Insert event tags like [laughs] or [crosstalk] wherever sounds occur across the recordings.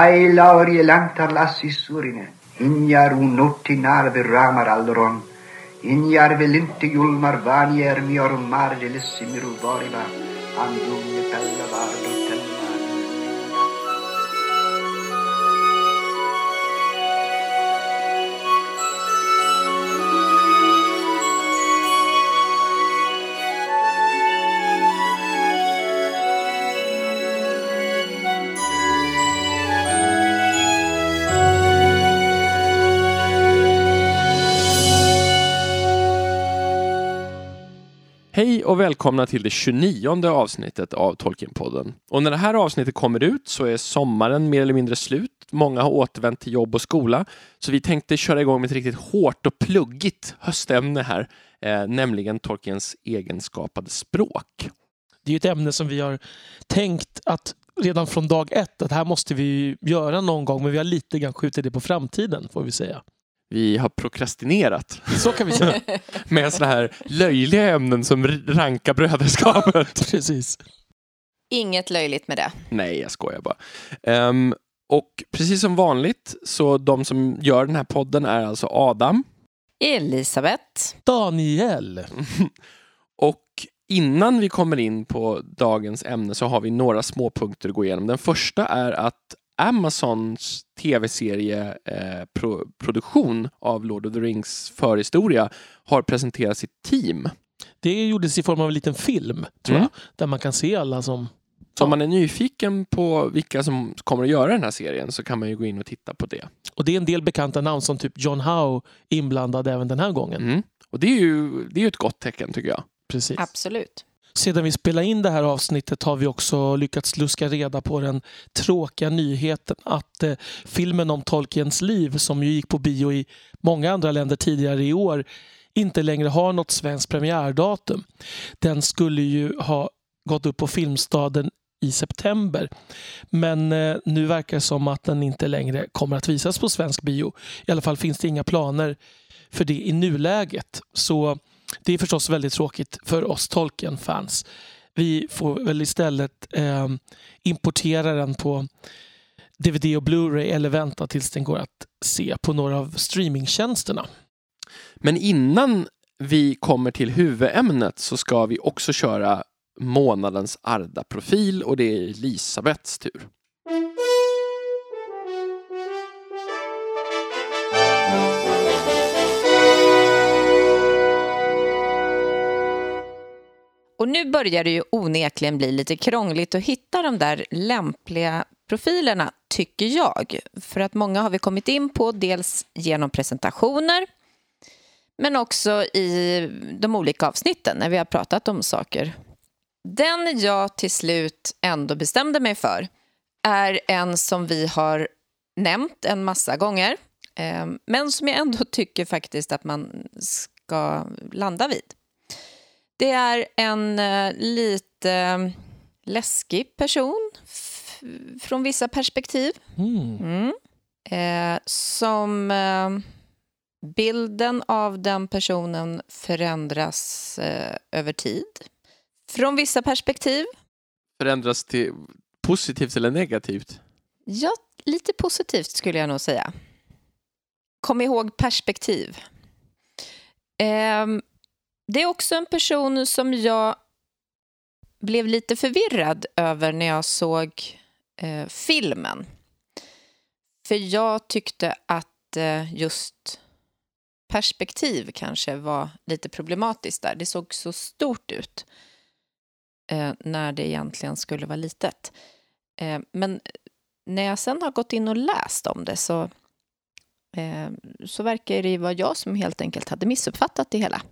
ai lauri lantarlassi surine ignaro notti narve ramar alron ignaro velinte iulmar vanier mior mar delessi miruvoriva andum pellava Hej och välkomna till det 29 avsnittet av Tolkienpodden. Och när det här avsnittet kommer ut så är sommaren mer eller mindre slut. Många har återvänt till jobb och skola. Så vi tänkte köra igång med ett riktigt hårt och pluggigt höstämne här, eh, nämligen Tolkiens egenskapade språk. Det är ju ett ämne som vi har tänkt att redan från dag ett, att här måste vi göra någon gång, men vi har lite grann skjutit det på framtiden, får vi säga. Vi har prokrastinerat Så kan vi säga. [laughs] med sådana här löjliga ämnen som ranka brödraskapet. [laughs] Precis. Inget löjligt med det. Nej, jag skojar bara. Ehm, och precis som vanligt, så de som gör den här podden är alltså Adam. Elisabeth. Daniel. [laughs] Och innan vi kommer in på dagens ämne så har vi några små punkter att gå igenom. Den första är att Amazons tv-serie eh, pro av Lord of the Rings förhistoria har presenterat sitt team. Det gjordes i form av en liten film, tror Mm. jag, där man kan se alla som... Så om man är nyfiken på vilka som kommer att göra den här serien så kan man ju gå in och titta på det. Och det är en del bekanta namn som typ John Howe inblandad även den här gången. Mm. Och det är ju det är ett gott tecken tycker jag. Precis. Absolut. Sedan vi spelade in det här avsnittet har vi också lyckats luska reda på den tråkiga nyheten att eh, filmen om Tolkiens liv, som ju gick på bio i många andra länder tidigare i år, inte längre har något svenskt premiärdatum. Den skulle ju ha gått upp på Filmstaden i september. Men eh, nu verkar det som att den inte längre kommer att visas på svensk bio. I alla fall finns det inga planer för det i nuläget. Så det är förstås väldigt tråkigt för oss Tolkien-fans. Vi får väl istället eh, importera den på DVD och Blu-ray eller vänta tills den går att se på några av streamingtjänsterna. Men innan vi kommer till huvudämnet så ska vi också köra månadens Arda-profil och det är Elisabeths tur. Och nu börjar det ju onekligen bli lite krångligt att hitta de där lämpliga profilerna, tycker jag. För att många har vi kommit in på, dels genom presentationer men också i de olika avsnitten när vi har pratat om saker. Den jag till slut ändå bestämde mig för är en som vi har nämnt en massa gånger eh, men som jag ändå tycker faktiskt att man ska landa vid. Det är en eh, lite läskig person från vissa perspektiv. Mm. Mm. Eh, som eh, bilden av den personen förändras eh, över tid. Från vissa perspektiv. Förändras till positivt eller negativt? Ja, lite positivt skulle jag nog säga. Kom ihåg perspektiv. Det är också en person som jag blev lite förvirrad över när jag såg eh, filmen. För jag tyckte att eh, just perspektiv kanske var lite problematiskt där. Det såg så stort ut eh, när det egentligen skulle vara litet. Eh, men när jag sen har gått in och läst om det så, eh, så verkar det vara jag som helt enkelt hade missuppfattat det hela.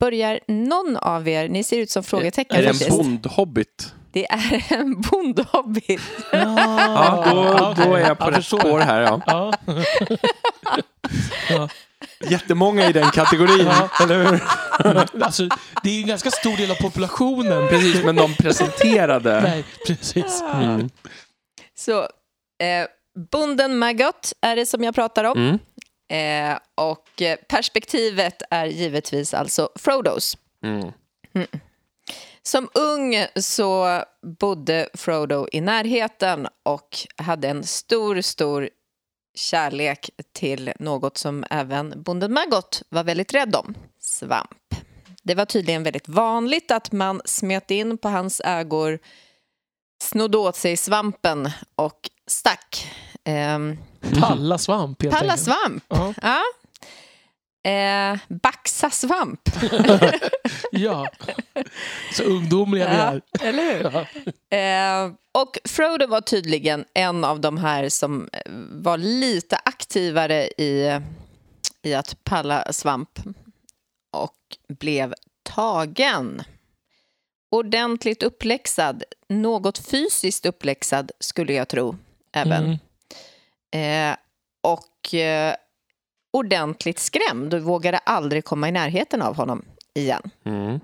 Börjar någon av er, ni ser ut som frågetecken Är det en bondhobbit? Det är en bondhobbit. Ja, då, då är jag på Jag rätt spår här. Ja. Ja. ja. Jättemånga i den kategorin, Ja. eller hur? Alltså, det är en ganska stor del av populationen. Precis, men de presenterade. Nej, precis. Mm. Så, eh, bonden Maggot är det som jag pratar om. Mm. Eh, och perspektivet är givetvis alltså Frodos. Mm. Som ung så bodde Frodo i närheten och hade en stor, stor kärlek till något som även bonden Maggot var väldigt rädd om, svamp. Det var tydligen väldigt vanligt att man smet in på hans ägor, snodde åt sig svampen och stack. Ehm, Palla svamp helt palla enkelt. svamp, Ja. ja. Eh, baxa svamp, [laughs] ja. Så ungdomliga vi Ja, är. eller hur? Ja. Eh, och Frodo var tydligen en av de här som eh, var lite aktivare i, i att palla svamp och blev tagen. Ordentligt uppläxad, något fysiskt uppläxad skulle jag tro även. Mm. Eh, och eh, ordentligt skrämd och vågade aldrig komma i närheten av honom igen. Mm.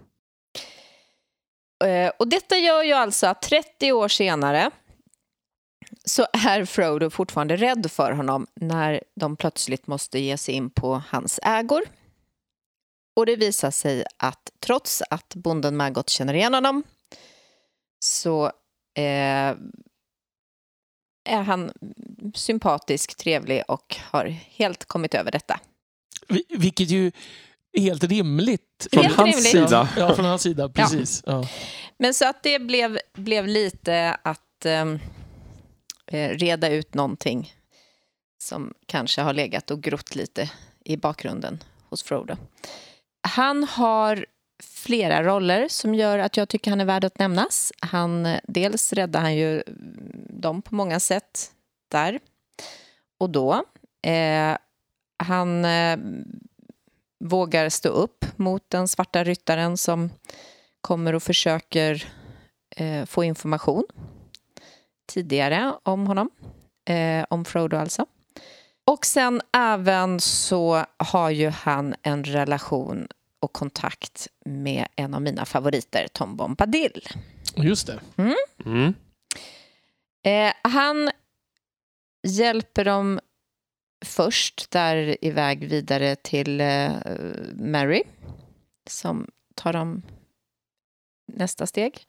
Eh, Och detta gör ju alltså att 30 år senare så är Frodo fortfarande rädd för honom när de plötsligt måste ge sig in på hans ägor. Och det visar sig att trots att bonden Maggot känner igen honom så eh, är han sympatisk, trevlig och har helt kommit över detta. Vi- Vilket ju är helt rimligt. Från Helt hans rimligt. sida. Ja, från hans sida. Precis. Ja. Men så att det blev, blev lite att ehm, eh, reda ut någonting som kanske har legat och grott lite i bakgrunden hos Frodo. Han har flera roller som gör att jag tycker han är värd att nämnas. Han, dels räddar han ju dem på många sätt där och då. Eh, han eh, vågar stå upp mot den svarta ryttaren som kommer och försöker eh, få information tidigare om honom, eh, om Frodo alltså. Och sen även så har ju han en relation och kontakt med en av mina favoriter, Tom Bombadil. Just det. Mm. Eh, han hjälper dem först där iväg vidare till eh, Mary som tar dem nästa steg.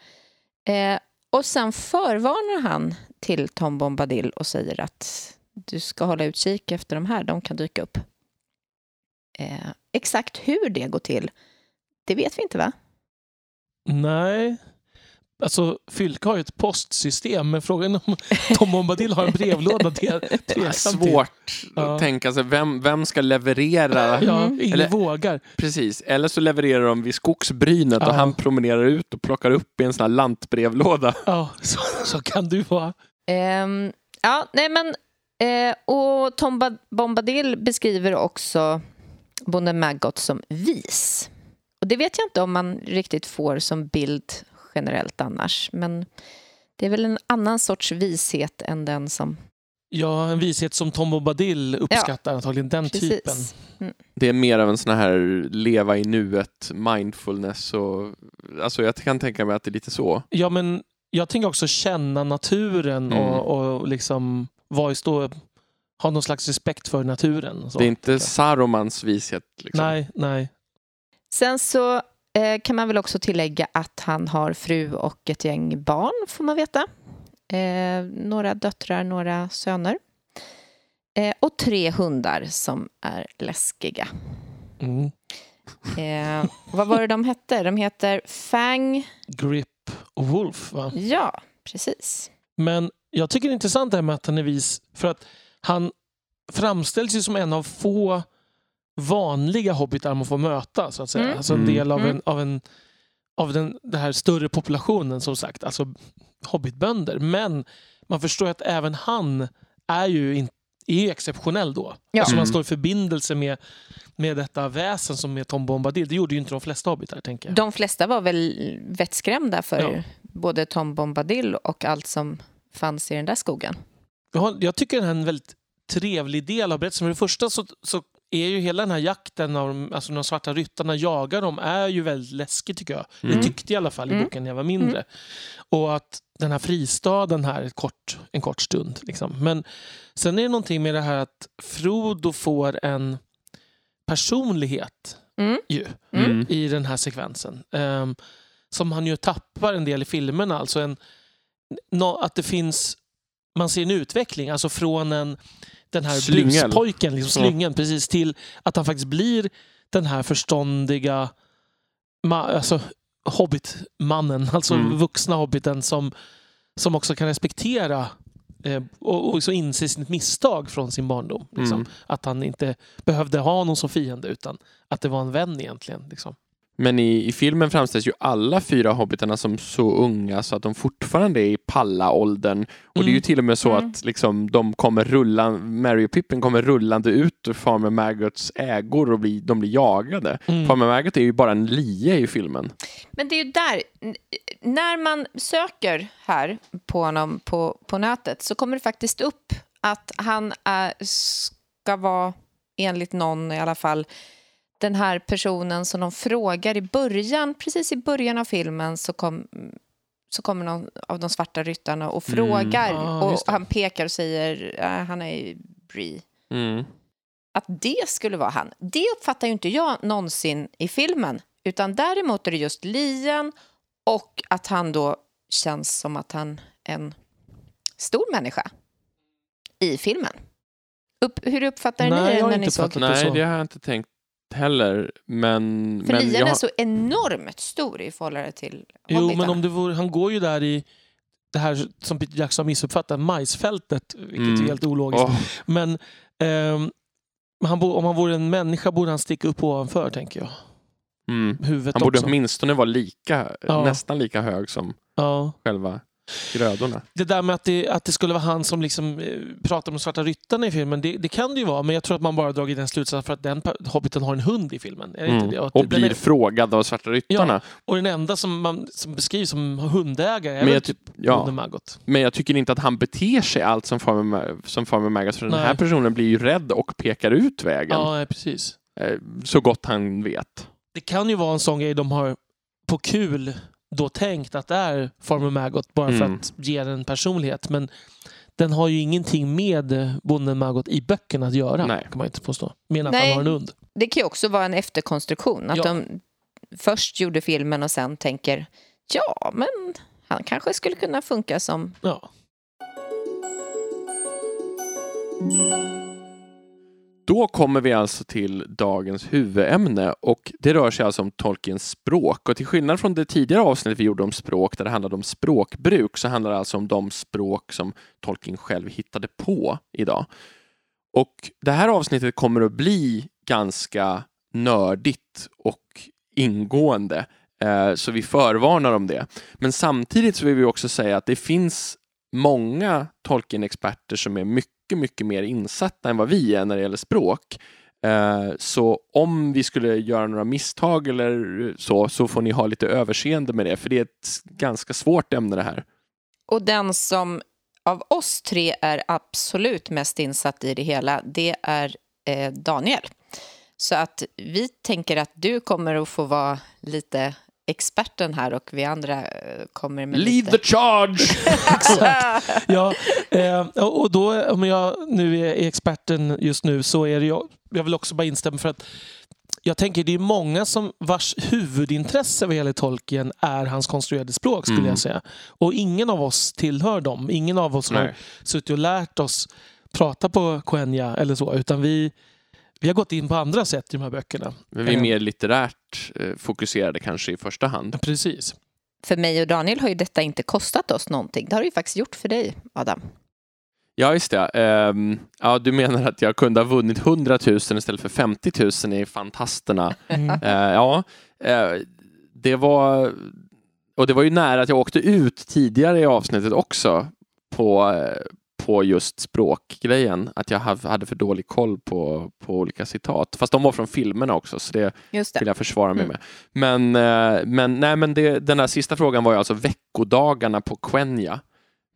Eh, och sen förvarnar han till Tom Bombadil och säger att du ska hålla utkik efter de här, de kan dyka upp. Eh, exakt hur det går till, det vet vi inte va? Nej. Alltså, Fylke har ju ett postsystem, men frågan om [laughs] Tom Bombadil har en brevlåda, [laughs] det är Det är svårt Ja. att tänka sig vem, vem ska leverera. Ja, ingen Eller- vågar. Precis, eller så levererar de vid skogsbrynet Ja. och han promenerar ut och plockar upp i en sån här lantbrevlåda. [laughs] Ja, så, så kan du vara. Ehm, ja, nej men... Eh, och Tom Ba- Bombadil beskriver också bonden Maggot som vis. Och det vet jag inte om man riktigt får som bild generellt annars. Men det är väl en annan sorts vishet än den som... Ja, en vishet som Tom Bombadil uppskattar antagligen. Den typen. Precis. Det är mer av en sån här leva i nuet, mindfulness och alltså jag kan tänka mig att det är lite så. Ja, men jag tänker också känna naturen Mm. och, och liksom vara i stå, ha någon slags respekt för naturen. Så. Det är inte Sarumans vishet. Liksom. Nej, nej. Sen så eh, kan man väl också tillägga att han har fru och ett gäng barn, får man veta. Eh, några döttrar, några söner. Eh, och tre hundar som är läskiga. Mm. Eh, vad var det de hette? De heter Fang. Grip och Wolf, va? Ja, precis. Men jag tycker det är intressant det här med att han är vis. För att han framställs ju som en av få vanliga hobbitar man får möta. Så att säga. Mm. Alltså en Mm. del av, Mm. en, av, en, av den, den här större populationen som sagt. Alltså hobbitbönder. Men man förstår att även han är ju, in, är ju exceptionell då. Ja. Alltså man Mm. står i förbindelse med, med detta väsen som är Tom Bombadil. Det gjorde ju inte de flesta hobbitar tänker jag. De flesta var väl vettskrämda för Ja. både Tom Bombadil och allt som fanns i den där skogen. Jag, har- jag tycker det här är en väldigt trevlig del av berättelsen. För det första så, så är ju hela den här jakten av alltså de svarta ryttarna jagar dem är ju väldigt läskig tycker jag. Mm. Det tyckte jag i alla fall i Mm. boken när jag var mindre. Och att den här fristaden här kort, en kort stund. Liksom. Men sen är det någonting med det här att Frodo får en personlighet Mm. ju, Mm. Mm. i den här sekvensen. Ehm, som han ju tappar en del i filmerna. Alltså en, nå- att det finns, man ser en utveckling, alltså från en, den här Slyngel. buspojken, liksom Ja. slyngen, precis till att han faktiskt blir den här förståndiga alltså, hobbitmannen, [laughs] alltså Mm. vuxna hobbiten som, som också kan respektera eh, och, och så inse sitt misstag från sin barndom. Liksom. Mm. Att han inte behövde ha någon som fiende utan att det var en vän egentligen. Liksom. Men i, i filmen framställs ju alla fyra hobbitarna som så unga så att de fortfarande är i palla-åldern. Och det är ju Mm. till och med så Mm. att liksom, de kommer rullan, Mary och Pippin kommer rullande ut ur Farmer Maggots ägor och blir, de blir jagade. Mm. Farmer Maggot är ju bara en lie i filmen. Men det är ju där, när man söker här på honom på, på nätet så kommer det faktiskt upp att han är, ska vara, enligt någon i alla fall, den här personen som de frågar i början, precis i början av filmen så, kom, så kommer någon av de svarta ryttarna och Mm. frågar Ah, och han pekar och säger äh, han är ju Bree. Mm. Att det skulle vara han, det uppfattar ju inte jag någonsin i filmen. Utan däremot är det just lien och att han då känns som att han är en stor människa i filmen. Upp, hur uppfattar Nej, ni det när ni såg? det Nej, det har jag inte tänkt heller. Men, För men lien jag, är så enormt stor i förhållande till Jo, hobbitarna. men om det vore, han går ju där i det här som Peter Jackson har missuppfattat, majsfältet, vilket Mm. är helt ologiskt. Åh, Men ehm, han bo, om han vore en människa borde han sticka upp ovanför, tänker jag. mm. Huvudet Han borde också. åtminstone vara lika, Ja. nästan lika hög som Ja. själva grödorna. Det där med att det, att det skulle vara han som liksom, eh, pratar om de svarta ryttarna i filmen, det, det kan det ju vara. Men jag tror att man bara dragit den slutsatsen för att den hobbiten har en hund i filmen. Mm. inte det? Och den blir är, frågad av Svarta Ryttarna. och den enda som, man, som beskrivs som hundägare är Men jag typ ja. Maggot. Men jag tycker inte att han beter sig allt som Farmer, som Farmer Maggot. För den här Nej. personen blir ju rädd och pekar ut vägen. Ja, nej, precis. eh, Så gott han vet. Det kan ju vara en sån grej de har på kul då tänkt att det är Farmer Maggot bara för Mm. att ge den en personlighet. Men den har ju ingenting med Bonden Maggot i böckerna att göra. Nej. kan man inte påstå. Men att Nej. han har en hund. Det kan ju också vara en efterkonstruktion. Att Ja. de först gjorde filmen och sen tänker ja, men han kanske skulle kunna funka som... Ja. Då kommer vi alltså till dagens huvudämne och det rör sig alltså om Tolkiens språk. Och till skillnad från det tidigare avsnittet vi gjorde om språk där det handlade om språkbruk så handlar det alltså om de språk som Tolkien själv hittade på idag. Och det här avsnittet kommer att bli ganska nördigt och ingående. Eh, så vi förvarnar om det. Men samtidigt så vill vi också säga att det finns många Tolkien-experter som är mycket, mycket mer insatta än vad vi är när det gäller språk. Eh, så om vi skulle göra några misstag eller så, så får ni ha lite överseende med det, för det är ett ganska svårt ämne det här. Och den som av oss tre är absolut mest insatt i det hela, det är eh, Daniel. Så att vi tänker att du kommer att få vara lite experten här och vi andra eh, kommer med Lead lite... the charge! [laughs] Exakt. Ja, eh, och då om jag nu är experten just nu så är det jag. Jag vill också bara instämma för att jag tänker det är många som vars huvudintresse vad gäller Tolkien är hans konstruerade språk skulle Mm. jag säga. Och ingen av oss tillhör dem. Ingen av oss har Nej. suttit och lärt oss prata på Quenya eller så utan vi, vi har gått in på andra sätt i de här böckerna. Men vi är Eh, mer litterärt eh, fokuserade kanske i första hand. Precis. För mig och Daniel har ju detta inte kostat oss någonting. Det har det ju faktiskt gjort för dig, Adam. Ja, just det. Ehm, ja, du menar att jag kunde ha vunnit 100 000 istället för 50 000 i Fantasterna. [laughs] Mm. Eh, ja, eh, det var... Och det var ju nära att jag åkte ut tidigare i avsnittet också på, på just språkgrejen. Att jag hade för dålig koll på, på olika citat. Fast de var från filmerna också, så det Just vill det. jag försvara mig Mm. med. Men, eh, men, nej, men det, den här sista frågan var ju alltså veckodagarna på Quenya.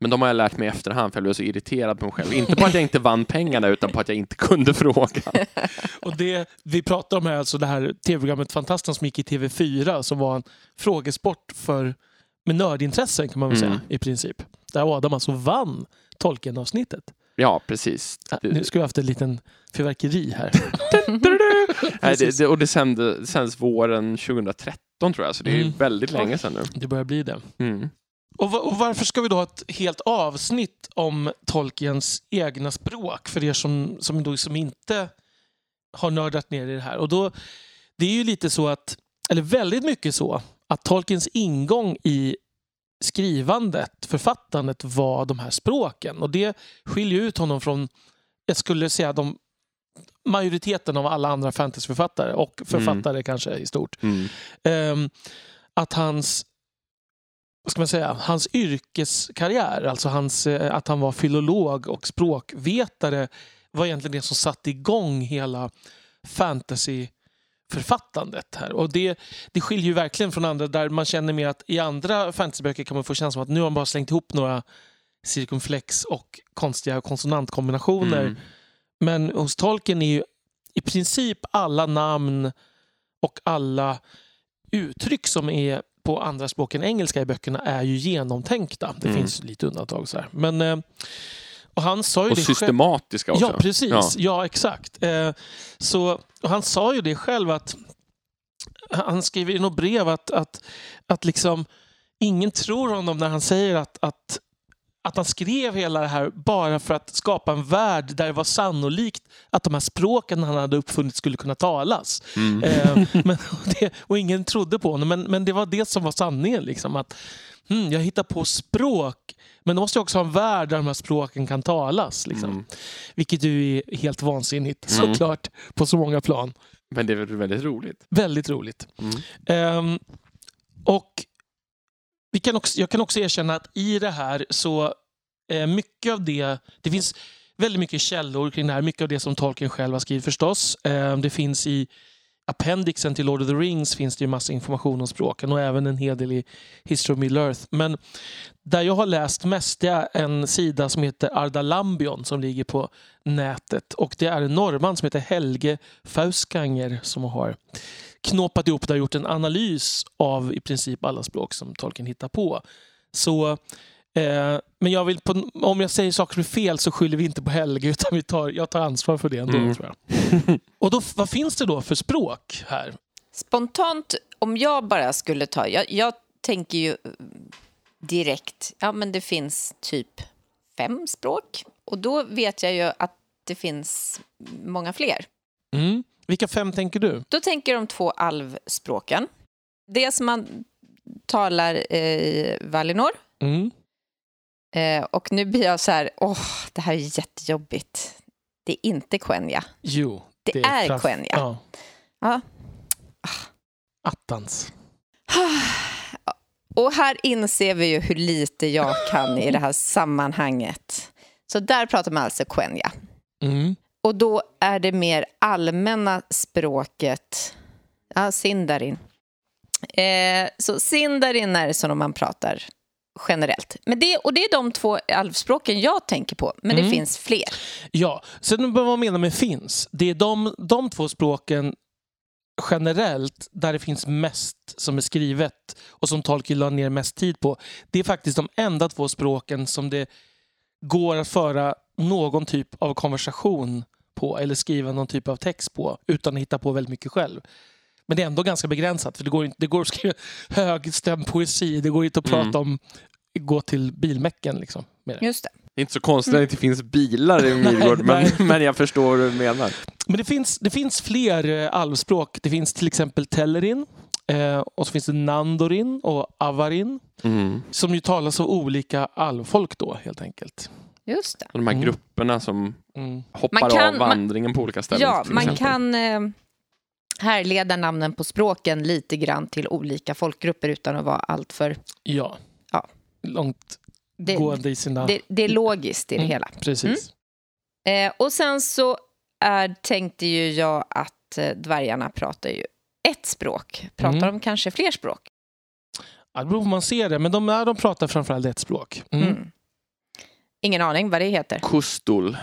Men de har jag lärt mig i efterhand för jag blev så irriterad på mig själv. Inte på att jag inte vann pengarna utan på att jag inte kunde frågan. [laughs] Och det vi pratar om är alltså det här tv-programmet Fantasten som gick i TV4 som var en frågesport för med nördintressen kan man väl Mm. säga i princip. Där Adam alltså vann Tolkien-avsnittet. Ja, precis. Ja, Nu skulle vi haft en liten fyrverkeri här. [laughs] Nej, det, det, och det sände, sänds våren 2013 tror jag, så det är Mm. väldigt länge sedan nu. Det börjar bli det. Mm. Och, och varför ska vi då ha ett helt avsnitt om Tolkiens egna språk för er som, som, då, som inte har nördat ner i det här? Och då, det är ju lite så att, eller väldigt mycket så, att Tolkiens ingång i skrivandet, författandet var de här språken. Och det skiljer ut honom från, jag skulle säga de majoriteten av alla andra fantasyförfattare och författare kanske i stort. Mm. Ehm, att hans vad ska man säga, hans yrkeskarriär, alltså hans, eh, att han var filolog och språkvetare var egentligen det som satte igång hela fantasyförfattandet här. Och det, det skiljer ju verkligen från andra där man känner mer att i andra fantasyböcker kan man få känslan av att nu har man bara slängt ihop några cirkumflex och konstiga konsonantkombinationer. Mm. Men hos Tolkien är ju i princip alla namn och alla uttryck som är på andra språk än engelska i böckerna är ju genomtänkta. Det Mm. finns lite undantag. Så här. Men, eh, och han sa ju Och det själv. systematiska också. Ja, precis. Ja. Ja, exakt. Eh, så, han sa ju det själv att han skriver i något brev att, att, att liksom ingen tror honom när han säger att, att, att han skrev hela det här bara för att skapa en värld där det var sannolikt att de här språken han hade uppfunnit skulle kunna talas. Mm. Eh, men, och, [laughs] det, och ingen trodde på honom. Men, men det var det som var sanningen. Liksom, att hmm, Jag hittar på språk, men då måste jag också ha en värld där de här språken kan talas. Liksom. Mm. Vilket ju är helt vansinnigt Mm. såklart på så många plan. Men det är väl väldigt roligt. Väldigt roligt. Mm. Ehm, och vi kan också, jag kan också erkänna att i det här så eh, mycket av det, det finns väldigt mycket källor kring det här. Mycket av det som Tolkien själv har skrivit förstås. Ehm, det finns i appendixen till Lord of the Rings finns det ju massa information om språken och även en hel del i History of Middle Earth. Men där jag har läst mest det är en sida som heter Ardalambion som ligger på nätet. Och det är en norrman som heter Helge Fauskanger som har knåpat ihop det och gjort en analys av i princip alla språk som Tolkien hittar på. Så, eh, men jag vill på, om jag säger saker som är fel så skyller vi inte på Helge [laughs] utan vi tar, jag tar ansvar för det ändå. Mm. Tror jag. [laughs] och då, vad finns det då för språk här? Spontant, om jag bara skulle ta... Jag, jag tänker ju direkt, ja men det finns typ fem språk. Och då vet jag ju att det finns många fler. Mm. Vilka fem tänker du? Då tänker de två alvspråken. Det som man talar eh, i Valinor. Mm. Eh, och nu blir jag så här, åh, det här är jättejobbigt. Det är inte Quenya. Jo, Det, är, framf- Quenya. Ja, Ja. attans. [sighs] Och här inser vi ju hur lite jag kan i det här sammanhanget. Så där pratar man alltså Quenya. Mm. Och då är det mer allmänna språket, ja, Sindarin. Eh, så Sindarin är det som man pratar generellt. Men det, och det är de två alvspråken jag tänker på, men Mm. det finns fler. Ja, sen vad man menar med finns. Det är de, de två språken generellt där det finns mest som är skrivet och som Tolkien la ner mest tid på. Det är faktiskt de enda två språken som det går att föra någon typ av konversation på eller skriva någon typ av text på utan att hitta på väldigt mycket själv. Men det är ändå ganska begränsat för det går, inte, det går att skriva [laughs] högstämd poesi. Det går inte att Mm. prata om gå till bilmäcken liksom. Med det. Just det. Det är inte så konstigt att det inte finns bilar i [laughs] Midgård, men, nej. men jag förstår vad du menar. Men det finns, det finns fler eh, alvspråk. Det finns till exempel Tellerin. Eh, och så finns det Nandorin och Avarin. Mm. Som ju talas av olika alvfolk då helt enkelt. Just det. Och de här Mm. grupperna som Mm. hoppar Man kan- av man- vandringen på olika ställen. Ja, man exempel. kan eh, härleda namnen på språken lite grann till olika folkgrupper utan att vara alltför... Ja. Långt Det, gående i sina... det, det är logiskt i det Mm. hela. Precis. Eh, och sen så är, tänkte ju jag att eh, dvärgarna pratar ju ett språk. Pratar Mm. de kanske fler språk? Ja, det beror på hur man ser det. Men de, är, de pratar framförallt ett språk. Mm. Mm. Ingen aning vad det heter. Kustul.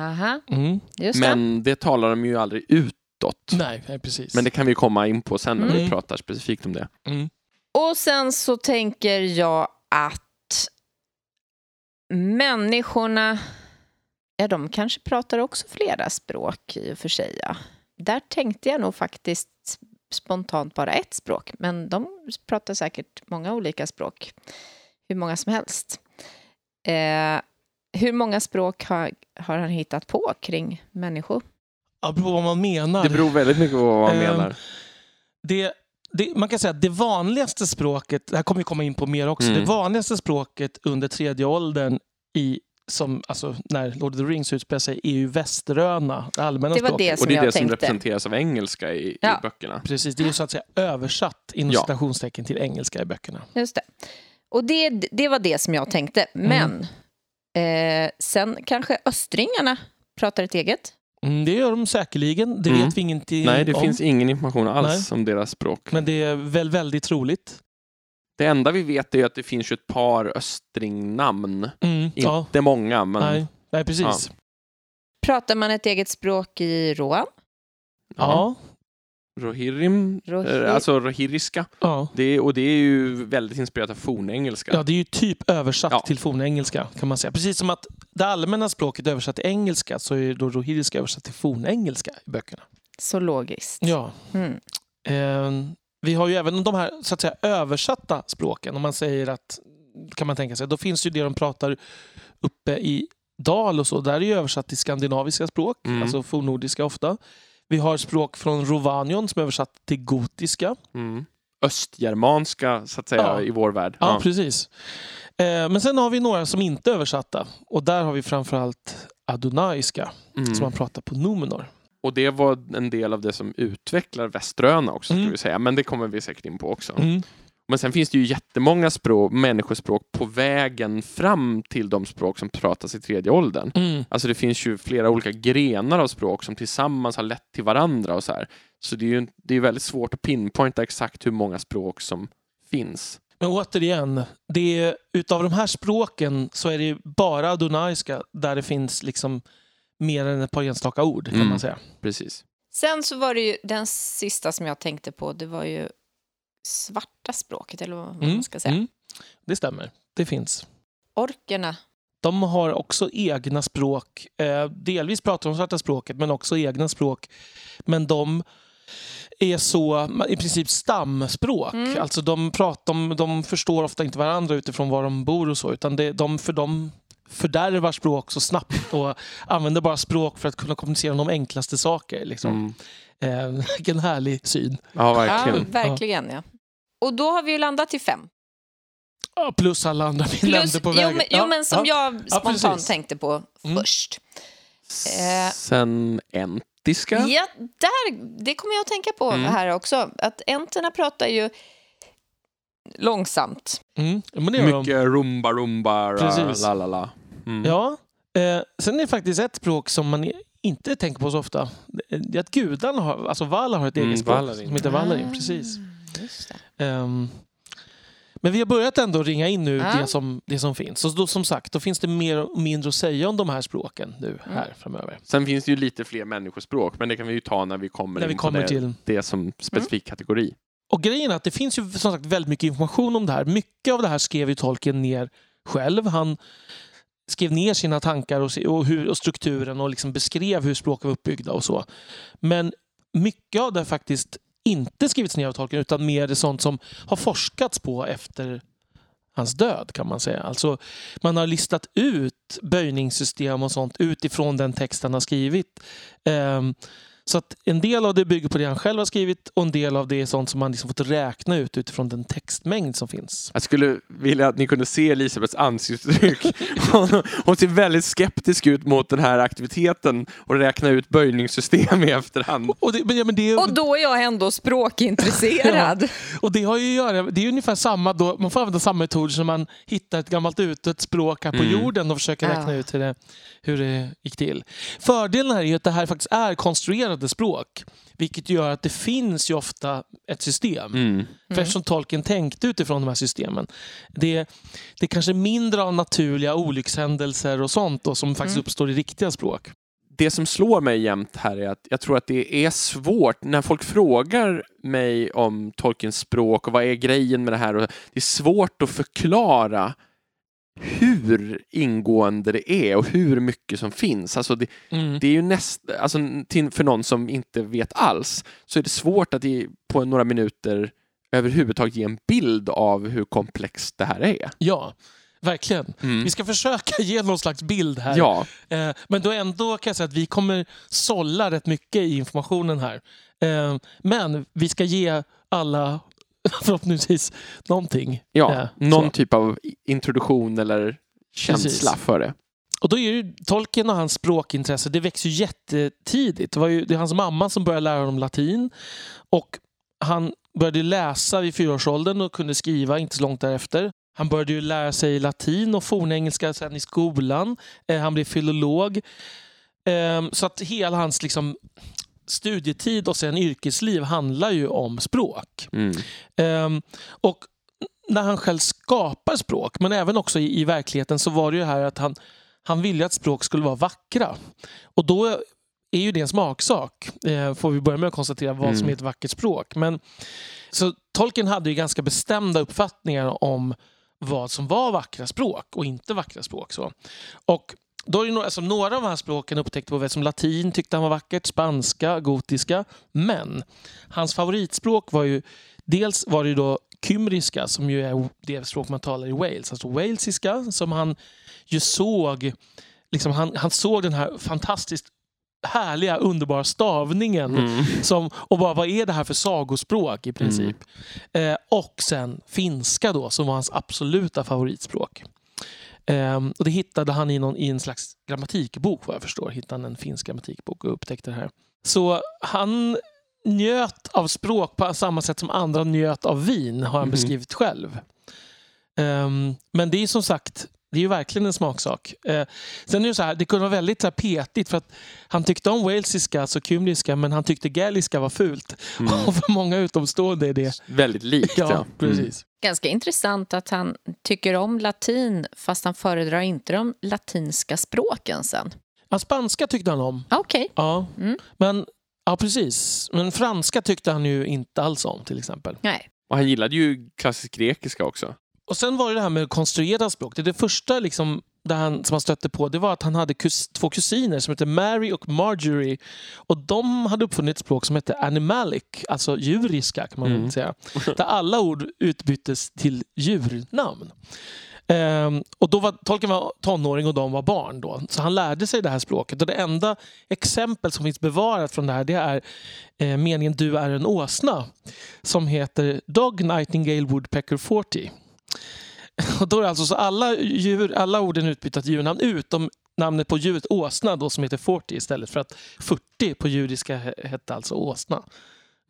Aha, Mm. just det. Men det talar de ju aldrig utåt. Nej, nej, precis. Men det kan vi komma in på sen när vi Mm. pratar specifikt om det. Mm. Och sen så tänker jag att människorna, ja de kanske pratar också flera språk i och för sig. Ja. Där tänkte jag nog faktiskt spontant bara ett språk, men de pratar säkert många olika språk. Hur många som helst. Eh, hur många språk har, har han hittat på kring människor? Ja, beror på vad man menar. Det beror väldigt mycket på vad man Ehm, menar. det, det, man kan säga att det vanligaste språket, det här kommer vi komma in på mer också, Mm. det vanligaste språket under tredje åldern i som, alltså, när Lord of the Rings utspelar sig är ju västeröna, det allmänna Det var språket. det Och som det är jag det som tänkte. representeras av engelska i, Ja. i böckerna. Precis, det är ju så att säga översatt inom Ja. citationstecken till engelska i böckerna. Just det. Och det, det var det som jag tänkte. Men eh, sen kanske östringarna pratar ett eget. Mm, det gör de säkerligen, det Mm. vet vi ingenting Nej, det om. finns ingen information alls Nej. om deras språk. Men det är väl väldigt troligt. Det enda vi vet är att det finns ett par östringnamn. Mm, ja, Inte många, men nej, nej, precis. Pratar man ett eget språk i Rohan? Ja, Rohirrim, Rohir- eh, alltså rohiriska. ja. Det och det är ju väldigt inspirerat av fornengelska. Ja, det är ju typ översatt Ja. till fornengelska kan man säga. Precis som att det allmänna språket är översatt till engelska så är då rohiriska översatt till fornengelska i böckerna. Så logiskt. Ja. Mm. Eh, vi har ju även de här så att säga översatta språken. Om man säger att, kan man tänka sig, då finns ju det de pratar uppe i Dal och så. Där är ju översatt till skandinaviska språk, Mm. alltså fornnordiska ofta. Vi har språk från Rovanion som är översatt till gotiska. Mm. Östgermanska, så att säga, Ja. i vår värld. Ja, precis. Eh, men sen har vi några som inte är översatta. Och där har vi framförallt adonaiska Mm. som man pratar på Numenor. Och det var en del av det som utvecklar Västeröna också, Mm. ska vi säga. Men det kommer vi säkert in på också. Mm. Men sen finns det ju jättemånga språk, människospråk på vägen fram till de språk som pratas i tredje åldern. Mm. Alltså det finns ju flera olika grenar av språk som tillsammans har lett till varandra och så här. Så det är ju det är väldigt svårt att pinpointa exakt hur många språk som finns. Men återigen, det är, utav de här språken så är det bara adonaiska där det finns liksom mer än ett par enstaka ord kan Mm. man säga. Precis. Sen så var det ju den sista som jag tänkte på, det var ju svarta språket, eller vad man ska säga. Mm. Det stämmer, det finns. Orkerna. De har också egna språk. Eh, delvis pratar de svarta språket men också egna språk. Men de är så i princip stamspråk. Mm. Alltså de, pratar, de, de förstår ofta inte varandra utifrån var de bor och så. Utan det, de, för de fördärvar språk så snabbt och använder bara språk för att kunna kommunicera om de enklaste saker. Liksom. Mm. Eh, vilken härlig syn. Ja, verkligen. Ja, verkligen. Ja. Och då har vi ju landat till fem. Ja, plus alla andra vi nämnde på jo, vägen. men, jo, men som ja. jag spontant tänkte på Mm. först. Eh. Sen entiska. Ja, där, det kommer jag att tänka på Mm. här också. Att enterna pratar ju långsamt. Mm, men det gör de. Mycket rumba rumba, Precis. la la la. Mm. Ja. Eh, sen är det faktiskt ett språk som man inte tänker på så ofta. Det är att gudarna har, alltså Valar har ett Mm, eget språk Valarin. som heter Valarin. Ah, Precis. Just det. Ehm, men vi har börjat ändå ringa in nu Ja. det, som, det som finns. Så då, som sagt, då finns det mer och mindre att säga om de här språken nu Mm. här framöver. Sen finns det ju lite fler människospråk, men det kan vi ju ta när vi kommer När vi in kommer det, till... det som specifik kategori. Och grejen är att det finns ju som sagt väldigt mycket information om det här. Mycket av det här skrev ju Tolkien ner själv. Han skrev ner sina tankar och, och, hur, och strukturen och liksom beskrev hur språk var uppbyggda och så. Men mycket av det har faktiskt inte skrivits ner av Tolkien utan mer det sånt som har forskats på efter hans död kan man säga. Alltså man har listat ut böjningssystem och sånt utifrån den text han har skrivit. Ehm, så att en del av det bygger på det han själv har skrivit och en del av det är sånt som man liksom fått räkna ut utifrån den textmängd som finns. Jag skulle vilja att ni kunde se Elisabeths ansiktsuttryck. [laughs] Hon, hon ser väldigt skeptisk ut mot den här aktiviteten och räkna ut böjningssystem i efterhand. Och det, men, ja, men det, Och då är jag ändå språkintresserad. [laughs] och det har ju att göra, det är ungefär samma då, man får använda samma metod som man hittar ett gammalt utdött språk här på Mm. jorden och försöker Ja. räkna ut hur det, hur det gick till. Fördelen här är ju att det här faktiskt är konstruerade språk. Vilket gör att det finns ju ofta ett system. Mm. För eftersom tolken tänkte utifrån de här systemen. Det, det är kanske mindre av naturliga olyckshändelser och sånt då, som faktiskt Mm. uppstår i riktiga språk. Det som slår mig jämt här är att jag tror att det är svårt när folk frågar mig om Tolkiens språk och vad är grejen med det här. Och det är svårt att förklara hur ingående det är och hur mycket som finns. Alltså det, Mm. det är ju näst, alltså till, för någon som inte vet alls så är det svårt att i, på några minuter överhuvudtaget ge en bild av hur komplext det här är. Ja, verkligen. Mm. Vi ska försöka [laughs] ge någon slags bild här. Ja, Eh, men då ändå kan jag säga att vi kommer sålla rätt mycket i informationen här. Eh, men vi ska ge alla [laughs] förhoppningsvis någonting. ja Eh, någon så. typ av introduktion eller känsla Precis. för det. Och då är ju Tolkien och hans språkintresse, det växer ju jättetidigt. Det var ju det är hans mamma som började lära honom latin. Och han började läsa vid fyraårsåldern och kunde skriva inte så långt därefter. Han började ju lära sig latin och fornengelska sen i skolan. Eh, han blev filolog. Eh, så att hela hans liksom, studietid och sen yrkesliv handlar ju om språk. Mm. Ehm, och när han själv skapar språk, men även också i, i verkligheten, så var det ju här att han, han ville att språk skulle vara vackra. Och då är ju det en smaksak, eh, får vi börja med att konstatera vad som Mm. är ett vackert språk. Men, så Tolkien hade ju ganska bestämda uppfattningar om vad som var vackra språk och inte vackra språk. Så. Och då är det några, alltså några av de här språken upptäckte på som latin tyckte han var vackert, spanska, gotiska. Men hans favoritspråk var ju dels var det då kymriska som ju är det språk man talar i Wales. Alltså walesiska som han ju såg, liksom han, han såg den här fantastiskt härliga, underbara stavningen. Mm. Som, och bara, vad är det här för sagospråk i princip? Eh, och sen finska då, som var hans absoluta favoritspråk. Ehm, och det hittade han i, någon, i en slags grammatikbok vad jag förstår. Hittade han en finsk grammatikbok och upptäckte det här. Så han njöt av språk på samma sätt som andra njöt av vin, har han Mhm. beskrivit själv. Ehm, men det är som sagt, det är ju verkligen en smaksak. Eh, sen är det så här, det kunde vara väldigt så här, petigt för att han tyckte om walesiska, alltså kymriska, men han tyckte gaeliska var fult. Mm. [laughs] Och för många utomstående är det... Väldigt likt. Ja, Ja, Mm. precis. Ganska intressant att han tycker om latin fast han föredrar inte de latinska språken sen. Ja, spanska tyckte han om. Okej. Ja. Mm. Men, ja, precis. Men franska tyckte han ju inte alls om till exempel. Nej. Och han gillade ju klassisk grekiska också. Och sen var det det här med konstruerade språk. Det, det första liksom, där han, som han stötte på det var att han hade kus, två kusiner som hette Mary och Marjorie. Och de hade uppfunnit ett språk som hette animalic, alltså djuriska kan man Mm. säga. Där alla ord utbyttes till djurnamn. Ehm, och då var Tolkien var tonåring och de var barn då. Så han lärde sig det här språket. Och det enda exempel som finns bevarat från det här det är eh, meningen Du är en åsna. Som heter Dog Nightingale Woodpecker 40. [laughs] Och då är alltså så alla, djur, alla orden utbytta till djurnamn utom namnet på djuret åsna då som heter 40 istället för att 40 på judiska he- hette alltså åsna.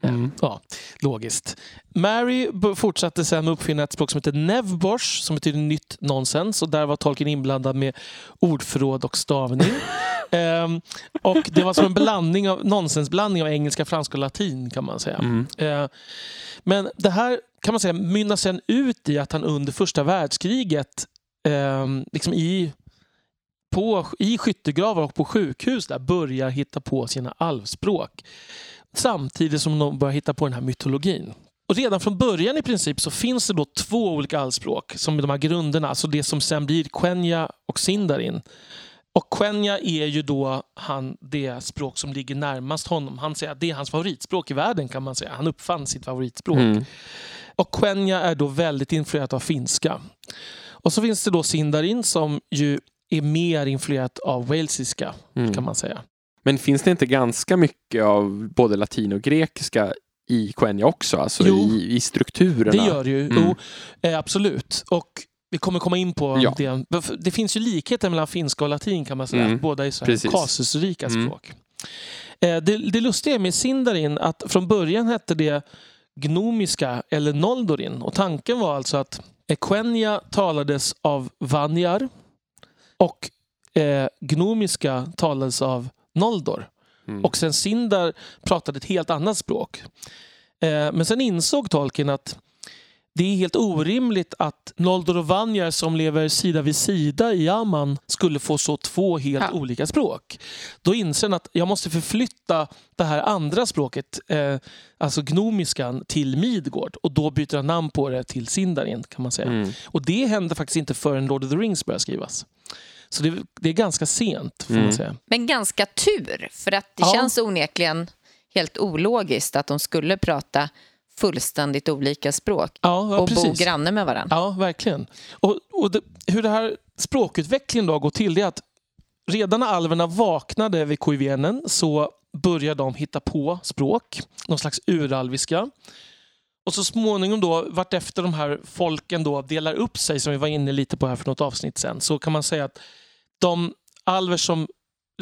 Mm. Ja, logiskt. Mary fortsatte sen att uppfinna ett språk som heter Nevbosh som betyder nytt nonsens och där var Tolkien inblandad med ordförråd och stavning. [laughs] Ehm, och det var som en blandning av, nonsensblandning av engelska, franska och latin kan man säga. Mm. Eh, Men det här kan man säga mynnar sen ut i att han under första världskriget eh, liksom i, på, i skyttegravar och på sjukhus där börjar hitta på sina alvspråk. Samtidigt som de börjar hitta på den här mytologin. Och redan från början i princip så finns det då två olika alvspråk som är de här grunderna, alltså det som sen blir Quenya och Sindarin. Och Quenya är ju då han, det språk som ligger närmast honom. Han säger att det är hans favoritspråk i världen kan man säga. Han uppfann sitt favoritspråk. Mm. Och Quenya är då väldigt influerat av finska. Och så finns det då Sindarin som ju är mer influerat av walesiska Mm. kan man säga. Men finns det inte ganska mycket av både latin och grekiska i Quenya också? Alltså Jo. i, i strukturerna? Det gör det ju. Mm. Jo, eh, absolut. Och vi kommer komma in på Ja. det. Det finns ju likheter mellan finska och latin kan man säga. Mm. Båda är så här kasusrika Mm. språk. Eh, det, det lustiga med Sindarin att från början hette det gnomiska eller noldorin. Och tanken var alltså att Equenia talades av Vanjar och eh, gnomiska talades av Noldor. Mm. Och sen Sindar pratade ett helt annat språk. Eh, men sen insåg Tolkien att det är helt orimligt att Noldor och Vanjar som lever sida vid sida i Amman skulle få så två helt Ja. olika språk. Då inser han att jag måste förflytta det här andra språket, eh, alltså gnomiskan, till Midgård. Och då byter han namn på det till Sindarin kan man säga. Mm. Och det hände faktiskt inte förrän Lord of the Rings började skrivas. Så det, det är ganska sent får Mm. man säga. Men ganska tur, för att det Ja. känns onekligen helt ologiskt att de skulle prata fullständigt olika språk Ja, ja och bo precis. granne med varandra. Ja, verkligen. Och, och det, hur det här språkutvecklingen då går till det är att redan när alverna vaknade vid Koivenen så började de hitta på språk, någon slags uralviska. Och så småningom då, vartefter de här folken då delar upp sig, som vi var inne lite på här för något avsnitt sen, så kan man säga att de alver som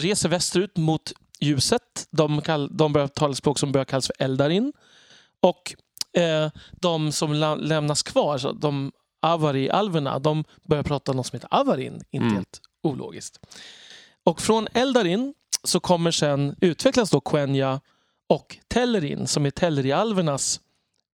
reser västerut mot ljuset, de, kall, de börjar tala språk som börjar kallas för Eldarin. Och eh, de som la, lämnas kvar, så de Avari-alverna, de börjar prata något som heter Avarin, inte Mm. helt ologiskt. Och från Eldarin så kommer sen utvecklas då Quenya och Tellerin som är Telleri-alvernas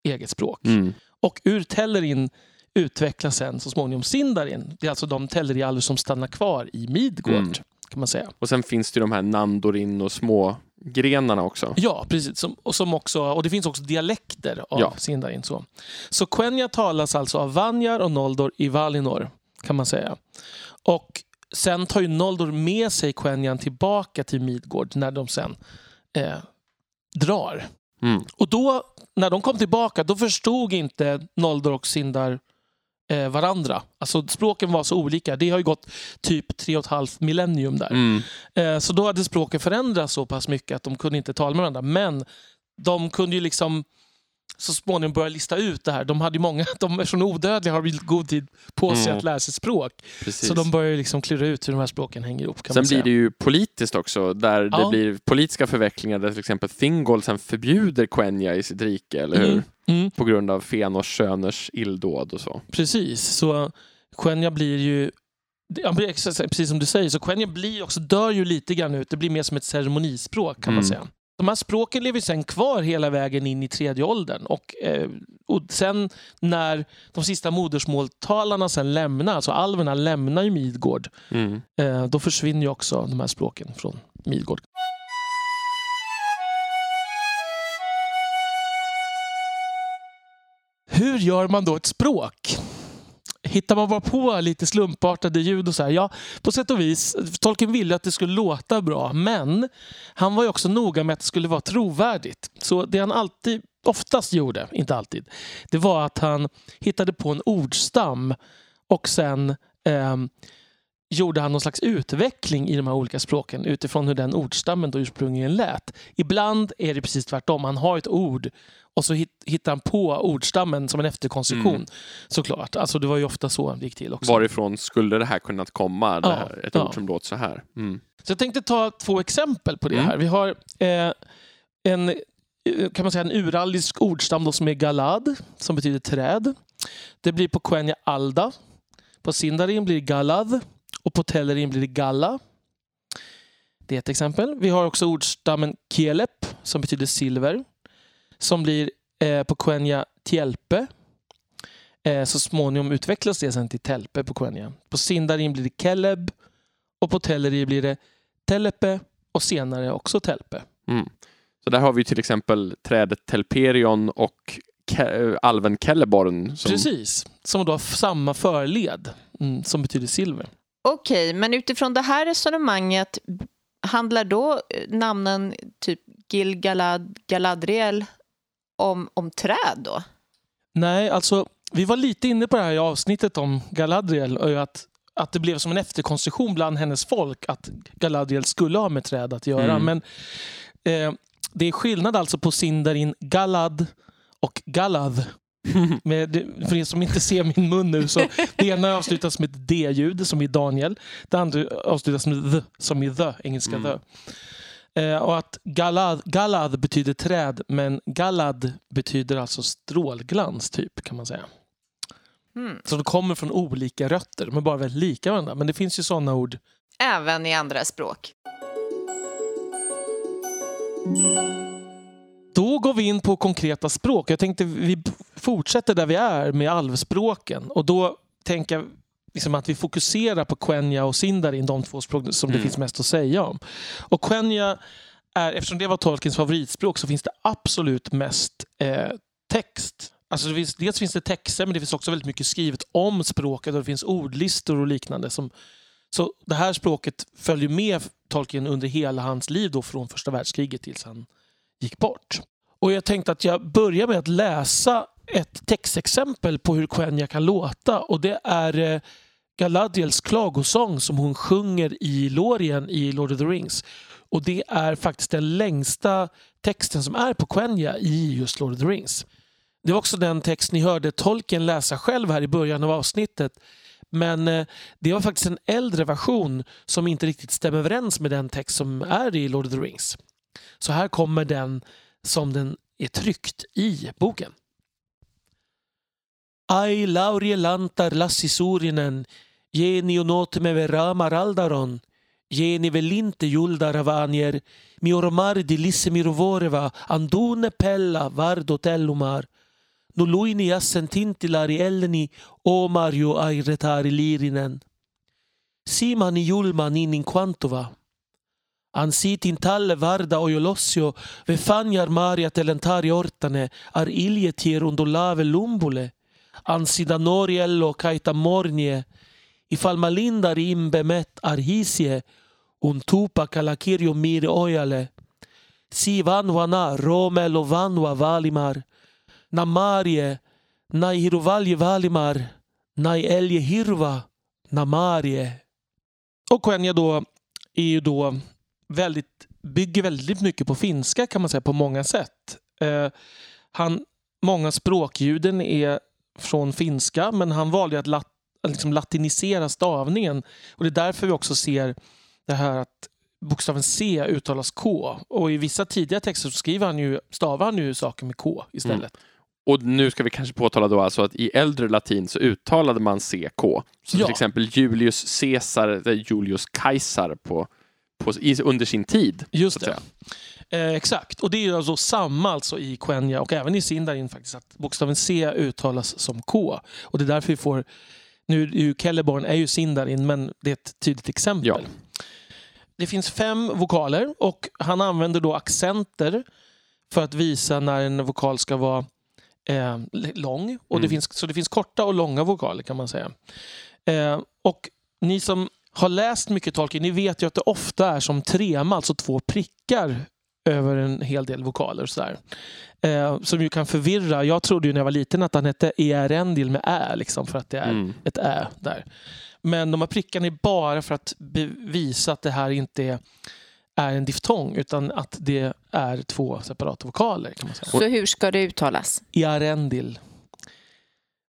eget språk. Mm. Och ur Tellerin utvecklas sen så småningom Sindarin. Det är alltså de Telleri-alver som stannar kvar i Midgård. Mm. kan man säga. Och sen finns det de här Nandorin och små grenarna också. Ja, precis. Som, och, som också, och det finns också dialekter av Ja. Sindarin. Så, så Quenya talas alltså av Vanjar och Noldor i Valinor, kan man säga. Och sen tar ju Noldor med sig Quenyan tillbaka till Midgård när de sen eh, drar. Mm. Och då, när de kom tillbaka, då förstod inte Noldor och Sindar eh, varandra. Alltså språken var så olika. Det har ju gått typ tre och ett halvt millennium där. Mm. Eh, så då hade språken förändrats så pass mycket att de kunde inte tala med varandra. Men de kunde ju liksom så småningom börja lista ut det här. De hade ju många, [laughs] de är odödliga har god tid på sig Mm. att lära sig språk. Precis. Så de börjar liksom klura ut hur de här språken hänger ihop. Kan Sen blir det ju politiskt också, där det Ja. blir politiska förvecklingar där till exempel Thingol sen förbjuder Quenya i sitt rike, eller hur? Mm, mm, På grund av Fëanors söners illdåd och så. precis, så Quenya blir ju precis som du säger, så Quenya blir också, dör ju lite grann ut. Det blir mer som ett ceremonispråk kan man Mm. säga. De här språken lever sen kvar hela vägen in i tredje åldern. Och, eh, och sen när de sista modersmåltalarna sen lämnar, alltså alverna lämnar ju Midgård, Mm. eh, då försvinner ju också de här språken från Midgård. Hur gör man då ett språk? Hittar man bara på lite slumpartade ljud och så här? Ja, på sätt och vis. Tolkien ville att det skulle låta bra, men han var ju också noga med att det skulle vara trovärdigt. Så det han alltid, oftast gjorde, inte alltid, det var att han hittade på en ordstam och sen eh, gjorde han någon slags utveckling i de här olika språken utifrån hur den ordstammen då ursprungligen lät. Ibland är det precis tvärtom. Han har ett ord och så hit- hittar han på ordstammen som en efterkonstruktion. Mm. Såklart. Alltså det var ju ofta så det gick till också. Varifrån skulle det här kunnat komma? Ja, här, ett ja. ord som låter så här. Mm. Så jag tänkte ta två exempel på det Mm. här. Vi har eh, en, eh, kan man säga, en uraldisk ordstam som är galad, som betyder träd. Det blir på Quenya alda. På Sindarin blir galad och på Tellerin blir det galla. Det är ett exempel. Vi har också ordstammen kielep som betyder silver. Som blir eh, på Quenya tielpe. Eh, så småningom utvecklas det sen till telpe på Quenya. På Sindarin blir det keleb och på Telleri blir det telepe och senare också telpe. Mm. Så där har vi till exempel trädet Telperion och Ke- alven Celeborn. Som, Precis, som då har samma förled mm, som betyder silver. Okej, men utifrån det här resonemanget handlar då eh, namnen typ Gil-galad, Galadriel om, om träd då? Nej, alltså vi var lite inne på det här i avsnittet om Galadriel och att, att det blev som en efterkonstruktion bland hennes folk att Galadriel skulle ha med träd att göra. Mm. Men eh, det är skillnad alltså på Sindarin Galad och Galad. [laughs] Med, för er som inte ser min mun nu så det ena avslutas med ett D-ljud som i Daniel. Det andra avslutas med the som i the, engelska Mm. the. Eh, och att galad, galad betyder träd men galad betyder alltså strålglans typ kan man säga. Mm. Så de kommer från olika rötter. De är bara väldigt lika varandra. Men det finns ju sådana ord. Även i andra språk. Då går vi in på konkreta språk. Jag tänkte vi fortsätter där vi är med alvspråken. Och då tänker jag liksom att vi fokuserar på Quenya och Sindarin, de två språk som det Mm. finns mest att säga om. Och Quenya, är, eftersom det var Tolkiens favoritspråk, så finns det absolut mest eh, text. Alltså det finns, dels finns det texter, men det finns också väldigt mycket skrivet om språket och det finns ordlistor och liknande. Som, så det här språket följer med Tolkien under hela hans liv då från första världskriget tills han gick bort. Och jag tänkte att jag börjar med att läsa ett textexempel på hur Quenya kan låta och det är eh, Galadriels klagosång som hon sjunger i Lorien i Lord of the Rings. Och det är faktiskt den längsta texten som är på Quenya i just Lord of the Rings. Det var också den text ni hörde Tolkien läsa själv här i början av avsnittet. Men eh, det var faktiskt en äldre version som inte riktigt stämmer överens med den text som är i Lord of the Rings. Så här kommer den som den är tryckt i boken. Ai laurie lantar lassi surinen, geni onotme veramar aldaron, geni velinte julda ravanier, mioromar di andune pella vardo tellumar, no luini jassen tintilari elleni, omarjo lirinen. Simani julma in quantova. Ansitin talle varda ojolossio, ve fanjar maria telentari ortane, ar iljetir undulave lumbule, ansida noriello caita mornie, ifall malindar imbe met arhisie, un tupa kalakirjo mire ojale, si vanwana romelo vanwa valimar, na marie nai hiruvalje valimar, nai elje hirva, na marie. Och Quenya då är ju då väldigt, bygger väldigt mycket på finska kan man säga på många sätt. Eh, han, många språkljuden är från finska men han valde att lat, liksom latinisera stavningen. Och Det är därför vi också ser det här att bokstaven C uttalas K. Och i vissa tidiga texter så skriver han ju, stavar han ju saker med K istället. Och nu ska vi kanske påtala då alltså att i äldre latin så uttalade man CK. Så Ja. till exempel Julius Caesar, Julius Caesar på, på, i, under sin tid. Just det. Eh, exakt. Och det är alltså samma alltså i Quenya och även i Sindarin faktiskt. Att bokstaven C uttalas som K. Och det är därför vi får... Nu är ju Celeborn är ju Sindarin men det är ett tydligt exempel. Ja. Det finns fem vokaler och han använder då accenter för att visa när en vokal ska vara eh, lång. Och det Mm. finns, så det finns korta och långa vokaler kan man säga. Eh, och ni som har läst mycket Tolkien, ni vet ju att det ofta är som trema, alltså två prickar över en hel del vokaler. och Sådär. Eh, som ju kan förvirra. Jag trodde ju när jag var liten att han hette Earendil med Ä, liksom, för att det är Mm. ett Ä där. Men de här prickarna är bara för att bevisa att det här inte är, är en diftong utan att det är två separata vokaler. kan man säga. Så hur ska det uttalas? Earendil.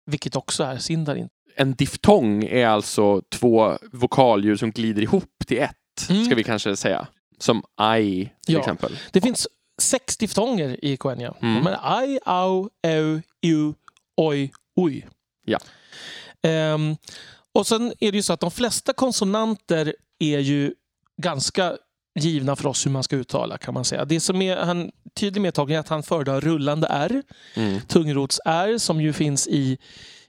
Vilket också är Sindarin. En diftong är alltså två vokalljud som glider ihop till ett, Mm. ska vi kanske säga. Som I till Ja. exempel. Det finns sex diftonger i Quenya. Mm. Är ai, au, eu, u, oj, oj. Ja. Ehm, och sen är det ju så att de flesta konsonanter är ju ganska givna för oss hur man ska uttala kan man säga. Det som är han tydlig med Tolkien är att han föredrar rullande R, Mm. tungrots-R som ju finns i,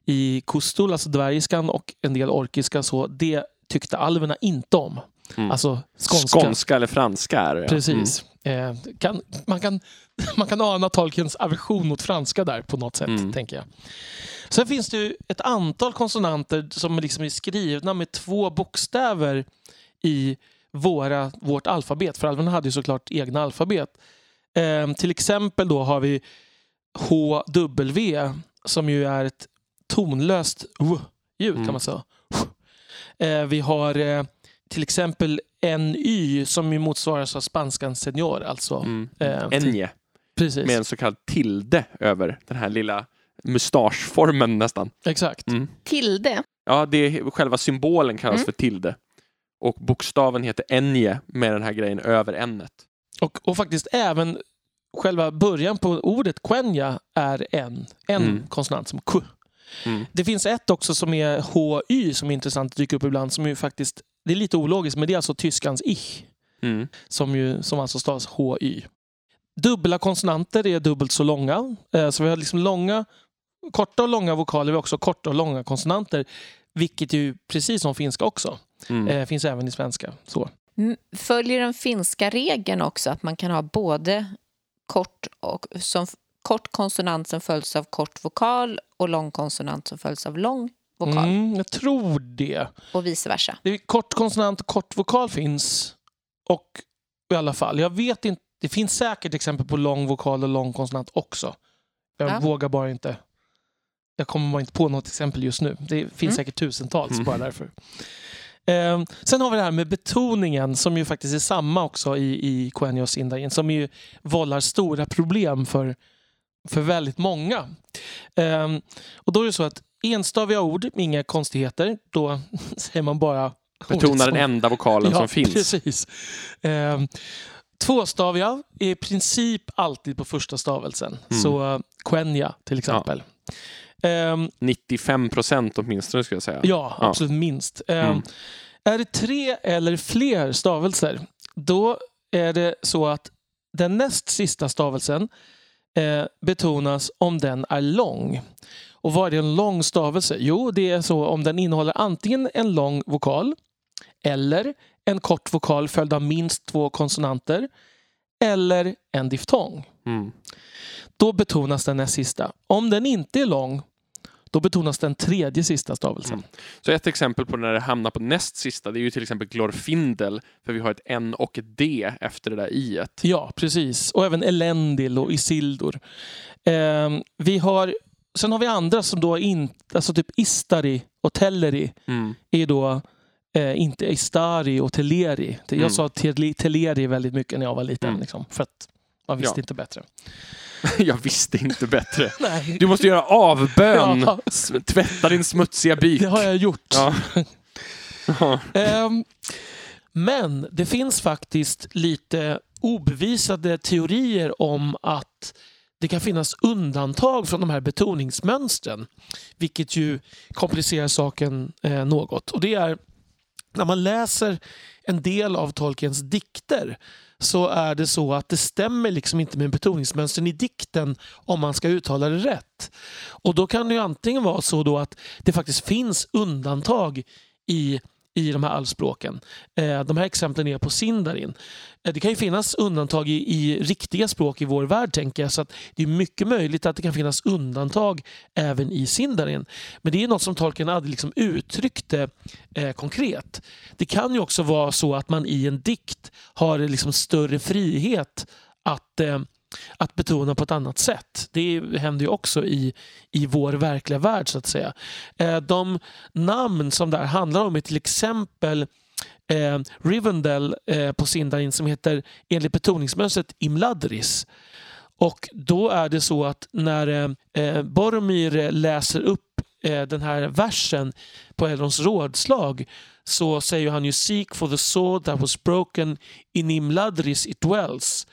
i kustul, alltså dvärgiskan och en del orkiska. Så det tyckte alverna inte om. Mm. Alltså skånska. Skånska eller franska är det. ja. Precis. Eh, kan, man, kan, [laughs] man kan ana Tolkiens aversion mot franska där på något sätt, Mm. tänker jag. Sen finns det ju ett antal konsonanter som liksom är skrivna med två bokstäver i våra, vårt alfabet. För alverna hade ju såklart egna alfabet. Eh, till exempel då har vi HW som ju är ett tonlöst w-ljud Mm. kan man säga. Eh, vi har eh, till exempel NY som ju motsvaras av spanskan senior. Alltså, Mm. eh, Enje, precis. med en så kallad tilde över den här lilla mustaschformen nästan. Exakt. Mm. Tilde. Ja, det är, själva symbolen kallas Mm. för tilde. Och bokstaven heter enje med den här grejen över n Och, och faktiskt även själva början på ordet quenya är en, en Mm. konsonant som k. Mm. Det finns ett också som är HY som är intressant att dyka upp ibland. Som är faktiskt, det är lite ologiskt men det är alltså tyskans ich. Mm. som, ju, som alltså stavas HY. Dubbla konsonanter är dubbelt så långa. Eh, Så vi har liksom långa korta och långa vokaler, vi har också korta och långa konsonanter. Vilket ju precis som finska också Mm. eh, finns även i svenska. Så. Mm, Följer den finska regeln också att man kan ha både kort, och, som, kort konsonant som följs av kort vokal och lång konsonant som följs av lång vokal Mm, jag tror det. och vice versa? det är kort konsonant och kort vokal finns. Och i alla fall, jag vet inte. Det finns säkert exempel på lång vokal och lång konsonant också. Jag Ja. vågar bara inte. Jag kommer bara inte på något exempel just nu. Det finns Mm. säkert tusentals Mm. bara därför. Ehm, sen har vi det här med betoningen som ju faktiskt är samma också i, i Quenya och Sindarin som ju vållar stora problem för, för väldigt många. Ehm, och då är det så att enstaviga ord, inga konstigheter, då [laughs] säger man bara ordet Betona som- den enda vokalen ja, som finns. Precis. Ehm, tvåstaviga är i princip alltid på första stavelsen. Mm. Så uh, Quenya till exempel. Ehm, 95 procent åtminstone skulle jag säga. ja, Ja. absolut minst. Mm. Är det tre eller fler stavelser, då är det så att den näst sista stavelsen eh, betonas om den är lång. Och vad är en lång stavelse? Jo, det är så om den innehåller antingen en lång vokal eller en kort vokal följd av minst två konsonanter eller en diftong. Mm. Då betonas den näst sista. Om den inte är lång, då betonas den tredje sista stavelsen. Mm. Så ett exempel på när det hamnar på näst sista, det är ju till exempel Glorfindel, för vi har ett N och ett D efter det där i -et. Ja, precis. Och även Elendil och Isildur. Ehm, vi har, sen har vi andra som då inte, alltså typ Istari och Telleri Mm. är då eh, inte Istari och Teleri. Jag Mm. sa Tele- Teleri väldigt mycket när jag var liten. Mm. Liksom, för att man visste Ja. inte bättre. [laughs] Jag visste inte bättre. [laughs] Nej, Du måste göra avbön, Ja. Tvätta din smutsiga byk. det har jag gjort. Ja. [laughs] Ehm, men det finns faktiskt lite obevisade teorier om att det kan finnas undantag från de här betoningsmönstren. Vilket ju komplicerar saken eh, något. Och det är när man läser en del av Tolkiens dikter så är det så att det stämmer liksom inte med betoningsmönstren i dikten om man ska uttala det rätt. Och då kan det ju antingen vara så då att det faktiskt finns undantag i i de här allspråken. Eh, de här exemplen är på Sindarin. Eh, det kan ju finnas undantag i, i riktiga språk i vår värld, tänker jag. Så att det är mycket möjligt att det kan finnas undantag även i Sindarin. Men det är något som Tolkien aldrig liksom uttryckte eh, konkret. Det kan ju också vara så att man i en dikt har liksom större frihet att eh, att betona på ett annat sätt. Det händer ju också i, i vår verkliga värld så att säga. Eh, de namn som det här handlar om är till exempel eh, Rivendell eh, på Sindarin som heter enligt betoningsmönstret Imladris. Och då är det så att när eh, eh, Boromir läser upp eh, den här versen på Elrons rådslag så säger han ju Seek for the sword that was broken in Imladris it dwells.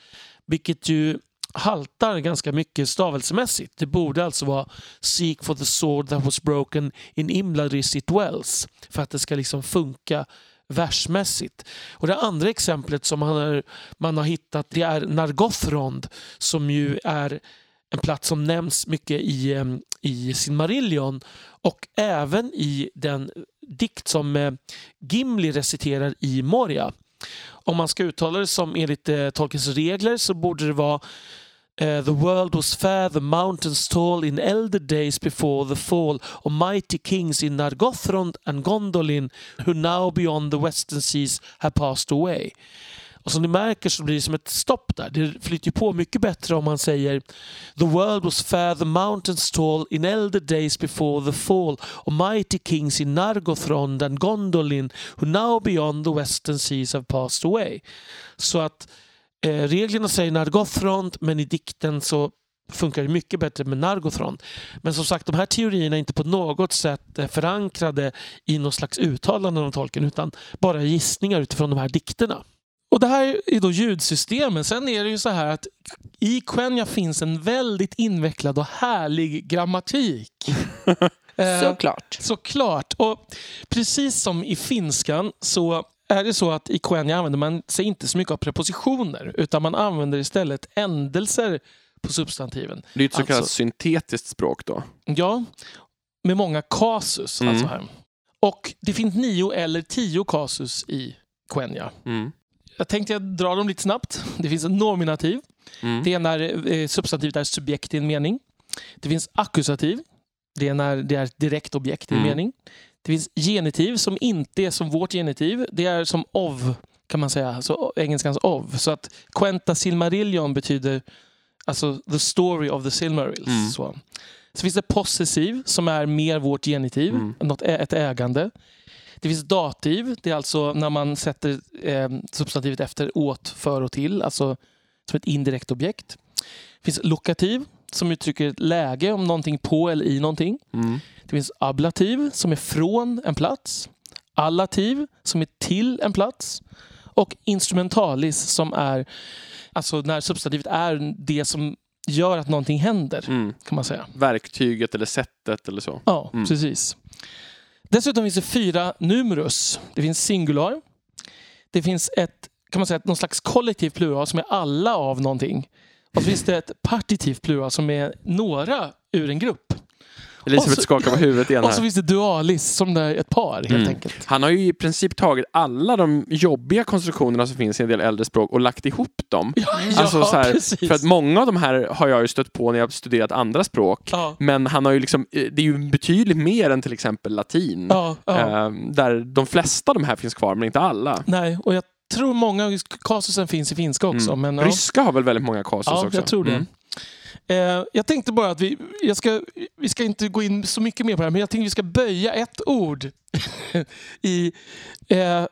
Vilket ju haltar ganska mycket stavelsemässigt. Det borde alltså vara Seek for the sword that was broken in Imladris it wells För att det ska liksom funka versmässigt. Och det andra exemplet som man har, man har hittat det är Nargothrond som ju är en plats som nämns mycket i, i Silmarillion och även i den dikt som eh, Gimli reciterar i Moria. Om man ska uttala det som enligt eh, Tolkiens regler så borde det vara Uh, The world was fair, the mountains tall in elder days before the fall of mighty kings in Nargothrond and Gondolin who now beyond the western seas have passed away. Och som ni märker så blir det som ett stopp där. Det flyter ju på mycket bättre om man säger The world was fair, the mountains tall in elder days before the fall of mighty kings in Nargothrond and Gondolin who now beyond the western seas have passed away. Så att eh, reglerna säger Nargothrond men i dikten så funkar det mycket bättre med Nargothrond. Men som sagt, de här teorierna är inte på något sätt eh, förankrade i någon slags uttalanden av tolken utan bara gissningar utifrån de här dikterna. Och Det här är då ljudsystemen. Sen är det ju så här att i Quenya finns en väldigt invecklad och härlig grammatik. [laughs] Eh, Såklart. Såklart. Och precis som i finskan så är det så att i Quenya använder man sig inte så mycket av prepositioner utan man använder istället ändelser på substantiven. Det är ett så kallat Alltså- syntetiskt språk då. Ja, med många kasus. Mm. Alltså här. Och det finns nio eller tio kasus i Quenya. Mm. Jag tänkte jag drar dem lite snabbt. Det finns en nominativ. Mm. Det är när eh, substantivet är subjekt i en mening. Det finns ackusativ. Det är när det är ett direkt objekt i en Mm. mening. Det finns genitiv som inte är som vårt genitiv. Det är som of, kan man säga. Alltså engelskans of. Så att Quenta Silmarillion betyder alltså the story of the Silmarils. Mm. Så. så finns det possessiv som är mer vårt genitiv, Mm. något, ett ägande. Det finns dativ, det är alltså när man sätter eh, substantivet efter åt, för och till, alltså som ett indirekt objekt. Det finns lokativ som uttrycker ett läge om någonting på eller i någonting. Mm. Det finns ablativ som är från en plats. Allativ som är till en plats. Och instrumentalis som är alltså när substantivet är det som gör att någonting händer. Mm. kan man säga. Verktyget eller sättet eller så. Ja, Mm. precis. Dessutom finns det fyra numerus. Det finns singular. Det finns ett, kan man säga, någon slags kollektivt plural som är alla av någonting. Och så finns det ett partitivt plural som är några ur en grupp. Elisabeth Och så- skakar på huvudet igen [laughs] Och så här. finns det dualis som det är ett par helt Mm. enkelt. Han har ju i princip tagit alla de jobbiga konstruktionerna som finns i en del äldre språk och lagt ihop dem. [laughs] Alltså ja, så här, precis. för att många av de här har jag ju stött på när jag har studerat andra språk. Ja, Men han har ju liksom, eh, det är ju betydligt mer än till exempel latin. ja, ja. Eh, där de flesta av de här finns kvar, men inte alla. Nej, och jag tror många kasusen finns i finska också. Mm. Men, ja. Ryska har väl väldigt många kasus Ja, också? jag tror det. Mm. Eh, jag tänkte bara att vi, jag ska, vi ska inte gå in så mycket mer på det här, men jag tänkte vi ska böja ett ord [laughs] i eh,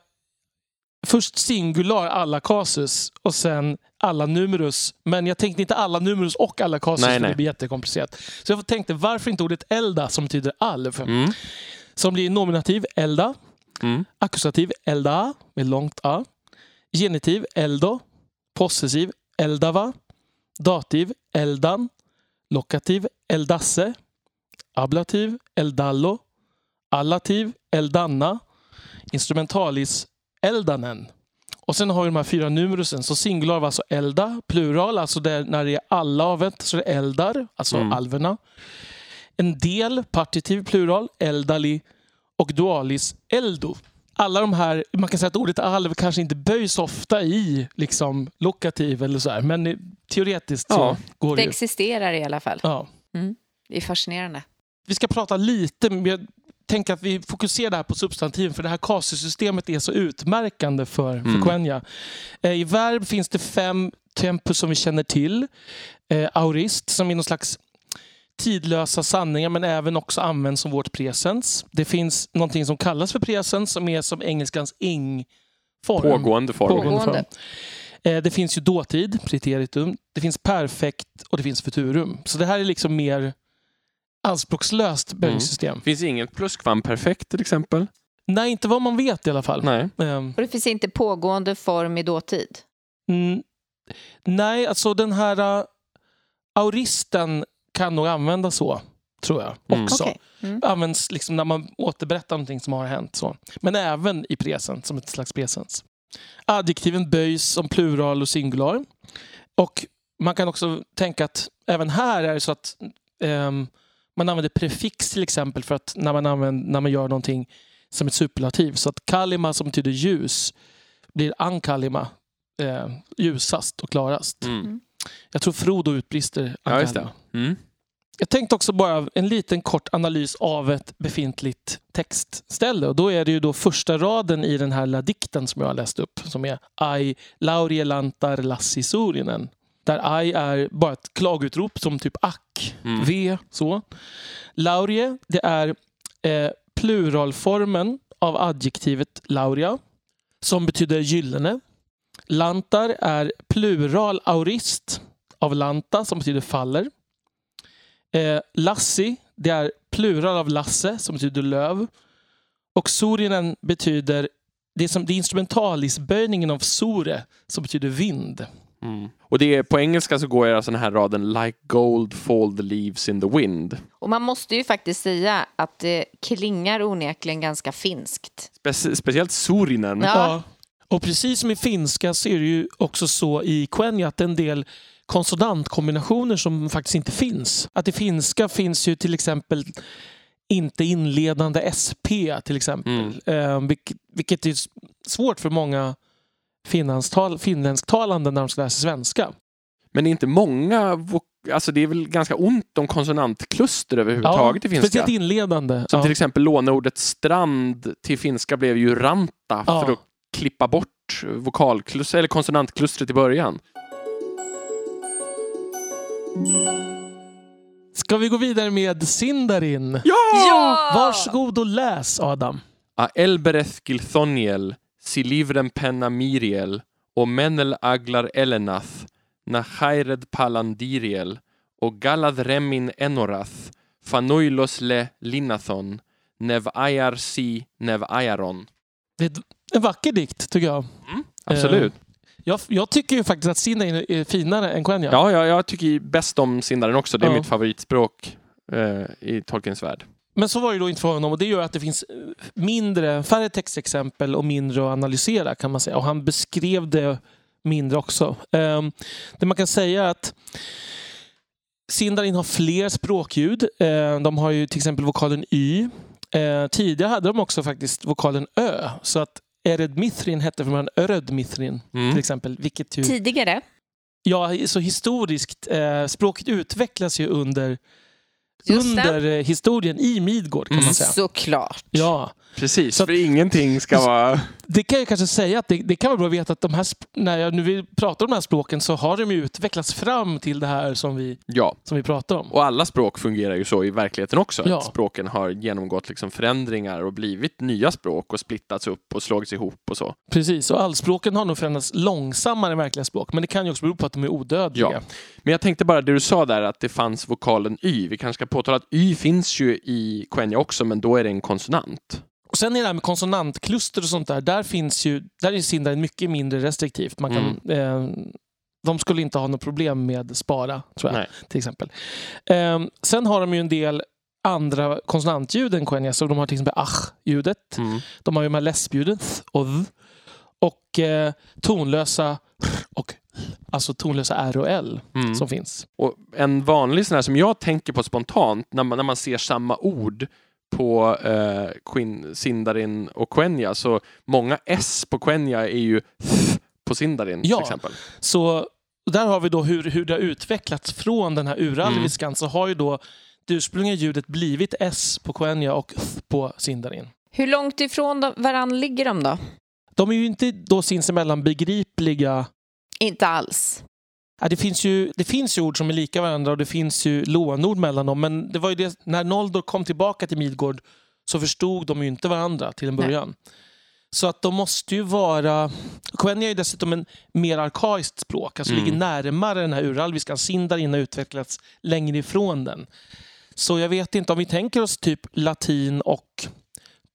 först singular alla kasus och sen alla numerus. Men jag tänkte inte alla numerus och alla kasus Nej, för nej. det blir jättekomplicerat. Så jag tänkte varför inte ordet elda som betyder alv? Mm. Som blir nominativ elda, Mm. ackusativ elda med långt a, genitiv eldo, possessiv eldava, dativ eldan, lokativ eldasse, ablativ eldallo, allativ eldanna, instrumentalis eldanen. Och sen har vi de här fyra numerusen. Så singular var alltså elda, plural, alltså där, när det är alla avet så är det eldar, alltså Mm. alverna. En del, partitiv plural, eldali och dualis eldo. Alla de här, man kan säga att ordet alv kanske inte böjs ofta i liksom lokativ eller så här, men teoretiskt så Ja. går Det det ju. existerar i alla fall. Ja. Det är fascinerande. Vi ska prata lite, men jag tänker att vi fokuserar här på substantiven för det här kasussystemet är så utmärkande för, Mm. för Quenya. Eh, I verb finns det fem tempus som vi känner till. Eh, aurist som är någon slags tidlösa sanningar men även också används som vårt presens. Det finns någonting som kallas för presens som är som engelskans ing-form. Pågående form. Pågående form. Eh, Det finns ju dåtid, preteritum. Det finns perfekt och det finns futurum. Så det här är liksom mer anspråkslöst böjningssystem. Finns inget pluskvamperfekt till exempel? Nej, inte vad man vet i alla fall. Nej. Ehm, Och det finns inte pågående form i dåtid. mm, nej, alltså den här uh, auristen kan nog användas så, tror jag. Mm. Också. Okej. Mm. Används liksom när man återberättar någonting som har hänt. Så. Men även i presens, som ett slags presens. Adjektiven böjs som plural och singular. Och man kan också tänka att även här är det så att ehm, man använder prefix till exempel för att när man, använder, när man gör någonting som ett superlativ. Så att kalima som betyder ljus blir ankalima, eh, ljusast och klarast. Mm. Jag tror Frodo utbrister Ja, just ankalima. det. Jag tänkte också bara en liten kort analys av ett befintligt textställe. Och då är det ju då första raden i den här lilla dikten som jag har läst upp som är Ai laurie lantar lassi surinen. Där ai är bara ett klagutrop som typ ack, Mm. v, så. Laurie, det är eh, pluralformen av adjektivet lauria som betyder gyllene. Lantar är plural aurist av lanta som betyder faller. Eh, lassi, det är plural av lasse som betyder löv. Och sorinen betyder, det är, som, det är instrumentalisböjningen av sore som betyder vind. Mm. Och det är, på engelska så går alltså den här raden Like gold fall the leaves in the wind. Och man måste ju faktiskt säga att det klingar onekligen ganska finskt. Spec- speciellt Surinen. Ja. Och precis som i finska så är det ju också så i quenya att en del konsonantkombinationer som faktiskt inte finns. Att i finska finns ju till exempel inte inledande SP till exempel. Mm. Eh, vilket, vilket är svårt för många finlandstal, finländsktalande när de ska sig svenska. Men det är inte många, alltså det är väl ganska ont om konsonantkluster överhuvudtaget i finska. Speciellt inledande. Som ja. till exempel låneordet strand till finska blev ju ranta Ja. för att klippa bort vokalkluster, eller konsonantklustret i början. Ska vi gå vidare med Sindarin? Ja! Varsågod och läs Adam. A elbereth gilthoniel, silivren penna miriel, och menel aglar elenath, nachaired palandiriel, och galad remin enorath, fanoilos le linathon, nev ayar si nev ayaron. Det är en vacker dikt tycker jag. Absolut. Jag, jag tycker ju faktiskt att Sindarin är finare än Quenya. Ja, ja, jag tycker ju bäst om Sindaren också. Det är Ja. mitt favoritspråk eh, i Tolkiens värld. Men så var det då inte för honom och det gör att det finns eh, mindre, färre textexempel och mindre att analysera kan man säga. Och han beskrev det mindre också. Ehm, det man kan säga är att Sindarin har fler språkljud. Eh, de har ju till exempel vokalen Y. Eh, tidigare hade de också faktiskt vokalen Ö. Så att Ered Mithrin hette från början Öröd Mithrin Mm. till exempel. Vilket ju, Tidigare. ja, så historiskt. Eh, språket utvecklas ju under, Just under eh, historien i Midgård kan Mm. man säga. Såklart. Ja, Precis, Så att- för ingenting ska vara... det kan jag kanske säga att det, det kan vara bra att veta att de här, när jag nu vill prata om de här språken så har de ju utvecklats fram till det här som vi, Ja, som vi pratar om. och alla språk fungerar ju så i verkligheten också. Ja. Att språken har genomgått liksom förändringar och blivit nya språk och splittats upp och slagits ihop och så. Precis, och allspråken har nog förändrats långsammare än verkliga språk. Men det kan ju också bero på att de är odödliga. Ja. Men jag tänkte bara det du sa där att det fanns vokalen Y. Vi kanske ska påtala att Y finns ju i Quenya också, men då är det en konsonant. Och sen är det här med konsonantkluster och sånt där. Där finns ju, där är Sindarin mycket mindre restriktivt. Man kan, eh, de skulle inte ha något problem med spara, tror jag, Nej. till exempel. Eh, sen har de ju en del andra konsonantljud än Quenya. Så de har till exempel ach-ljudet. Mm. De har ju de här läspljuden th och th. Och eh, tonlösa och alltså tonlösa R och L Mm. som finns. Och en vanlig sån här som jag tänker på spontant när man, när man ser samma ord på eh, Quin, Sindarin och Quenya så många S på Quenya är ju th på Sindarin Ja. till exempel. Så där har vi då hur, hur det har utvecklats från den här uralviskan. Så har ju då det ursprungliga ljudet blivit S på Quenya och th på Sindarin. Hur långt ifrån varann ligger de då? De är ju inte då sinsemellan begripliga. Inte alls. Ja, det, finns ju, det finns ju ord som är lika varandra och det finns ju lånord mellan dem. Men det var ju det, när Noldor kom tillbaka till Midgård så förstod de ju inte varandra till en Nej. början. Så att de måste ju vara... Quenya är ju dessutom en mer arkaiskt språk, alltså Mm. ligger närmare den här uralviskan. Sindarin har utvecklats längre ifrån den. Så jag vet inte, om vi tänker oss typ latin och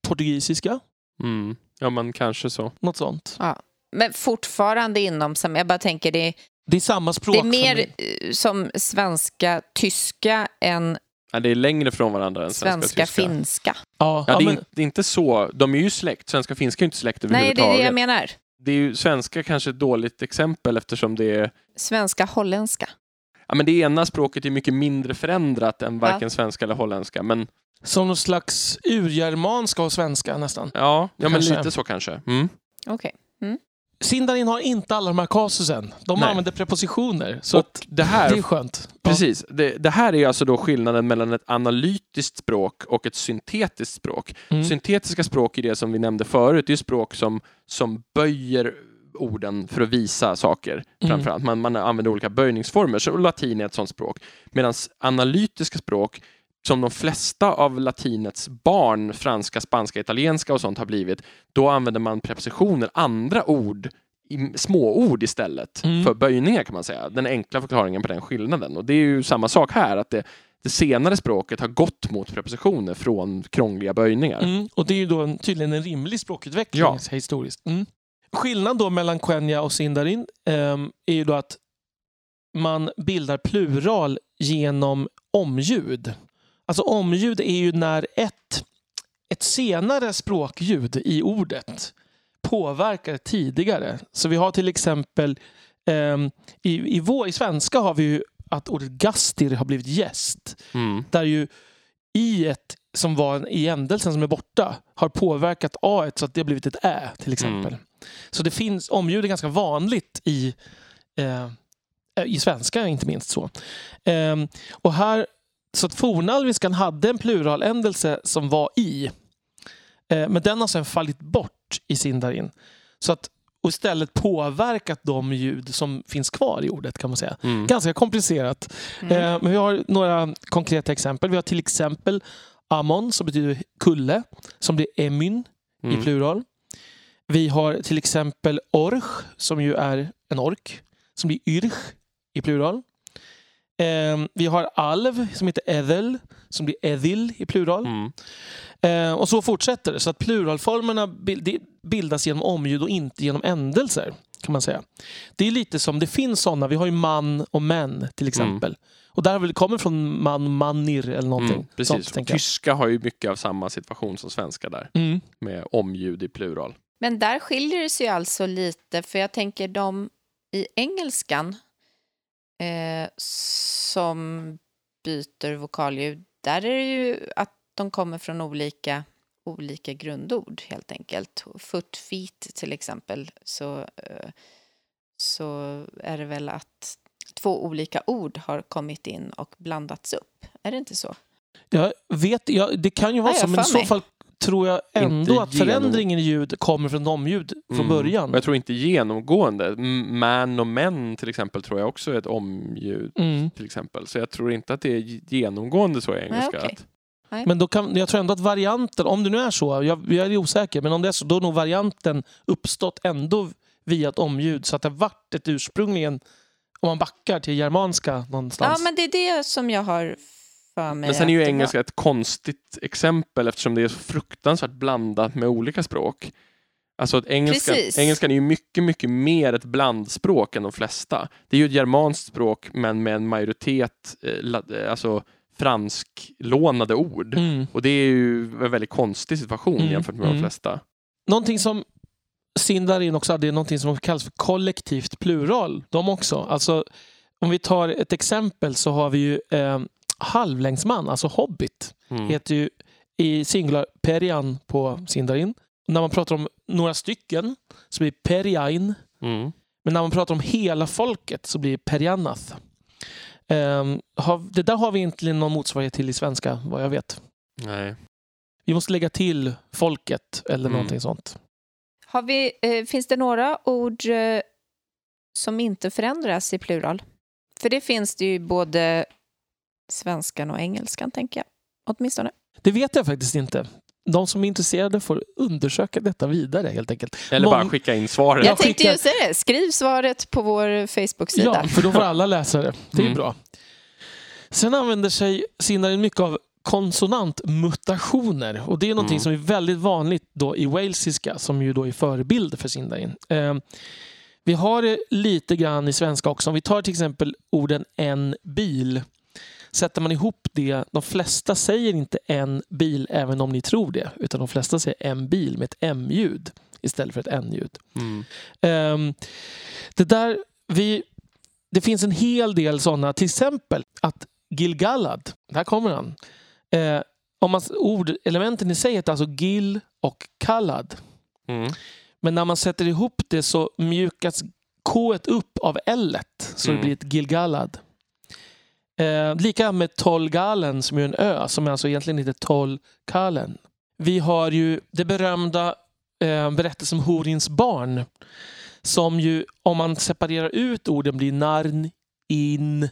portugisiska, Mm. Ja, men kanske så. något sånt. Ja. Men fortfarande inom. Jag bara tänker, det, Det är samma det språk. är mer eh, som svenska, tyska än Ja, det är längre från varandra än svenska, svenska, tyska. finska. Ja, Ja, ja, det, är men, in, det är inte så. De är ju släkt. Svenska och finska är ju inte släkt Nej, det är överhuvudtaget. det jag menar. det är ju svenska kanske ett dåligt exempel eftersom det är Svenska, holländska. Ja, men det ena språket är mycket mindre förändrat än varken svenska eller holländska. Men som någon slags urgermanska och svenska nästan. ja, ja men Kanske. lite så kanske. Mm. Okej. Sindarin har inte alla de här kasusen. De Nej. använder prepositioner. Så Och att det här, det är skönt. Precis, det, det här är alltså då skillnaden mellan ett analytiskt språk och ett syntetiskt språk. Mm. Syntetiska språk är det som vi nämnde förut, det är språk som, som böjer orden för att visa saker. Mm. Framförallt. Man, man använder olika böjningsformer, så latin är ett sådant språk. Medan analytiska språk, som de flesta av latinets barn, franska, spanska, italienska och sånt har blivit, då använder man prepositioner, andra ord, småord istället Mm. för böjningar kan man säga. Den enkla förklaringen på den skillnaden. Och det är ju samma sak här, att det, det senare språket har gått mot prepositioner från krångliga böjningar. Mm. Och det är ju då en, tydligen en rimlig språkutveckling Ja. historiskt. Mm. Skillnaden då mellan Quenya och Sindarin ehm, är ju då att man bildar plural genom omljud. Alltså omljud är ju när ett, ett senare språkljud i ordet påverkade tidigare. Så vi har till exempel ehm, i, i, vår, i svenska har vi ju att ordet gastir har blivit gäst. Mm. Där ju i ett som var en, i ändelsen som är borta har påverkat a så att det har blivit ett ä till exempel. Mm. Så det finns omljud är ganska vanligt i, eh, i svenska inte minst. så. Ehm, och här, så att fornalviskan hade en pluraländelse som var i. Eh, men den har sen fallit bort i Sindarin. Så att, och istället påverkat de ljud som finns kvar i ordet kan man säga. Mm. Ganska komplicerat. Eh, men vi har några konkreta exempel. Vi har till exempel Amon som betyder kulle, som blir emyn i Mm. plural. Vi har till exempel orch, som ju är en ork, som blir yrch i plural. Eh, vi har alv, som heter edel, som blir edil i plural. Mm. Eh, och så fortsätter det. Så att pluralformerna bildas genom omljud och inte genom ändelser. kan man säga. Det är lite som, det finns sådana, vi har ju man och män till exempel. Och där har väl kommer från man, manir eller någonting. Mm. Precis. Sånt, tyska har ju mycket av samma situation som svenska där. Mm. Med omljud i plural. Men där skiljer det sig alltså lite, för jag tänker de i engelskan eh, som byter vokalljud, där är det ju att de kommer från olika, olika grundord helt enkelt. Foot, feet till exempel, så, eh, så är det väl att två olika ord har kommit in och blandats upp. Är det inte så? Jag vet, jag, det kan ju vara jag så, men i så fall tror jag ändå Inte att förändringen i ljud kommer från omljud från Mm. början. Jag tror inte genomgående. Man och män till exempel tror jag också är ett omljud. Mm. till exempel. Så jag tror inte att det är genomgående så i engelska. okej. att, Men då kan, jag tror ändå att varianten, om det nu är så, jag, jag är osäker, men om det är så, då har nog varianten uppstått ändå via ett omljud. Så att det har varit ett ursprungligen, om man backar till germanska någonstans. Ja, men det är det som jag har för mig. men sen är ju det var. engelska ett konstigt exempel eftersom det är så fruktansvärt blandat med olika språk. Alltså att engelska, Precis. engelskan är ju mycket, mycket mer ett blandspråk än de flesta. Det är ju ett germanskt språk men med en majoritet eh, eh, alltså fransklånade ord. Mm. Och det är ju en väldigt konstig situation Mm, jämfört med mm. de flesta. Någonting som Sindarin också hade är någonting som kallas för kollektivt plural. De också. Alltså, om vi tar ett exempel så har vi ju eh, halvlängdsman, alltså hobbit. Mm. heter ju i singular perian på Sindarin. När man pratar om några stycken så blir det periain. Mm. Men när man pratar om hela folket så blir det perianath. Um, har, det där har vi inte någon motsvarighet till i svenska, vad jag vet. Nej. Vi måste lägga till folket eller Mm. någonting sånt. Har vi, eh, finns det några ord eh, som inte förändras i plural? För det finns det ju både svenskan och engelskan, tänker jag. Åtminstone. Det vet jag faktiskt inte. De som är intresserade får undersöka detta vidare helt enkelt. Eller bara Mång- skicka in svaret. Jag tänkte ju säga det. Skriv svaret på vår Facebook-sida. Ja, för då får alla läsa det. Det är Mm. bra. Sen använder sig Sindarin mycket av konsonantmutationer. Och det är någonting Mm. som är väldigt vanligt då i walesiska som ju då är förebild för Sindarin. Eh, vi har det lite grann i svenska också. Om vi tar till exempel orden en bil. Sätter man ihop det, de flesta säger inte en bil även om ni tror det. Utan de flesta säger en bil med ett M-ljud istället för ett N-ljud. Mm. Ehm, det där, vi, det finns en hel del sådana. Till exempel att Gilgalad, där kommer han. Eh, om man, ordelementen i sig heter alltså Gil och Kallad. Mm. Men när man sätter ihop det så mjukas K upp av L så Mm. det blir ett Gilgalad. Eh, lika med Tolgalen som är en ö som alltså egentligen heter Tolkalen. Vi har ju det berömda eh, berättelsen om Horins barn. Som ju, om man separerar ut orden, blir narn, in,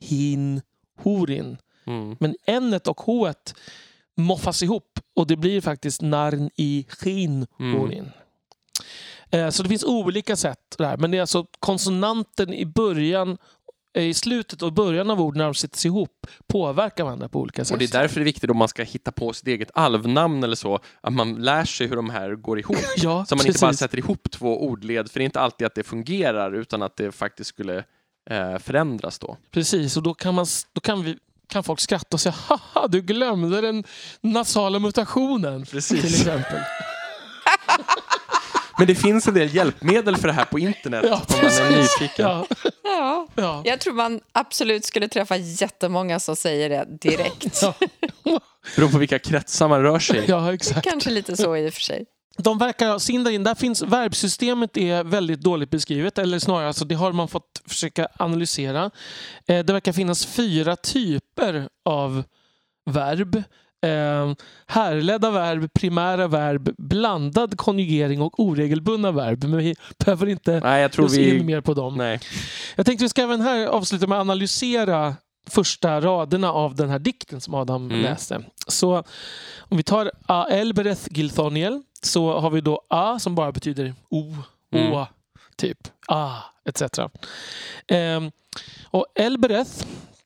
hin, horin. Mm. Men n och h moffas ihop och det blir faktiskt narn i skin Mm. horin. Eh, Så det finns olika sätt där. Men det är alltså konsonanten i början i slutet och början av ord när de sätts ihop påverkar varandra på olika sätt. Och det är därför det är viktigt om man ska hitta på sitt eget alvnamn eller så, att man lär sig hur de här går ihop. [laughs] ja, Så man inte bara precis. sätter ihop två ordled, för det är inte alltid att det fungerar, utan att det faktiskt skulle eh, förändras då. Precis, och då kan, man, då kan, vi, kan folk skratta och säga haha, du glömde den nasala mutationen. Precis. Till exempel. [laughs] Men det finns en del hjälpmedel för det här på internet Ja, om man är nyfiken. Ja, Ja. ja. Jag tror man absolut skulle träffa jättemånga som säger det direkt. Ja. Beror på vilka kretsar man rör sig i. ja, exakt. Kanske lite så i och för sig. De verkar ha. Där finns verbsystemet är väldigt dåligt beskrivet. Eller snarare, alltså, det har man fått försöka analysera. Eh, det verkar finnas fyra typer av verb. Eh, härledda verb, primära verb, blandad konjugering och oregelbundna verb. Men vi behöver inte Nej, jag ge tror oss in vi... mer på dem. Nej. Jag tänkte vi ska även här avsluta med att analysera första raderna av den här dikten som Adam Mm. läste. Så om vi tar A Elbereth Gilthoniel så har vi då A som bara betyder O, Mm. Typ A, etc. Ehm, och Elbereth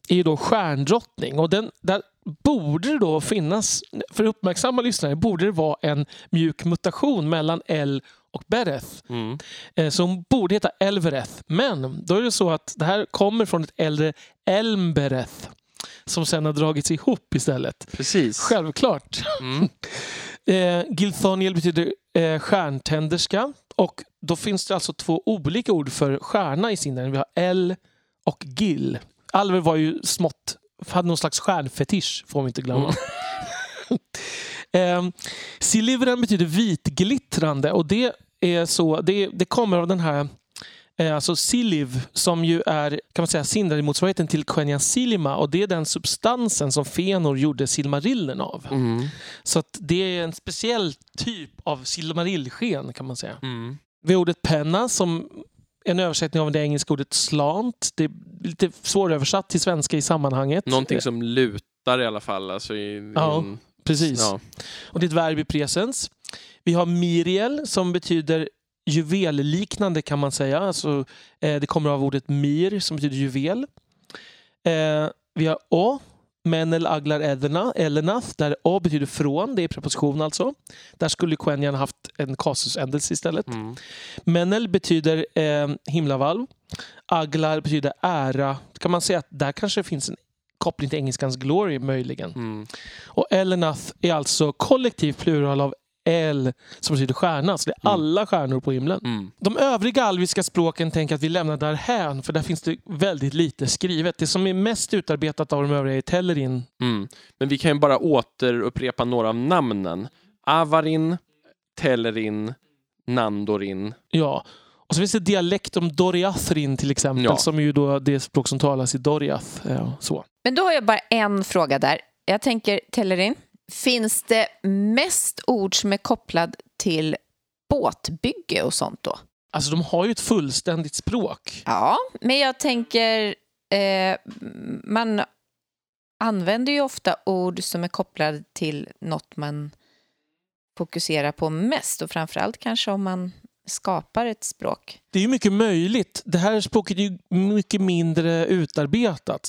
är ju då stjärndrottning och den, där borde det då finnas, för uppmärksamma lyssnare, borde det vara en mjuk mutation mellan L och Bereth. Mm. Eh, som borde heta Elvereth. Men då är det så att det här kommer från ett äldre Elmbereth som sen har dragits ihop istället. Precis. Självklart. Mm. [laughs] Eh, Gilthoniel betyder eh, stjärntänderska och då finns det alltså två olika ord för stjärna i sinnen. Vi har L och Gil. Alver var ju smått, hade någon slags stjärnfetisch får vi inte glömma. [laughs] Eh, silivren betyder vitglittrande och det är så, det, det kommer av den här eh, alltså siliv som ju är kan man säga Sindari-motsvarigheten till Quenya silima och det är den substansen som Fëanor gjorde Silmarillen av. Mm. Så det är en speciell typ av silmarillsken kan man säga. Mm. Vi har ordet penna som en översättning av det engelska ordet slant. Det är lite svåröversatt till svenska i sammanhanget. Någonting som lutar i alla fall. Alltså i, Ja, en, Precis. ja. Och det är ett verb i presens. Vi har miriel som betyder juvelliknande kan man säga. Alltså, eh, det kommer av ordet mir som betyder juvel. Eh, vi har å, menel aglar edena, elenath, där å betyder från. Det är preposition alltså. Där skulle Quenjan haft en kasusändelse istället. Mm. Menel betyder eh, himlavalv. Aglar betyder ära. Kan man säga att där kanske finns en koppling till engelskans glory möjligen. Mm. Och Elenath är alltså kollektiv plural av El som betyder stjärna. Så det är Mm. alla stjärnor på himlen. Mm. De övriga alviska språken tänker att vi lämnar därhän för där finns det väldigt lite skrivet. Det som är mest utarbetat av de övriga är Tellerin. Mm. Men vi kan ju bara återupprepa några av namnen. Avarin, Tellerin, Nandorin. Ja. Och så finns det dialekt om Doriathrin till exempel Ja. som är ju då det språk som talas i Doriath. Ja, så. Men då har jag bara en fråga där. Jag tänker, Tellerin, finns det mest ord som är kopplad till båtbygge och sånt då? Alltså de har ju ett fullständigt språk. Ja, men jag tänker, eh, man använder ju ofta ord som är kopplade till något man fokuserar på mest och framförallt kanske om man skapar ett språk. Det är ju mycket möjligt. Det här språket är ju mycket mindre utarbetat.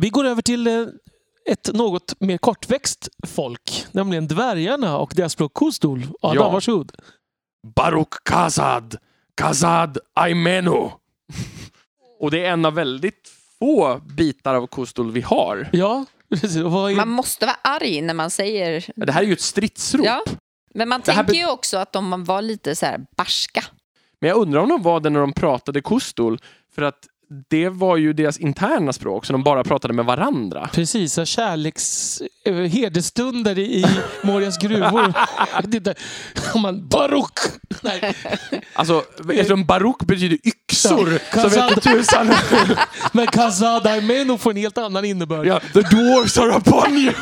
Vi går över till eh, ett något mer kortväxt folk, nämligen dvärgarna och deras språk kostol. Adam, Ja. varsågod. Baruk Kazad, Kazad Aimeno. [laughs] Och det är en av väldigt få bitar av Kostol vi har. Ja, [laughs] är... Man måste vara arg när man säger... Det här är ju ett stridsrop. Ja, men man Det tänker be- ju också att de var lite så här barska. Men jag undrar om de var det när de pratade Kostol. För att det var ju deras interna språk, så de bara pratade med varandra. Precis, så kärleks... eh, Hedersstunder i, Morias gruvor. [laughs] Om man... Nej, Alltså, eftersom Baruk betyder yxor, Ja, så vet Kazad. tusan. [laughs] men Kazad Aimeno får en helt annan innebörd. Ja, the dwarves are upon you!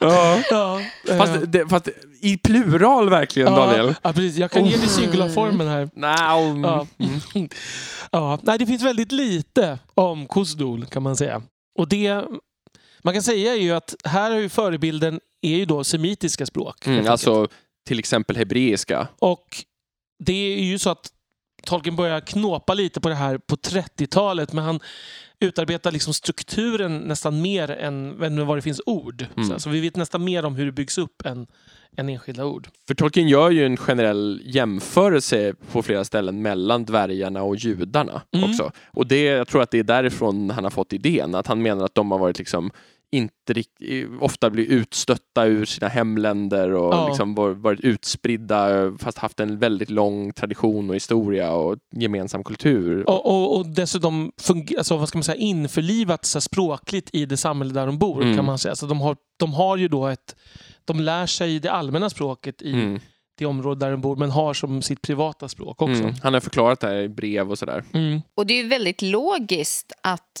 Ja, Ja. Fast, det, fast i plural verkligen, Daniel. Ja, precis. Jag kan ge dig singularformen här. Mm. Ja. Ja. Nej, det finns väldigt lite om Kosdol kan man säga. Och det man kan säga är ju att här är ju förebilden är ju då semitiska språk. Mm, alltså till exempel hebreiska. Och det är ju så att Tolkien börjar knåpa lite på det här på 30-talet men han utarbetar liksom strukturen nästan mer än, än vad det finns ord. Mm. Så, så vi vet nästan mer om hur det byggs upp än, än enskilda ord. För Tolkien gör ju en generell jämförelse på flera ställen mellan dvärgarna och judarna Mm. också. Och det, jag tror att det är därifrån han har fått idén, att han menar att de har varit liksom inte rikt- ofta blir utstötta ur sina hemländer och Ja. liksom var- varit utspridda fast haft en väldigt lång tradition och historia och gemensam kultur. Och, och, och dessutom alltså, vad ska man säga, införlivat så här, språkligt i det samhälle där de bor. Mm. kan man säga. Så de, har, de har ju då ett... De lär sig det allmänna språket i Mm. det område där de bor men har som sitt privata språk också. Mm. Han har förklarat det här i brev och sådär. Mm. Och det är ju väldigt logiskt att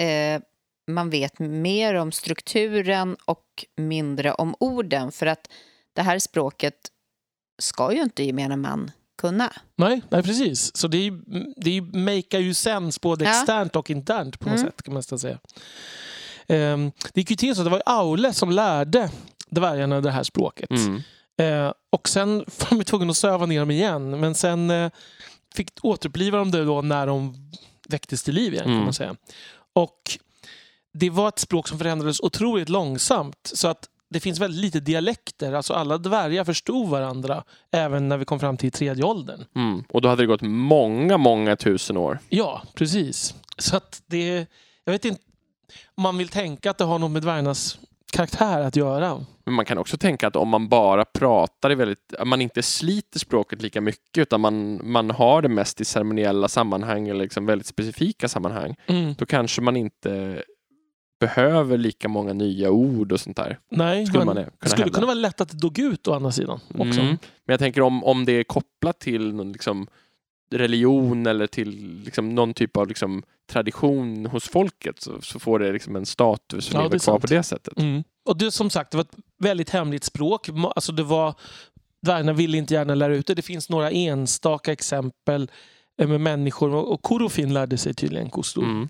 eh, man vet mer om strukturen och mindre om orden. För att det här språket ska ju inte gemene man kunna. Nej, nej, precis. Så det, är, ju- det makear ju sens både Ja. externt och internt på något Mm. sätt kan man säga. Um, det gick ju till så att det var Aule som lärde dvärgarna det här språket. Mm. Eh, och sen [laughs] var de tvungna att söva ner dem igen. Men sen eh, fick återuppliva dem det då när de väcktes till liv igen kan Mm. man säga. Och det var ett språk som förändrades otroligt långsamt. Så att det finns väldigt lite dialekter. Alltså alla dvärgar förstod varandra även när vi kom fram till tredje åldern. Mm. Och då hade det gått många, många tusen år. Ja, precis. Så att det... Jag vet inte om man vill tänka att det har något med dvärgarnas karaktär att göra. Men man kan också tänka att om man bara pratar i väldigt, man inte sliter språket lika mycket utan man, man har det mest i ceremoniella sammanhang eller liksom väldigt specifika sammanhang. Mm. Då kanske man inte behöver lika många nya ord och sånt där. Nej, Skulle men man kunna skulle hävda. kunna vara lätt att det dog ut å andra sidan. Också. Mm. Men jag tänker om, om det är kopplat till någon liksom religion eller till liksom någon typ av liksom tradition hos folket så, så får det liksom en status som Ja, lever kvar sant. på det sättet. Mm. Och det som sagt, det var ett väldigt hemligt språk. Alltså det var, dvärgarna ville inte gärna lära ut det. Det finns några enstaka exempel eh, med människor. Och Korofin lärde sig tydligen kostor. Mm.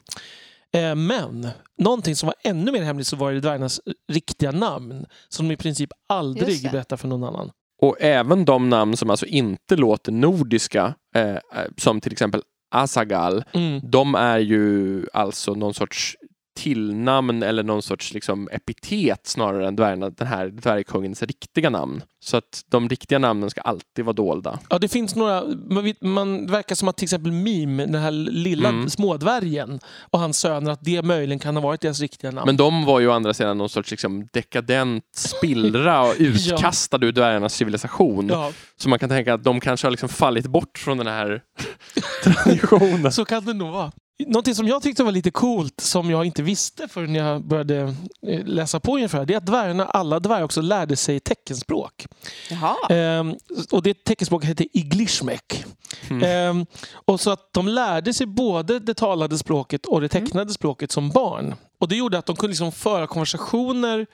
Eh, Men någonting som var ännu mer hemligt så var det dvärgarnas riktiga namn. Som de i princip aldrig berättar för någon annan. Och även de namn som alltså inte låter nordiska, eh, eh, som till exempel Asagal, Mm. de är ju alltså någon sorts tillnamn eller någon sorts liksom epitet snarare än dvärgarna, den här dvärgkungens riktiga namn. Så att de riktiga namnen ska alltid vara dolda. Ja, det finns några... Man, vet- man verkar som att till exempel Mim, den här lilla Mm. smådvärgen och hans söner, att det möjligen kan ha varit deras riktiga namn. Men de var ju å andra sidan någon sorts liksom dekadent spillra och [laughs] utkastad ur dvärgarnas civilisation. ja, Så man kan tänka att de kanske har liksom fallit bort från den här [laughs] traditionen. så kan det nog vara. Någonting som jag tyckte var lite coolt, som jag inte visste förrän jag började eh, läsa på ungefär, det är att dvärgarna, alla dvärgar också lärde sig teckenspråk. Jaha. Ehm, och det teckenspråket heter iglishmek. Mm. Ehm, och så att de lärde sig både det talade språket och det tecknade språket som barn. Och det gjorde att de kunde liksom föra konversationer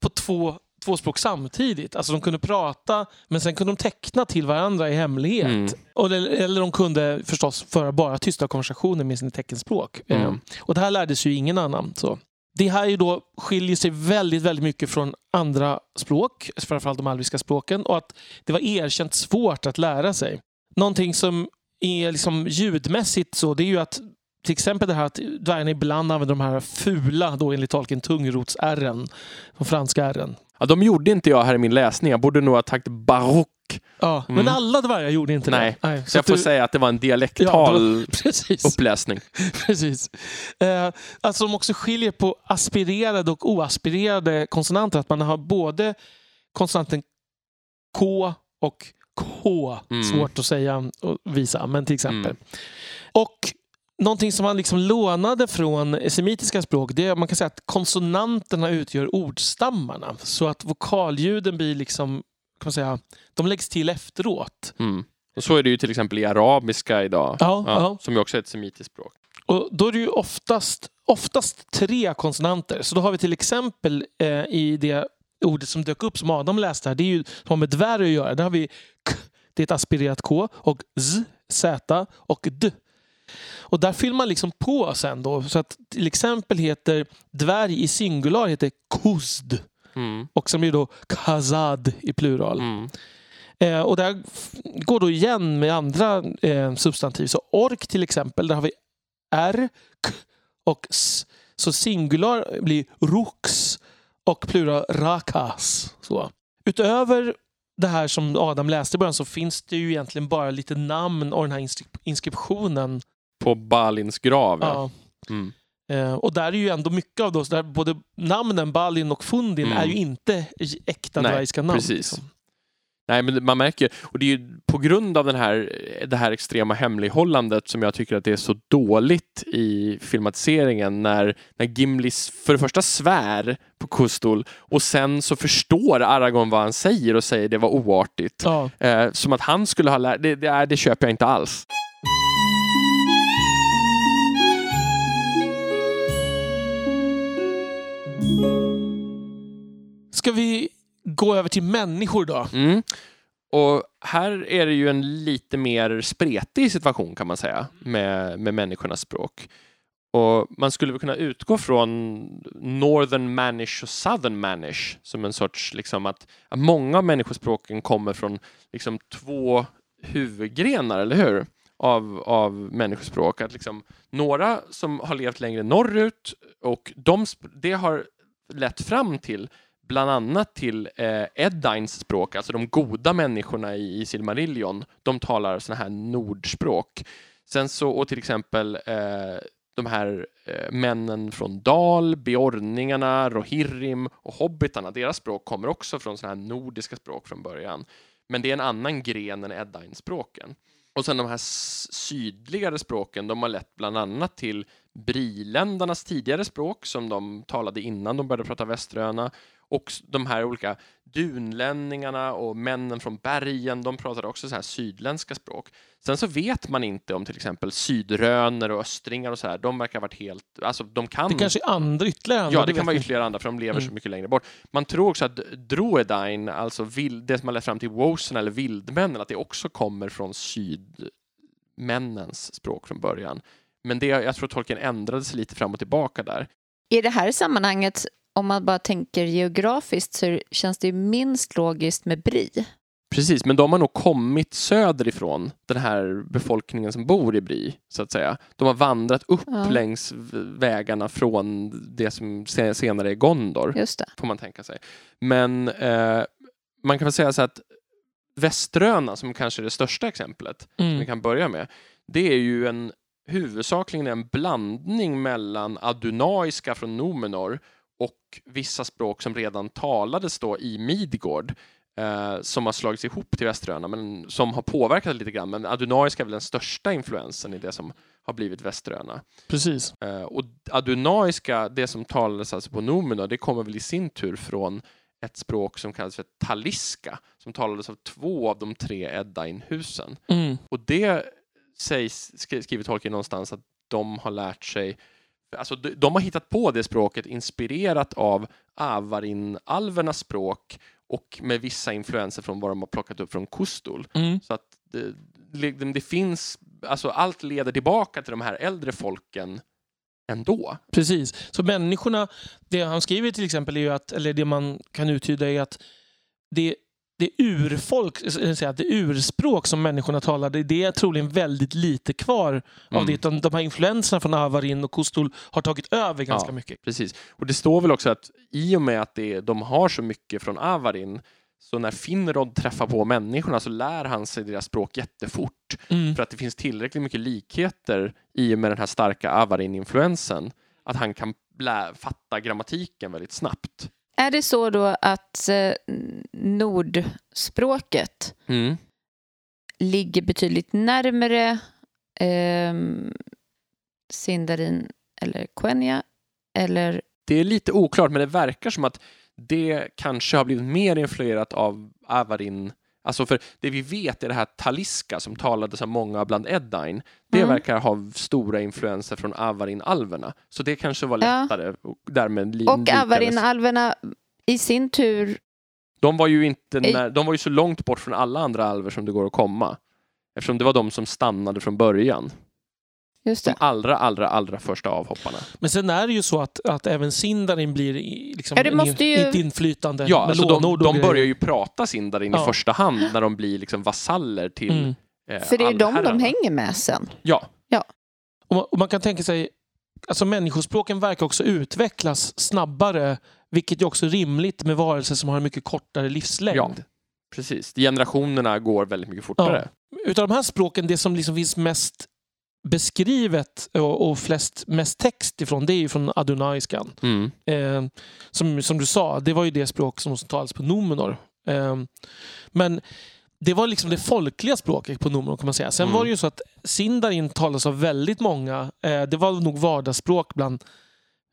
på två, två språk samtidigt. Alltså de kunde prata men sen kunde de teckna till varandra i hemlighet. Mm. Och, eller, de kunde förstås föra bara tysta konversationer med sina teckenspråk. Mm. Ehm, och det här lärde sig ju ingen annan. Så. Det här är ju då, skiljer sig väldigt, väldigt mycket från andra språk, framförallt de alviska språken, och att det var erkänt svårt att lära sig. Någonting som är liksom ljudmässigt så, det är ju att till exempel det här att dvärgarna ibland använder de här fula, då enligt tolken, tungrots-ärren, de franska ärren. Ja, de gjorde inte jag här i min läsning. Jag borde nog ha tagit barock. Ja, Mm. Men alla dvärgar gjorde inte Nej, det. Nej. Så jag att får du- säga att det var en Ja, dialektal det [laughs] Precis. uppläsning. [laughs] Precis. Eh, alltså de också skiljer på aspirerade och oaspirerade konsonanter. Att man har både konsonanten K och K. Mm. Svårt att säga och visa, men till exempel. Och någonting som man liksom lånade från semitiska språk, det är man kan säga att konsonanterna utgör ordstammarna. Så att vokalljuden blir liksom, kan man säga, de läggs till efteråt. Mm. Och så är det ju till exempel i arabiska idag. Ja, ja. Som ju också är ett semitiskt språk. Och då är det ju oftast, oftast tre konsonanter. Så då har vi till exempel eh, i det ordet som dök upp som Adam läste här, det är ju som har med dvärg att göra. Där har vi k, det är ett aspirerat k, och z, z och d. Och där fyller man liksom på sen då. Så att till exempel heter dvärg i singular heter kuzd. Mm. Och som är då kazad i plural. Mm. Eh, och det f- går då igen med andra eh, substantiv. Så ork till exempel, där har vi R, K Och s, så singular blir rux och plural rakas. Så. Utöver det här som Adam läste i början så finns det ju egentligen bara lite namn och den här inskri- inskriptionen. På Balins grav, ja. Ja. Mm. Eh, och där är ju ändå mycket av då, där både namnen Balin och Fundin Mm. är ju inte äkta Nej, dvärgska namn. precis. liksom. Nej, men man märker, och det är ju på grund av den här, det här extrema hemlighållandet som jag tycker att det är så dåligt i filmatiseringen när, när Gimlis för det första svär på Kustol och sen så förstår Aragorn vad han säger och säger det var oartigt. Ja. Eh, som att han skulle ha lärt, det, det, det köper jag inte alls. Ska vi gå över till människor då? Mm. Och här är det ju en lite mer spretig situation kan man säga med, med människornas språk. Och man skulle väl kunna utgå från Northern Manish och Southern Manish som en sorts, liksom att, att många av människospråken kommer från liksom två huvudgrenar, eller hur? Av, av människospråk. Att liksom, några som har levt längre norrut och de, det har lett fram till bland annat till eh, Eddines språk, alltså de goda människorna i, i Silmarillion. De talar sådana här nordspråk. Sen så, och till exempel eh, de här eh, männen från Dal, Beorningarna, Rohirrim och hobbitarna, deras språk kommer också från sådana här nordiska språk från början. Men det är en annan gren än Eddine-språken. Och sen de här sydligare språken, de har lett bland annat till Briländarnas tidigare språk som de talade innan de började prata västeröna och de här olika dunlänningarna och männen från bergen, de pratade också så här sydländska språk. Sen så vet man inte om till exempel sydröner och östringar och så här, de verkar ha varit helt, alltså de kan Det kanske är andra ytterligare andra. Ja, det kan vara ytterligare andra för de lever så Mm. mycket längre bort. Man tror också att Droedine, alltså vild, det som har lett fram till Wosen eller vildmännen, att det också kommer från sydmännens språk från början. Men det, jag tror Tolkien ändrade sig lite fram och tillbaka där. I det här sammanhanget, om man bara tänker geografiskt, så känns det ju minst logiskt med Bri. Precis, men de har nog kommit söderifrån, den här befolkningen som bor i Bri, så att säga. De har vandrat upp Ja. längs vägarna från det som se- senare är Gondor. Just det. får man tänka sig. Men eh, man kan väl säga så att Väströna, som kanske är det största exemplet, som vi Mm. kan börja med, det är ju en huvudsakligen en blandning mellan adunaiska från Numenor och vissa språk som redan talades då i Midgård eh, som har slagits ihop till Västeröna men som har påverkat lite grann. Men adunaiska är väl den största influensen i det som har blivit Västeröna. Precis. Eh, och adunaiska, det som talades alltså på Numenor, det kommer väl i sin tur från ett språk som kallas för taliska, som talades av två av de tre Edain-husen. Mm. Och det sägs, skri- skriver Tolkien någonstans, att de har lärt sig Alltså, de, de har hittat på det språket inspirerat av Avarin-alvernas språk och med vissa influenser från vad de har plockat upp från Kustol. Mm. Så att det, det, det finns, alltså allt leder tillbaka till de här äldre folken ändå. Precis. Så människorna, det han skriver till exempel är ju att, eller det man kan uttyda är att det, det urfolk, eller säga, det urspråk som människorna talade, det är troligen väldigt lite kvar av Mm. det. Utan de här influenserna från Avarin och Kustol har tagit över ganska Ja. mycket. Precis. Och det står väl också att i och med att det, de har så mycket från Avarin så när Finrod träffar på människorna så lär han sig deras språk jättefort. Mm. För att det finns tillräckligt mycket likheter i och med den här starka Avarin-influensen att han kan fatta grammatiken väldigt snabbt. Är det så då att eh, nordspråket Mm. ligger betydligt närmare eh, Sindarin eller Quenya? Eller Det är lite oklart, men det verkar som att det kanske har blivit mer influerat av Avarin. Alltså för det vi vet är det här taliska som talades av många bland Eddine. Det Mm. verkar ha stora influenser från Avarin-alverna. Så det kanske var Ja. lättare och därmed Och. Avarin-alverna i sin tur, De var ju inte när, de var ju så långt bort från alla andra alver som det går att komma. Eftersom det var de som stannade från början. Just De det. allra, allra, allra första avhopparna. Men sen är det ju så att, att även Sindarin blir liksom Ja, det måste ju- ett inflytande Ja, alltså de, de börjar ju prata Sindarin Ja. i första hand när de blir liksom vasaller till Mm. eh, För det är ju de de hänger med sen. Ja, Och man, och man kan tänka sig alltså människospråken verkar också utvecklas snabbare vilket är också rimligt med varelser som har en mycket kortare livslängd. Ja. Precis, generationerna går väldigt mycket fortare. Utav de här språken, det som liksom finns mest beskrivet och, och flest, mest text ifrån, det är ju från adunaiskan. Mm. Eh, som, som du sa, det var ju det språk som talades på Numenor. Eh, men det var liksom det folkliga språket på Numenor kan man säga. Sen Mm. var det ju så att Sindarin talas av väldigt många. Eh, det var nog vardagsspråk bland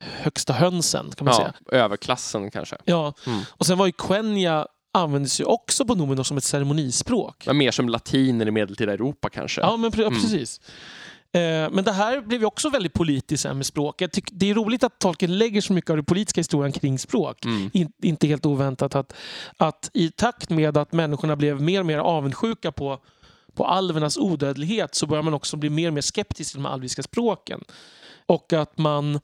högsta hönsen kan man Ja, säga. överklassen kanske. Ja. Mm. Och sen var ju Quenya användes ju också på Numenor som ett ceremonispråk. Men mer som latin i medeltida Europa kanske. Ja, men pre- ja, Mm. precis. Eh, Men det här blev ju också väldigt politiskt med språk. Jag tycker, det är roligt att Tolkien lägger så mycket av den politiska historien kring språk. Mm. In, inte helt oväntat att, att i takt med att människorna blev mer och mer avundsjuka på, på alvernas odödlighet så börjar man också bli mer och mer skeptisk till de alviska språken. Och att man,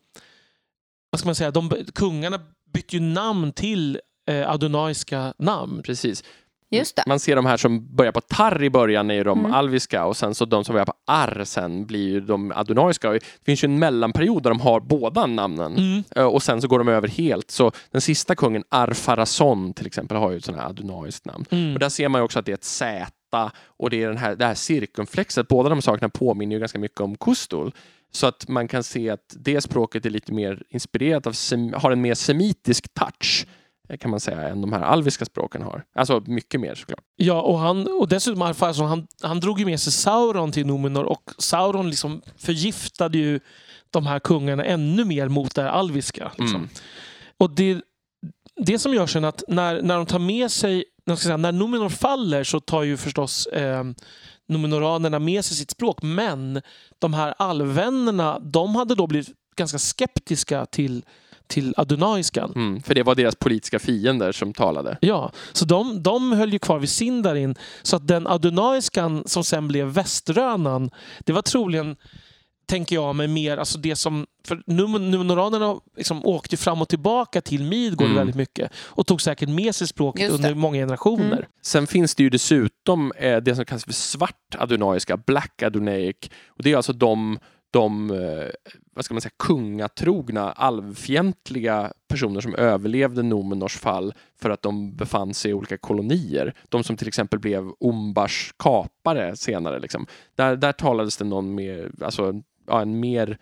vad ska man säga, de, kungarna bytte ju namn till eh, adonaiska namn. Precis. Just det. Man ser de här som börjar på tar i början är ju de Mm. alviska och sen så de som börjar på ar sen blir ju de adonaiska. Det finns ju en mellanperiod där de har båda namnen Mm. Eh, och sen så går de över helt. Så den sista kungen, Arfarason till exempel, har ju ett sånt här adonaiskt namn. Mm. Och där ser man ju också att det är ett Z och det är den här, det här cirkumflexet. Båda de sakerna påminner ju ganska mycket om kustul. Så att man kan se att det språket är lite mer inspirerat av, har en mer semitisk touch kan man säga, än de här alviska språken har. Alltså mycket mer såklart. Ja, och, han, och dessutom Arfason, han, han drog ju med sig Sauron till Numenor och Sauron liksom förgiftade ju de här kungarna ännu mer mot det här alviska. Liksom. Mm. Och det, det som gör sen att när, när de tar med sig, när, säga, när Numenor faller så tar ju förstås eh, Numenoranerna med sig sitt språk. Men de här alvvännerna, de hade då blivit ganska skeptiska till, till adunaiskan. Mm. För det var deras politiska fiender som talade. Ja, så de, de höll ju kvar vid Sindarin. Så att den adunaiskan som sen blev väströnan, det var troligen, tänker jag, med mer, alltså det som, för Num- Numenoranerna liksom åkte fram och tillbaka till Midgård Mm. väldigt mycket och tog säkert med sig språket under många generationer. Mm. Sen finns det ju dessutom eh, det som kallas för svart adonaiska, black adonaic. Och det är alltså de, de eh, vad ska man säga, kungatrogna, alvfientliga personer som överlevde Nomenors fall för att de befann sig i olika kolonier. De som till exempel blev Umbars kapare senare. Liksom. Där, där talades det någon mer, alltså, ja, en mer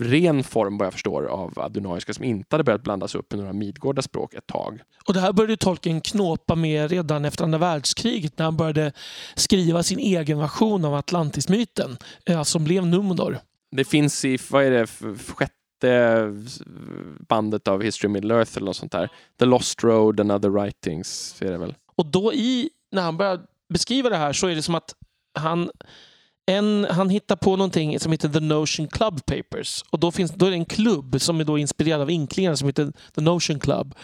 ren form vad jag förstår av adonaiska som inte hade börjat blandas upp i några Midgårda språk ett tag. Och det här började Tolkien knåpa med redan efter andra världskriget när han började skriva sin egen version av Atlantismyten, eh, som blev Numenor. Det finns i, vad är det, sjätte bandet av History of Middle Earth eller något sånt där. The Lost Road and Other Writings är det väl. Och då i, när han börjar beskriva det här så är det som att han, en, han hittar på någonting som heter The Notion Club Papers. Och då, finns, då är det en klubb som är då inspirerad av inklingarna som heter The Notion Club.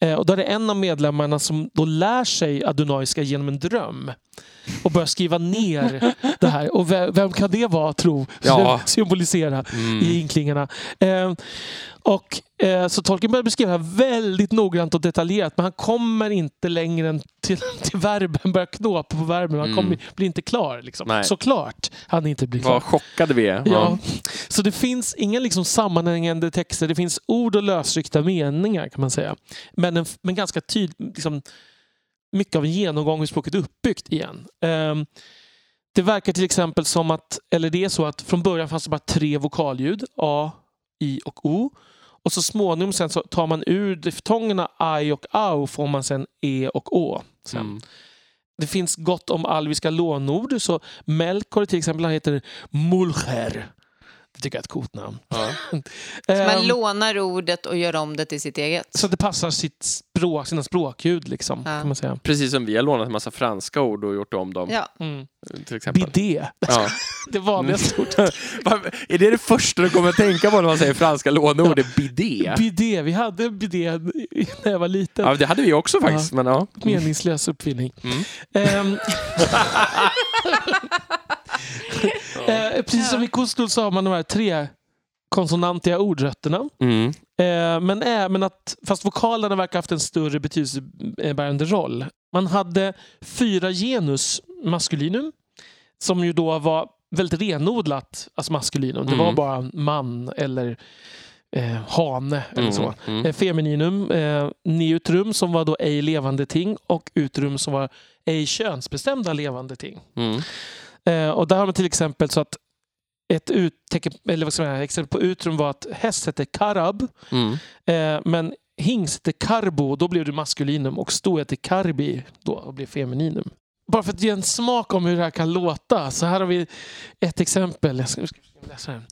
Eh, och då är det en av medlemmarna som då lär sig adonaiska genom en dröm. Och börjar skriva ner det här. Och vem, vem kan det vara, tro? Ja. Symbolisera Mm. i inklingarna. Eh, och, eh, så Tolkien börjar beskriva det här väldigt noggrant och detaljerat men han kommer inte längre än till, [laughs] till verben, börjar knåpa på verben. Han Mm. kommer, blir inte klar. Liksom. Nej. Såklart han inte blir klar. Vad chockade vi är. Ja. Så det finns inga liksom sammanhängande texter. Det finns ord och lösryckta meningar kan man säga. Men, en, men ganska tydligt, liksom, mycket av en genomgång hur språket är uppbyggt igen. Ehm, det verkar till exempel som att, eller det är så att från början fanns det bara tre vokalljud. A, I och O. Och så småningom sen så tar man ur diftongerna I och Au får man sen E och Å. Sen. Mm. Det finns gott om alviska lånord. Så Melkor till exempel han heter Mulcher. Det tycker jag är ett coolt namn. Ja. [laughs] Man Ehm, lånar ordet och gör om det till sitt eget. så att det passar sitt språk, sina språkljud liksom, Ja. kan man säga. Precis som vi har lånat en massa franska ord och gjort om dem. Ja. Mm. Till exempel. Bidé, Ja. [laughs] det vanligaste ordet. [laughs] Vad- är det det första du kommer att tänka på när man säger franska låneord? Det är bidé? Bidé, vi hade bidé när jag var liten. Ja, det hade vi också faktiskt. Men, ja. Meningslös uppfinning. Mm. Ehm, eh, precis som i Kustul så har man de här tre konsonantiga ordrötterna. Mm. Eh, men även att, fast vokalerna verkar ha haft en större betydelsebärande roll. Man hade fyra genus maskulinum som ju då var väldigt renodlat alltså maskulinum. Det Mm. var bara man eller eh, hane eller Mm, så. mm. Eh, femininum, eh, neutrum som var då ej levande ting och utrum som var ej könsbestämda levande ting. Eh, och där har man till exempel så att ett uttecken, eller vad ska man säga, exempel på utrum var att häst hette karab Mm. eh, men hingst hette karbo, då blev det maskulinum och sto hette karbi då och blev femininum. Bara för att ge en smak om hur det här kan låta så här har vi ett exempel. Jag ska, jag ska läsa det.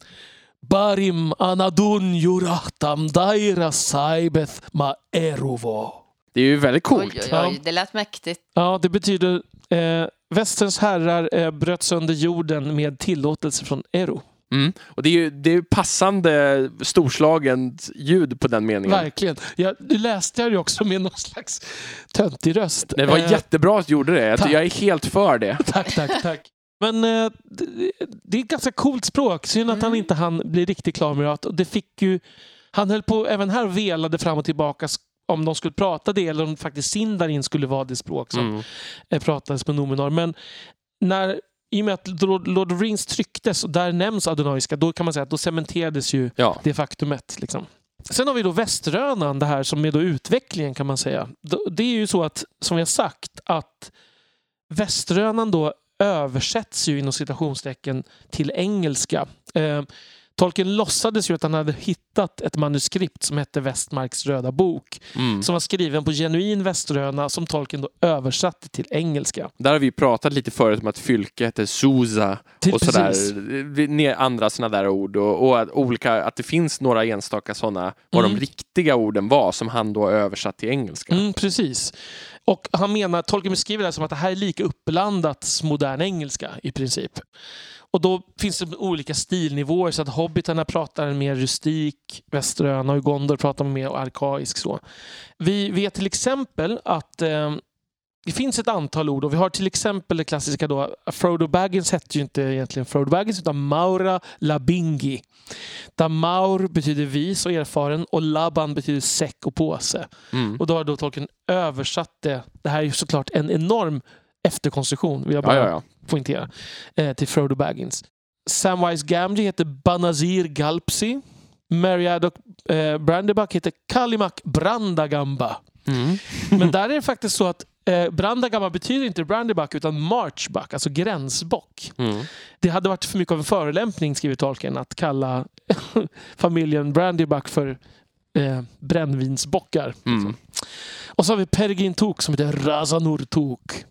Barim anadun jurahtam daira saibeth ma erovo. Det är ju väldigt coolt. Oj, oj, oj, det lät mäktigt. Ja, det betyder eh, västerns herrar eh, bröt sönder jorden med tillåtelse från Ero. Mm. Och det är ju det är passande storslagen ljud på den meningen. Verkligen. Ja, nu läste jag det också med någon slags töntig röst. Det var Eh, jättebra att du gjorde det. Jag, tack. jag är helt för det. [laughs] Tack, tack, tack. Men eh, det, är ett ganska coolt språk. Synd att han Mm. inte han bli riktigt klar med det. Det fick ju, han höll på, även här velade fram och tillbaka om de skulle prata det eller om faktiskt Sindarin skulle vara det språk som Mm. eh, pratades med Numenor. Men när, i och med att Lord of Rings trycktes och där nämns adonaiska, då kan man säga att då cementerades ju Ja. det faktumet. Liksom. Sen har vi då Väströnan, det här som är då utvecklingen kan man säga. Det är ju så att, som vi har sagt, att Väströnan då översätts ju inom citationstecken till engelska. Tolkien låtsades ju att han hade hittat ett manuskript som hette Västmarks röda bok. Mm. Som var skriven på genuin väströna som Tolkien då översatte till engelska. Där har vi pratat lite förut om att fylke heter Sousa Till, och sådär. Andra sådana där ord och, och att, olika, att det finns några enstaka sådana, vad Mm. de riktiga orden var som han då översatt till engelska. Mm, precis. Och han menar, Tolkien beskriver det som att det här är lika uppblandat modern engelska i princip. Och då finns det olika stilnivåer så att hobbitarna pratar en mer rustik västeröna och Gondor pratar mer arkaisk. Så. Vi vet till exempel att eh, det finns ett antal ord och vi har till exempel det klassiska då, Frodo Baggins hette ju inte egentligen Frodo Baggins utan Maura Labingi. Där Maur betyder vis och erfaren och Laban betyder säck och påse. Mm. Och då har då Tolkien översatt det. Det här är ju såklart en enorm efterkonstruktion, vill jag Ja, bara ja, ja. poängtera, eh, till Frodo Baggins. Samwise Gamgee heter Banazir Galpsi. Meriadoc eh, Brandybuck heter Kalimak Brandagamba. Mm. [laughs] Men där är det faktiskt så att eh, Brandagamba betyder inte Brandybuck utan Marchbuck, alltså gränsbock. Mm. Det hade varit för mycket av en förolämpning, skriver Tolkien, att kalla [laughs] familjen Brandybuck för eh, brännvinsbockar. Mm. Och så har vi Peregrin Tok som heter Razanur Tok.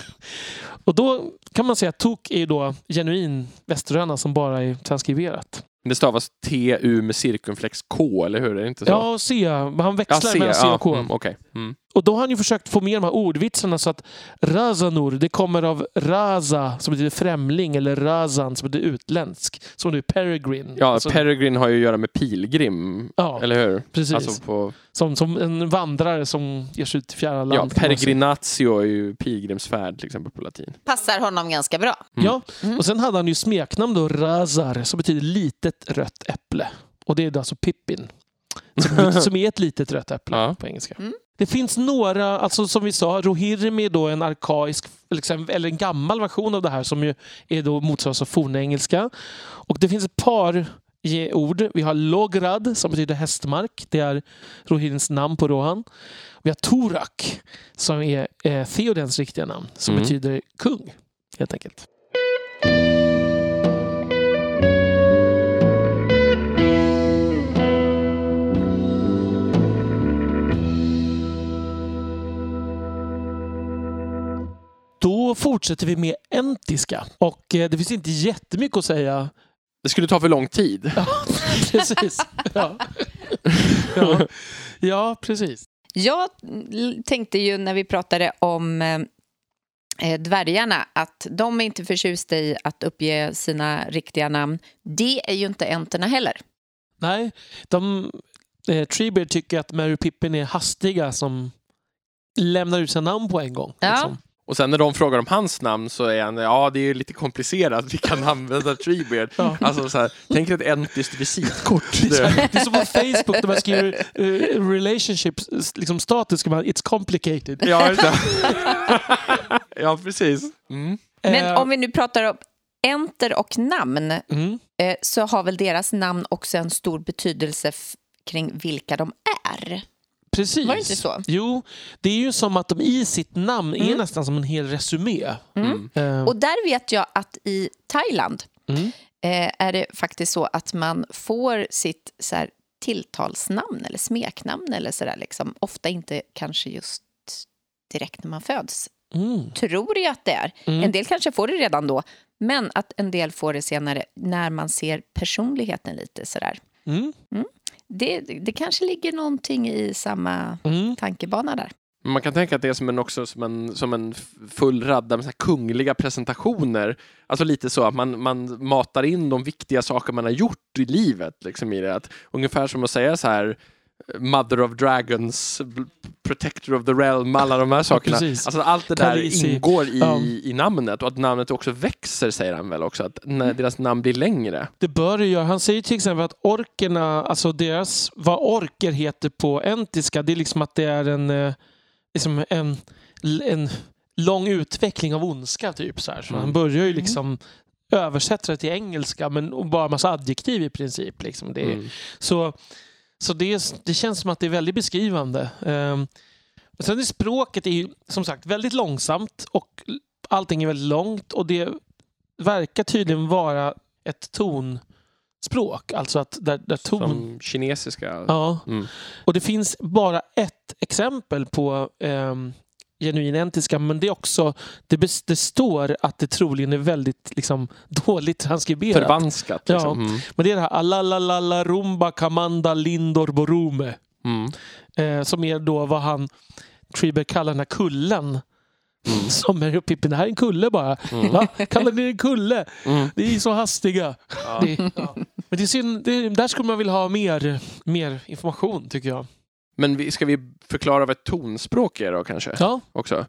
[laughs] och då kan man säga att Tok är då genuin västerröna som bara är transkriberat. Det stavas TU med cirkumflex K, eller hur? Är det inte så? Ja, C. Han Ja, växlar C, mellan C ja, och K. mm, Okej. Mm. Och då har han ju försökt få med de här ordvitsarna så att Razanur, det kommer av Raza som betyder främling eller Razan som betyder utländsk. Som nu är Peregrine. Ja, Alltså, Peregrine har ju att göra med pilgrim, ja, eller hur? precis. Alltså på, som, som en vandrare som ger sig ut till fjärran land. ja, peregrinatio är ju pilgrimsfärd till exempel på latin. Passar honom ganska bra. Mm. Ja, och sen hade han ju smeknamn då, Razar, som betyder litet rött äpple. Och det är alltså Pippin. Som, [laughs] som är ett litet rött äpple Ja. på engelska. Mm. Det finns några, alltså som vi sa, Rohirrim är då en arkaisk, liksom, eller en gammal version av det här som ju är då motsvaras av fornengelska. Och det finns ett par ord. Vi har Lograd som betyder hästmark. Det är Rohirrims namn på Rohan. Vi har Torak som är eh, Theodens riktiga namn som Mm. betyder kung helt enkelt. Då fortsätter vi med entiska. Och eh, det finns inte jättemycket att säga. Det skulle ta för lång tid. Ja, [laughs] precis. Ja. Ja. ja, precis. Jag tänkte ju när vi pratade om eh, eh, dvärgarna att de är inte förtjusta i att uppge sina riktiga namn. Det är ju inte enterna heller. Nej, de, eh, Treebeard tycker att Mary Pippin är hastiga som lämnar ut sina namn på en gång. Ja. liksom. Och sen när de frågar om hans namn så är han, ja det är lite komplicerat, vi kan använda Treebeard. Ja. Alltså så här, tänk dig ett entiskt visitkort. [laughs] Det är, Det, som, det är som på Facebook när man skriver uh, relationship liksom status, man, it's complicated. ja, [laughs] ja, precis. Mm. Men Eh, om vi nu pratar om enter och namn Mm. eh, så har väl deras namn också en stor betydelse kring vilka de är. Precis. Var det inte så? Jo, det är ju som att de i sitt namn är Mm. nästan som en hel resumé. Mm. Eh, Och där vet jag att i Thailand Mm. eh, är det faktiskt så att man får sitt så här, tilltalsnamn eller smeknamn eller så där, liksom, ofta inte kanske just direkt när man föds. mm. Tror jag att det är. Mm. En del kanske får det redan då, men att en del får det senare när man ser personligheten lite sådär. Mm. Det, det kanske ligger någonting i samma Mm. tankebana där. Man kan tänka att det är som en, också som en, som en full radda med så kungliga presentationer. Alltså lite så att man, man matar in de viktiga saker man har gjort i livet. Liksom i det. Att, ungefär som att säga så här Mother of Dragons, Protector of the Realm, alla de här sakerna. precis. alltså allt det där Khaleesi. ingår i, Ja. i namnet och att namnet också växer säger han väl också, att när deras namn blir längre. Det bör det göra. Han säger till exempel att orkerna, alltså deras, vad orker heter på entiska, det är liksom att det är en, eh, liksom en, en lång utveckling av ondska. Typ, så här. så Mm. Han börjar ju liksom översätta det till engelska men bara massa adjektiv i princip. Liksom. Det är, Mm. Så, så det, det känns som att det är väldigt beskrivande. Um, sen är språket är som sagt väldigt långsamt och allting är väldigt långt och det verkar tydligen vara ett tonspråk. Alltså att där, där ton... Som kinesiska. Ja. Mm. Och det finns bara ett exempel på um, genuin entiska men det är också det, det står att det troligen är väldigt liksom, [laughs] dåligt transkriberat. Förvanskat. Liksom. Mm. Men det är det här alalalala rumba kamanda lindor borume. Mm. Eh, som är då vad han Triber kallar den här kullen. Mm. [laughs] Som är uppe i det här är en kulle bara. Mm. Va? Kallar ni det en kulle? Mm. Det är så hastiga. Ja. Det, ja. Men det är synd, det, där skulle man vilja ha mer, mer information tycker jag. Men vi, ska vi förklara vad ett tonspråk är då kanske? Ja, också.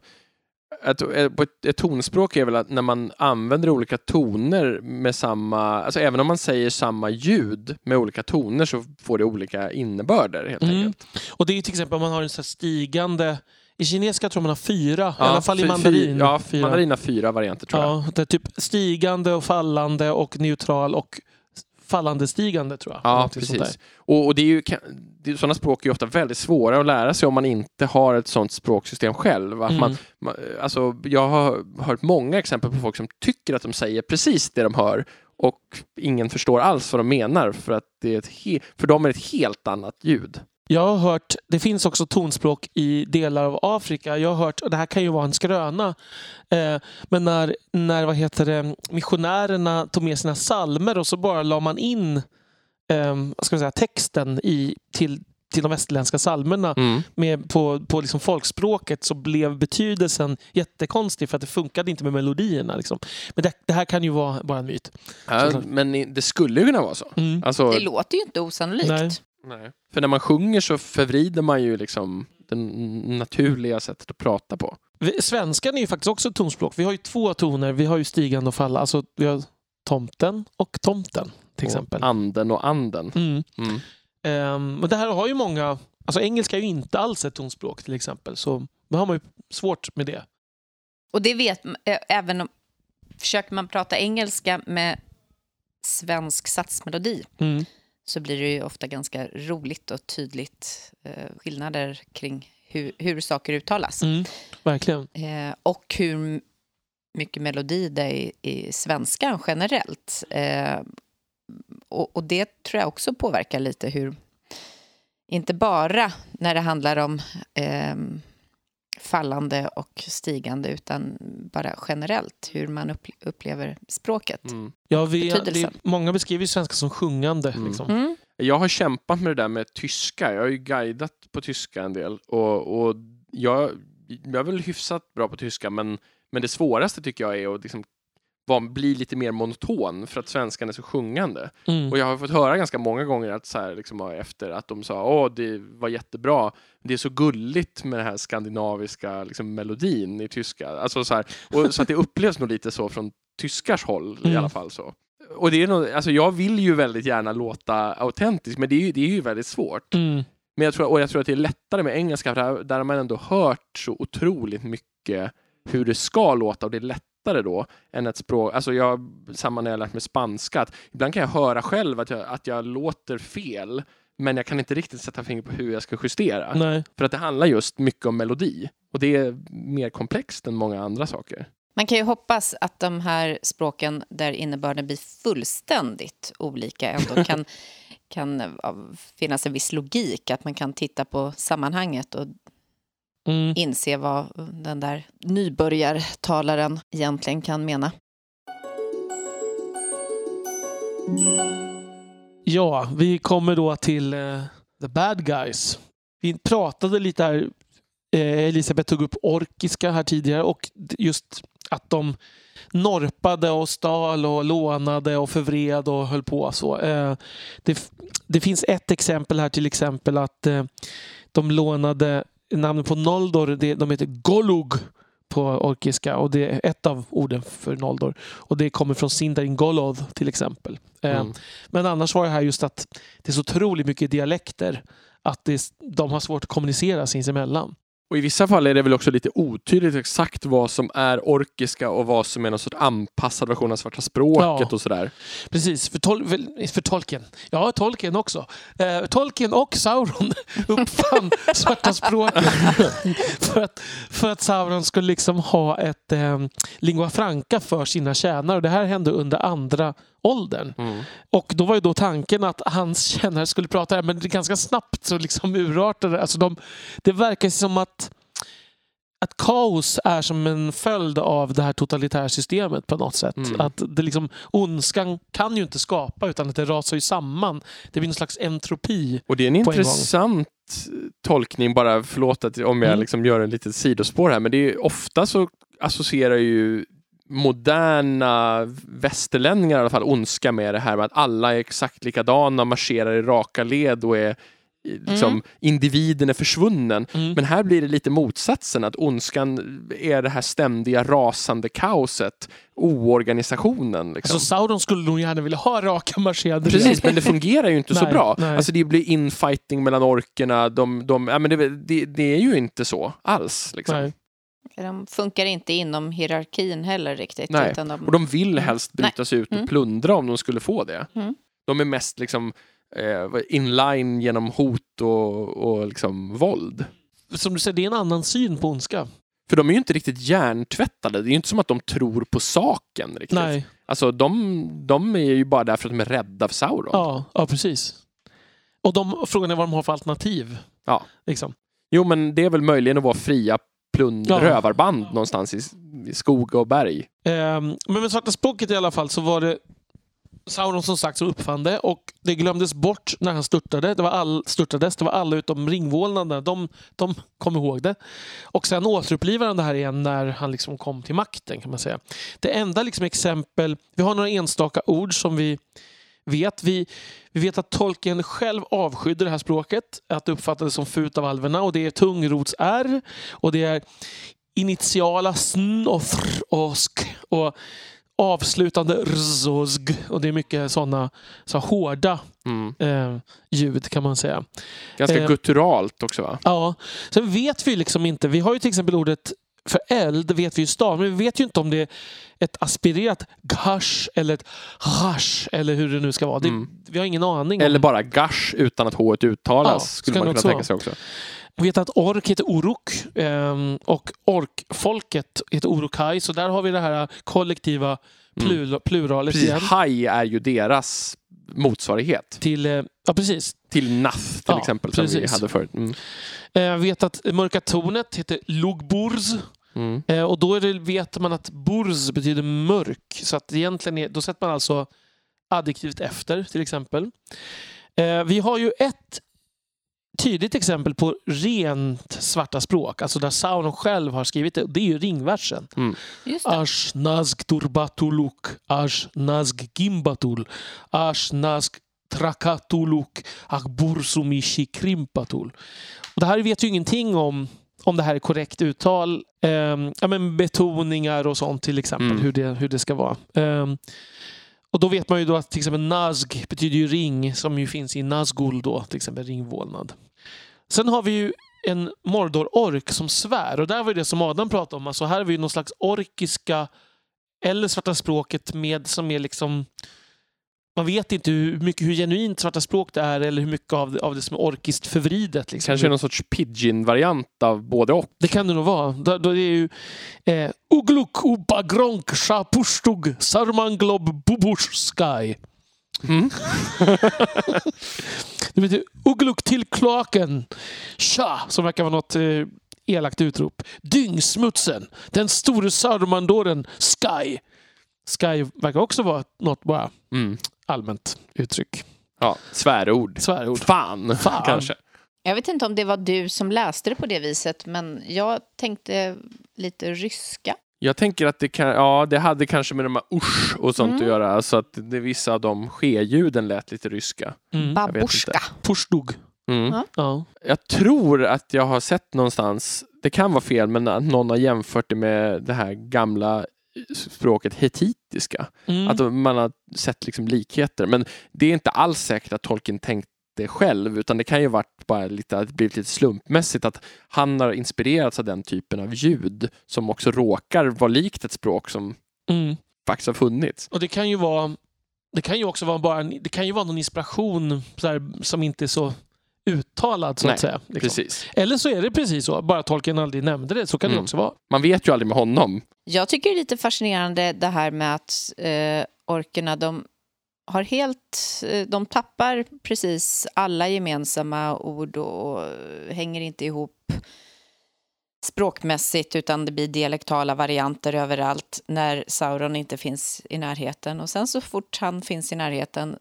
Ett, ett, ett, ett tonspråk är väl att när man använder olika toner med samma, alltså även om man säger samma ljud med olika toner så får det olika innebörder helt Mm. enkelt. och det är till exempel om man har en så stigande i kinesiska tror man har fyra, i Ja, alla fall i mandarin. Ja, fyra. mandarin har fyra varianter tror jag. Ja, det är typ stigande och fallande och neutral och fallande stigande tror jag. Ja, precis. Och, och det är ju, sådana språk är ofta väldigt svåra att lära sig om man inte har ett sånt språksystem själv. Att Mm. man, man, alltså, jag har hört många exempel på folk som tycker att de säger precis det de hör och ingen förstår alls vad de menar för att det är ett för dem är det ett helt annat ljud. Jag har hört, det finns också tonspråk i delar av Afrika. Jag har hört, och det här kan ju vara en skröna, eh, men när, när vad heter det, missionärerna tog med sina salmer och så bara la man in eh, vad ska säga, texten i, till, till de västerländska salmerna med, på, på liksom folkspråket så blev betydelsen jättekonstig för att det funkade inte med melodierna. Liksom. Men det, det här kan ju vara bara en myt. Ja, men det skulle ju kunna vara så. Mm. Alltså, Det låter ju inte osannolikt. Nej. nej. För när man sjunger så förvrider man ju liksom det naturliga sättet att prata på. Svenskan är ju faktiskt också ett tonspråk. Vi har ju två toner. Vi har ju stigande och falla. Alltså vi har tomten och tomten till exempel. Och anden och anden. Mm. Mm. Ehm, men det här har ju många... Alltså engelska är ju inte alls ett tonspråk till exempel. Så då har man ju svårt med det. Och det vet man, även om försöker man prata engelska med svensk satsmelodi Mm. så blir det ju ofta ganska roligt och tydligt eh, skillnader kring hur, hur saker uttalas. Mm. Verkligen. Eh, och hur mycket melodi det är i, i svenskan generellt. Eh, och, och det tror jag också påverkar lite hur, inte bara när det handlar om eh, fallande och stigande, utan bara generellt hur man upp, upplever språket. Mm. Ja, vi, det, många beskriver ju svenska som sjungande. Mm. Liksom. Mm. Jag har kämpat med det där med tyska. Jag har ju guidat på tyska en del och, och jag, jag är väl hyfsat bra på tyska men, men det svåraste tycker jag är att liksom bli lite mer monoton för att svenskan är så sjungande. Mm. Och jag har fått höra ganska många gånger att så här, liksom, efter att de sa åh det var jättebra, det är så gulligt med den här skandinaviska liksom, melodin i tyska. Alltså, så, här, och, så att det upplevs nog lite så från tyskars håll i Mm. alla fall. så. Och det är nog, alltså, jag vill ju väldigt gärna låta autentisk, men det är ju, det är ju väldigt svårt. Mm. Men jag tror, och jag tror att det är lättare med engelska, för där, där har man ändå hört så otroligt mycket hur det ska låta och det är lätt lättare då än ett språk. Alltså jag, samma när jag lärt mig spanska. Att ibland kan jag höra själv att jag, att jag låter fel. Men jag kan inte riktigt sätta fingret på hur jag ska justera. Nej. För att det handlar just mycket om melodi. Och det är mer komplext än många andra saker. Man kan ju hoppas att de här språken där innebörden blir fullständigt olika ändå kan, [laughs] kan finnas en viss logik. Att man kan titta på sammanhanget och Mm. inse vad den där nybörjartalaren egentligen kan mena. Ja, vi kommer då till eh, The Bad Guys. Vi pratade lite här, eh, Elisabeth tog upp orkiska här tidigare och just att de norpade och stal och lånade och förvred och höll på så. Eh, det, det finns ett exempel här till exempel att eh, de lånade namnet på Noldor, det, de heter Golug på orkiska och det är ett av orden för Noldor. Och det kommer från Sindarin Goloth till exempel. Eh, Mm. men annars var det här just att det är så otroligt mycket dialekter att det, de har svårt att kommunicera sinsemellan. Och i vissa fall är det väl också lite otydligt exakt vad som är orkiska och vad som är någon sorts anpassad version av svarta språket Ja. och sådär. Precis, för, tol för Tolkien. Ja, Tolkien också. Eh, Tolkien och Sauron [laughs] uppfann svarta språket [laughs] för, att, för att Sauron skulle liksom ha ett eh, lingua franca för sina tjänare. Och det här hände under andra åldern. Mm. Och då var ju då tanken att hans tjänare skulle prata här, men det ganska snabbt så liksom urartade det. Alltså de, det verkar som att, att kaos är som en följd av det här totalitära systemet på något sätt. Mm. Att det liksom, ondskan kan ju inte skapa utan att det rasar ju samman. Det blir någon slags entropi. Och det är en intressant tolkning, bara förlåt att, om jag Mm. liksom gör en litet sidospår här, men det är ofta så associerar ju moderna västerlänningar i alla fall ondska med det här med att alla är exakt likadana, marscherar i raka led och är liksom, Mm. individen är försvunnen. Mm. Men här blir det lite motsatsen, att ondskan är det här ständiga rasande kaoset, oorganisationen. Liksom. Alltså Sauron skulle nog gärna vilja ha raka marscherande Precis, men det fungerar ju inte så [laughs] Nej, bra. nej. Alltså det blir infighting mellan orkerna, de, de, ja, men det, det, det är ju inte så alls. Liksom. De funkar inte inom hierarkin heller riktigt. Nej, Utan de, Och de vill Mm. helst bryta sig ut och Mm. plundra om de skulle få det. Mm. De är mest liksom eh, inline genom hot och, och liksom våld. Som du säger, det är en annan syn på ondska. För de är ju inte riktigt hjärntvättade. Det är ju inte som att de tror på saken riktigt. Nej. Alltså de, de är ju bara där för att de är rädda för Sauron. Ja, ja, precis. Och de, frågan är vad de har för alternativ. Ja. Liksom. Jo, men det är väl möjligen att vara fria plund Ja. rövarband någonstans i, i skog och berg. Ehm, men med Svarta språket i alla fall så var det Sauron som sagt som uppfann det och det glömdes bort när han störtade. Det var all, störtades. Det var alla utom ringvålnaderna. De, de kom ihåg det. Och sen återupplivade han det här igen när han liksom kom till makten kan man säga. Det enda liksom exempel, vi har några enstaka ord som vi vet. Vi, vi vet att Tolkien själv avskydde det här språket. Att det uppfattades som fult av alverna och det är tungrots-r och det är initiala sn och fr och sk och avslutande rzozg och det är mycket sådana så hårda Mm. eh, ljud kan man säga. Ganska Eh. gutturalt också va? Ja, sen vet vi liksom inte. Vi har ju till exempel ordet för eld, vet vi ju stav, men vi vet ju inte om det är ett aspirerat gash eller ett rash eller hur det nu ska vara. Det, Mm. Vi har ingen aning. om Eller bara gash utan att h uttalas Ja, skulle man kunna så. tänka sig också. Vi vet att ork heter uruk ehm, och orkfolket heter urukai. Så där har vi det här kollektiva plur, pluralet igen. Hai är ju deras motsvarighet Till, eh, ja, precis. till Nath till Ja, exempel som vi precis. hade förut. Mm. Eh, vi vet att mörka tornet heter lugburz. Mm. Eh, och då det, vet man att burz betyder mörk. Så att egentligen är, då sätter man alltså adjektivet efter till exempel. Vi har ju ett tydligt exempel på rent svarta språk, alltså där Sauron själv har skrivit det. Det är ju ringversen. Det. Ash nazg turbatuluk, ash nazg gimbatul, ash nazg trakatuluk, ach bursumishi krimpatul. Och det här vet ju ingenting om om det här är korrekt uttal. Ehm, ja, men betoningar och sånt till exempel, Mm. hur, det, hur det ska vara. Ehm, och då vet man ju då att till exempel nazg betyder ju ring som ju finns i nazgul då, till exempel ringvålnad. Sen har vi ju en Mordor-ork som svär och där var det som Adam pratade om. Alltså här har vi ju någon slags orkiska eller svarta språket med som är liksom man vet inte hur mycket hur genuint svarta språk det är eller hur mycket av det, av det som är orkiskt förvridet. Liksom. Kanske någon sorts pidgin-variant av både och. Det kan det nog vara. Då, då är det ju eh, Ugluk upa gronk shapustug sarmanglob bubush sky. Mm. [laughs] det betyder Ugluk till kloaken. Tja, som verkar vara något eh, elakt utrop. Dyngsmutsen. Den store Sarumandoren Sky. Sky verkar också vara något bara Mm. allmänt uttryck. Ja, svärord. Svärord. Fan, Fan. kanske. Jag vet inte om det var du som läste det på det viset, men jag tänkte lite ryska. Jag tänker att det, kan, ja, det hade kanske med de här usch och sånt Mm. att göra. Så att det, vissa av de ske-ljuden lät lite ryska. Mm. Babushka. Pushdug. Mm. Ja. Ja. Jag tror att jag har sett någonstans, det kan vara fel, men att någon har jämfört det med det här gamla språket hetitiska. Mm. Att man har sett liksom likheter. Men det är inte alls säkert att Tolkien tänkte själv, utan det kan ju varit bara lite, att det blivit lite slumpmässigt att han har inspirerats av den typen av ljud som också råkar vara likt ett språk som Mm. faktiskt har funnits. Och det kan ju vara det kan ju också vara bara det kan ju vara någon inspiration så här, som inte är så uttalad så Nej, att säga. Liksom. Precis. Eller så är det precis så, bara tolken aldrig nämnde det. Så kan det Mm. också vara. Man vet ju aldrig med honom. Jag tycker det är lite fascinerande det här med att eh, orkerna, de har helt, eh, de tappar precis alla gemensamma ord och, hänger inte ihop språkmässigt utan det blir dialektala varianter överallt när Sauron inte finns i närheten. Och sen så fort han finns i närheten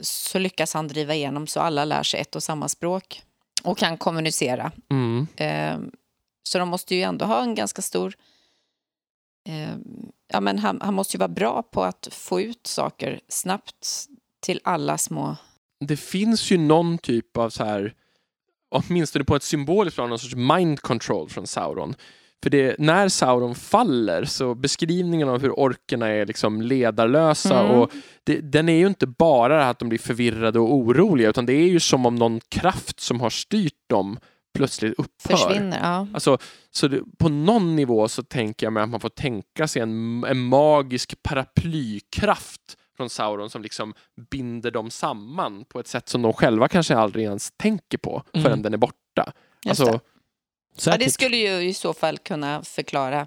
så lyckas han driva igenom så alla lär sig ett och samma språk och kan kommunicera. Mm. Eh, så de måste ju ändå ha en ganska stor... Ja, men han, han måste ju vara bra på att få ut saker snabbt till alla små... Det finns ju någon typ av så här, åtminstone på ett symboliskt plan, någon sorts mind control från Sauron. För det, när Sauron faller så beskrivningen av hur orkerna är liksom ledarlösa Mm. och det, den är ju inte bara att de blir förvirrade och oroliga utan det är ju som om någon kraft som har styrt dem plötsligt upphör. Försvinner. Ja. Alltså, så det, på någon nivå så tänker jag mig att man får tänka sig en, en magisk paraplykraft från Sauron som liksom binder dem samman på ett sätt som de själva kanske aldrig ens tänker på förrän Mm. den är borta. Alltså, det. Ja, det skulle ju i så fall kunna förklara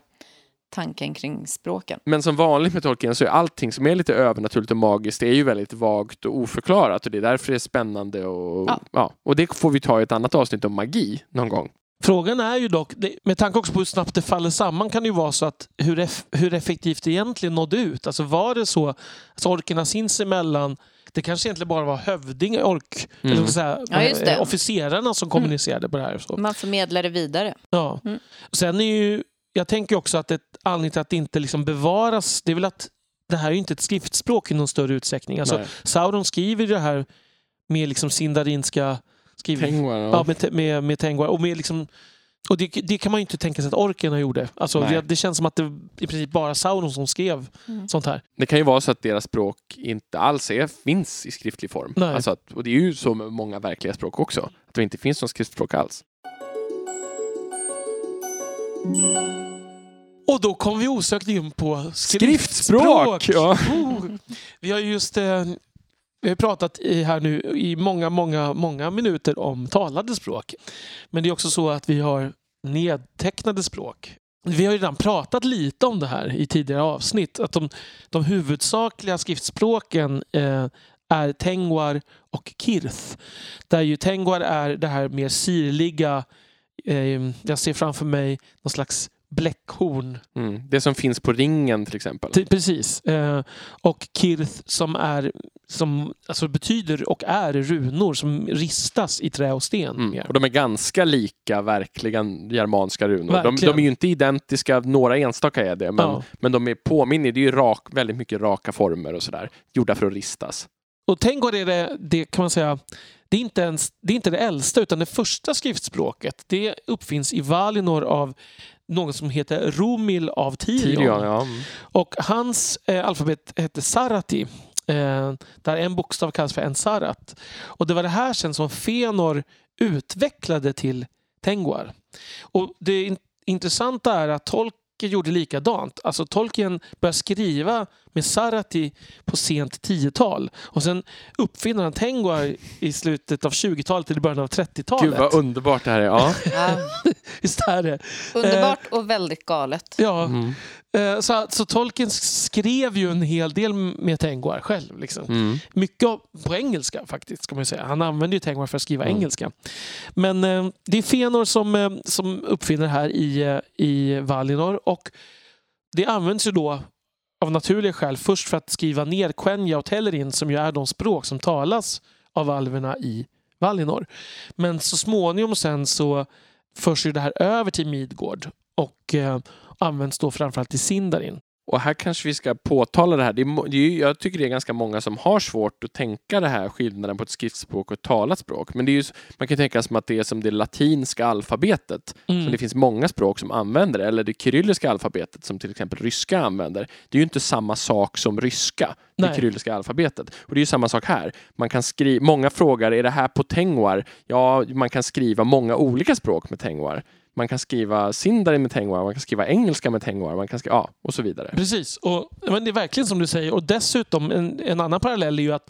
tanken kring språken. men som vanligt med Tolkien så är allting som är lite övernaturligt och magiskt det är ju väldigt vagt och oförklarat och det är därför det är spännande och, Ja. ja. och det får vi ta i ett annat avsnitt om magi någon gång. Frågan är ju dock, med tanke också på hur snabbt det faller samman kan det ju vara så att hur, eff, hur effektivt det egentligen nådde ut. Alltså var det så att orkerna sinsemellan det kanske egentligen bara var hövding, ork, Mm. eller säga, Ja, just det. eh, officerarna som kommunicerade på det här. Så. Man förmedlar det vidare. Ja. Mm. Sen är ju, jag tänker också att ett anledning till att det inte liksom bevaras, det är väl att det här är ju inte ett skriftspråk i någon större utsträckning. Alltså, Nej. Sauron skriver det här med liksom sindarinska skrivning. Tengwar, ja. Ja, med, med, med Tengwar. Och, med liksom, och det, det kan man ju inte tänka sig att orkerna gjorde. Alltså, det, det känns som att det i princip bara Sauron som skrev Mm. sånt här. Det kan ju vara så att deras språk inte alls är, finns i skriftlig form. Nej. Alltså att, och det är ju så med många verkliga språk också. Att det inte finns någon skriftspråk alls. Och då kom vi osökt in på Skriftspråk! skriftspråk. Ja. Oh. Vi har ju just eh, vi har pratat i, här nu i många, många, många minuter om talade språk. Men det är också så att vi har nedtecknade språk. Vi har redan pratat lite om det här i tidigare avsnitt. Att de, de huvudsakliga skriftspråken eh, är Tengwar och Kirth. Där ju Tengwar är det här mer sirliga, eh, jag ser framför mig någon slags bläckhorn Mm. Det som finns på ringen till exempel. T- Precis. Eh, och Kirth som, är, som alltså betyder och är runor som ristas i trä och sten. Mm. Och de är ganska lika verkliga germanska runor. De, de är ju inte identiska, några enstaka är det, men, Ja. men de är påminner, det är ju rak, väldigt mycket raka former och sådär. Gjorda för att ristas. Och Tengwar är det, det kan man säga, det är, inte ens, det är inte det äldsta utan det första skriftspråket. Det uppfinns i Valinor av någon som heter Romil av Tirion. Tirion, ja. Och hans eh, alfabet hette Sarati. Eh, där en bokstav kallas för en Sarat. Och det var det här sen som Fenor utvecklade till Tengwar. Och det in- intressanta är att Tol- gjorde likadant. Alltså Tolkien började skriva med Sarati på sent 10-tal och sen uppfinner han Tengwar i slutet av 20-talet eller början av 30-talet. Gud vad underbart det här är. Ja. Ja, [laughs] Visst är det? underbart och väldigt galet. Ja, Mm. Eh, så, så Tolkien skrev ju en hel del med Tengwar själv. Liksom. Mm. Mycket på engelska faktiskt. Ska man säga. Han använder ju Tengwar för att skriva Mm. engelska. Men eh, det är Fëanor som, eh, som uppfinner här i, eh, i Valinor och det används ju då av naturliga skäl först för att skriva ner Quenya och Telerin som ju är de språk som talas av alverna i Valinor. Men så småningom sen så förs ju det här över till Midgård och eh, används då framförallt i Sindarin. Och här kanske vi ska påtala det här. Det är, det är, jag tycker det är ganska många som har svårt att tänka det här skillnaden på ett skriftspråk och ett talat språk. Men det är ju, man kan tänka som att det är som det latinska alfabetet. Mm. Så det finns många språk som använder det. Eller det kyrilliska alfabetet som till exempel ryska använder. Det är ju inte samma sak som ryska, det kyrilliska alfabetet. Och det är ju samma sak här. Man kan skriva, många frågar, är det här på tengwar? Ja, man kan skriva många olika språk med tengwar. Man kan skriva sindarin med tengwar, man kan skriva engelska med tengwar, man kan skriva, ja, och så vidare. Precis, och, men det är verkligen som du säger. Och dessutom en, en annan parallell är ju att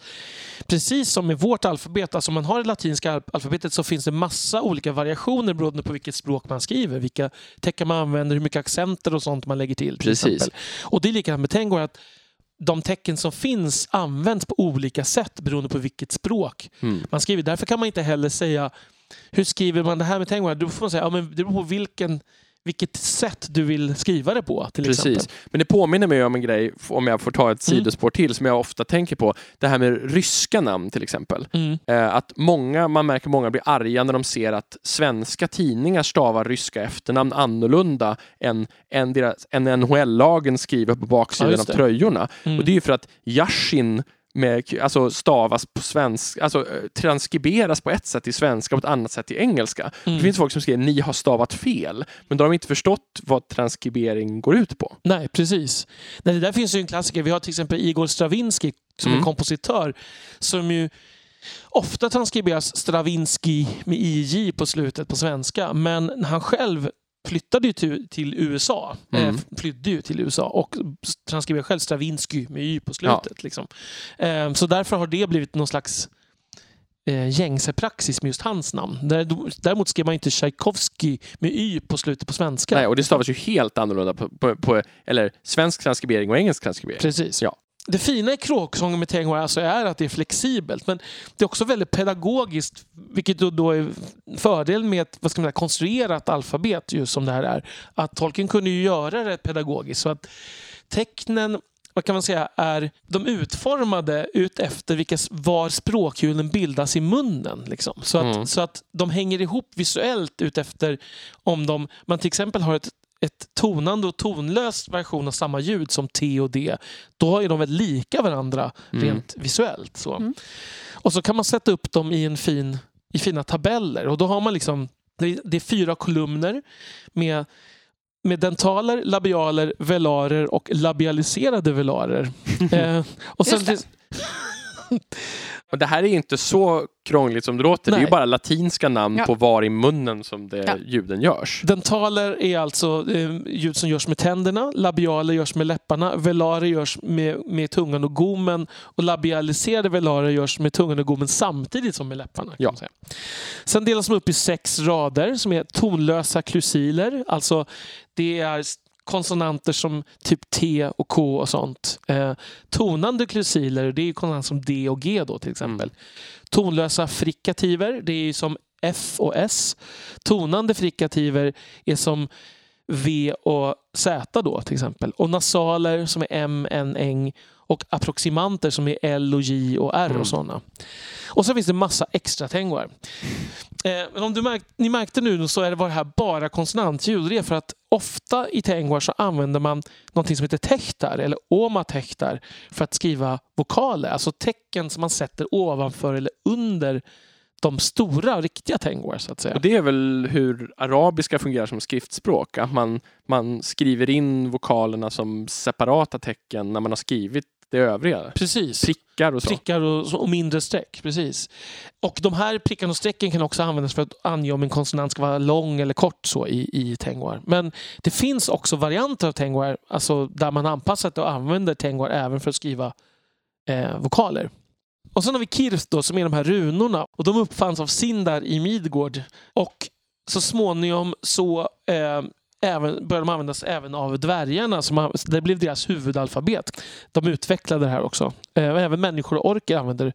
precis som med vårt alfabet, alltså om man har det latinska al- alfabetet så finns det massa olika variationer beroende på vilket språk man skriver. Vilka tecken man använder, hur mycket accenter och sånt man lägger till. till Precis. exempel. Och det är likadant med Tengwar att de tecken som finns används på olika sätt beroende på vilket språk Mm. man skriver. Därför kan man inte heller säga hur skriver man det här med Tengwar? Då får man säga ja, men det beror på vilken, vilket sätt du vill skriva det på. Till Precis. exempel. Men det påminner mig om en grej, om jag får ta ett Mm. sidospår till, som jag ofta tänker på. Det här med ryska namn till exempel. Mm. Eh, att många, man märker många blir arga när de ser att svenska tidningar stavar ryska efternamn annorlunda än, än, deras- än NHL-lagen skriver på Ja, baksidan just av tröjorna. Mm. Och det är ju för att Yashin med, alltså stavas på svenska, alltså eh, transkriberas på ett sätt i svenska och på ett annat sätt i engelska. Mm. Det finns folk som skriver ni har stavat fel, men då har de inte förstått vad transkribering går ut på. Nej, precis. Nej, det där finns ju en klassiker. Vi har till exempel Igor Stravinsky som Mm. är kompositör som ju ofta transkriberas Stravinsky med IJ på slutet på svenska. Men han själv flyttade ju till, till USA. Mm. Eh, flydde ju till USA och transkriberar själv Stravinsky med Y på slutet. Liksom. Eh, så därför har det blivit någon slags eh, gängse praxis med just hans namn. Där- Däremot skrev man inte Tchaikovsky med Y på slutet på svenska. Nej, och det stavas ju helt annorlunda på, på, på eller svensk transkribering och engelsk transkribering. Precis. Ja. Det fina i kråksången med Tengwar alltså är att det är flexibelt men det är också väldigt pedagogiskt vilket då, då är fördelen med ett vad ska man säga, konstruerat alfabet just som det här är. Att Tolkien kunde ju göra det pedagogiskt så att tecknen vad kan man säga, är de utformade ut efter vilka, var språkhjulen bildas i munnen. Liksom. Så, att, Mm. så att de hänger ihop visuellt ut efter om de, man till exempel har ett ett tonande och tonlös version av samma ljud som T och D, då är de väl lika varandra Mm. rent visuellt. Så. Mm. Och så kan man sätta upp dem i, en fin, i fina tabeller och då har man liksom, det är fyra kolumner med med dentaler, labialer, velarer och labialiserade velarer. [laughs] eh, och sen, Just [laughs] Och det här är inte så krångligt som det låter. Det är ju Nej. bara latinska namn Ja. på var i munnen som det, Ja. ljuden görs. Dentaler är alltså eh, ljud som görs med tänderna, labialer görs med läpparna, velarer görs med, med tungan och gommen och labialiserade velarer görs med tungan och gommen samtidigt som med läpparna. Ja. Sen delas de upp i sex rader som är tonlösa klusiler, alltså det är konsonanter som typ T och K och sånt. Eh, tonande klusiler, det är konsonanter som D och G då till exempel. Tonlösa frikativer, det är som F och S. Tonande frikativer är som V och Z då till exempel. Och nasaler som är M, N, Eng. Och approximanter som är L och J och R Mm. och sådana. Och så finns det massa extra tängor. Eh, men om du märkt, ni märkte nu så är det var det här bara konsonantljud. Det är för att ofta i Tengwar så använder man någonting som heter tektar eller omatehtar för att skriva vokaler. Alltså tecken som man sätter ovanför eller under de stora riktiga Tengwar så att säga. Och det är väl hur arabiska fungerar som skriftspråk. Att man, man skriver in vokalerna som separata tecken när man har skrivit det övriga. Precis. Prickar och så. Prickar och, och mindre streck. Precis. Och de här prickarna och strecken kan också användas för att ange om en konsonant ska vara lång eller kort så i, i Tengwar. Men det finns också varianter av Tengwar alltså där man anpassat och använder Tengwar även för att skriva eh, vokaler. Och sen har vi Kirth då, som är de här runorna. Och de uppfanns av Sindar i Midgård. Och så småningom så eh, även, började de användas även av dvärgarna. Som, det blev deras huvudalfabet. De utvecklade det här också. Eh, även människor och orker använder.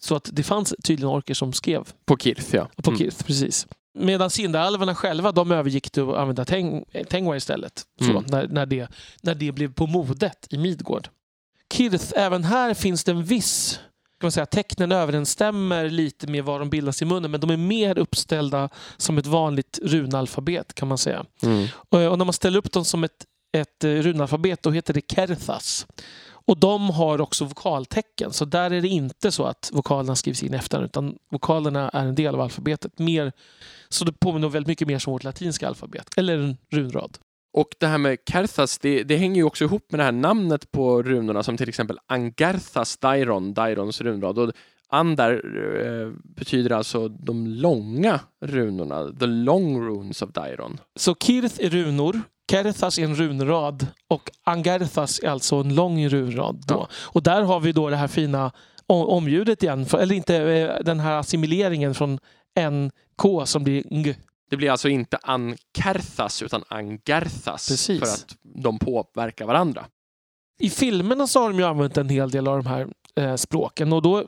Så att det fanns tydligen orker som skrev På Kirth, ja. på Mm. Kirth. Precis. Medan Sindaalverna själva de övergick till att använda Teng, Tengwar istället. Så, Mm. när, när, det, när det blev på modet i Midgård. Kirth, även här finns det en viss kan man säga, tecknen överensstämmer lite med vad de bildas i munnen men de är mer uppställda som ett vanligt runalfabet kan man säga. Mm. Och, och när man ställer upp dem som ett, ett eh, runalfabet då heter det kerthas. Och de har också vokaltecken så där är det inte så att vokalerna skrivs in efter utan vokalerna är en del av alfabetet. Mer, så det påminner väldigt mycket mer som vårt latinska alfabet eller en runrad. Och det här med Kerthas, det, det hänger ju också ihop med det här namnet på runorna som till exempel Angarthas Dairon, Dairons runrad. Och Andar eh, betyder alltså de långa runorna, the long runes of Dairon. Så kirth är runor, kerthas är en runrad och angarthas är alltså en lång runrad. Då. Ja. Och där har vi då det här fina omljudet igen, eller inte eh, den här assimileringen från NK som blir ng. Det blir alltså inte Ankerthas utan Angarthas Precis. för att de påverkar varandra. I filmerna så har de ju använt en hel del av de här eh, språken och då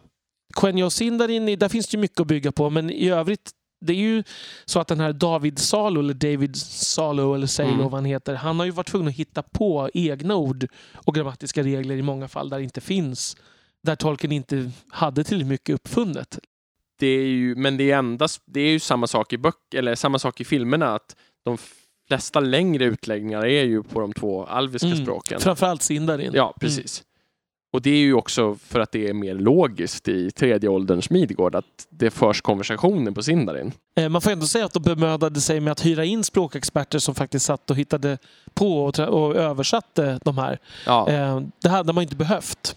Quenya och Sindarin, där finns det ju mycket att bygga på men i övrigt det är ju så att den här David Salo, eller David Salo eller Salo Mm. vad han heter, han har ju varit tvungen att hitta på egna ord och grammatiska regler i många fall där det inte finns. Där tolken inte hade tillräckligt mycket uppfunnet. Det är ju, men det är endast, det är ju samma sak i böcker, eller samma sak i filmerna att de flesta längre utläggningar är ju på de två alviska Mm. språken. Framförallt Sindarin. Ja, precis. Och det är ju också för att det är mer logiskt i tredje ålderns Midgård att det förs konversationer på Sindarin. Eh, Man får ändå säga att de bemödade sig med att hyra in språkexperter som faktiskt satt och hittade på och, och översatte de här. Ja. Eh, Det hade man inte behövt.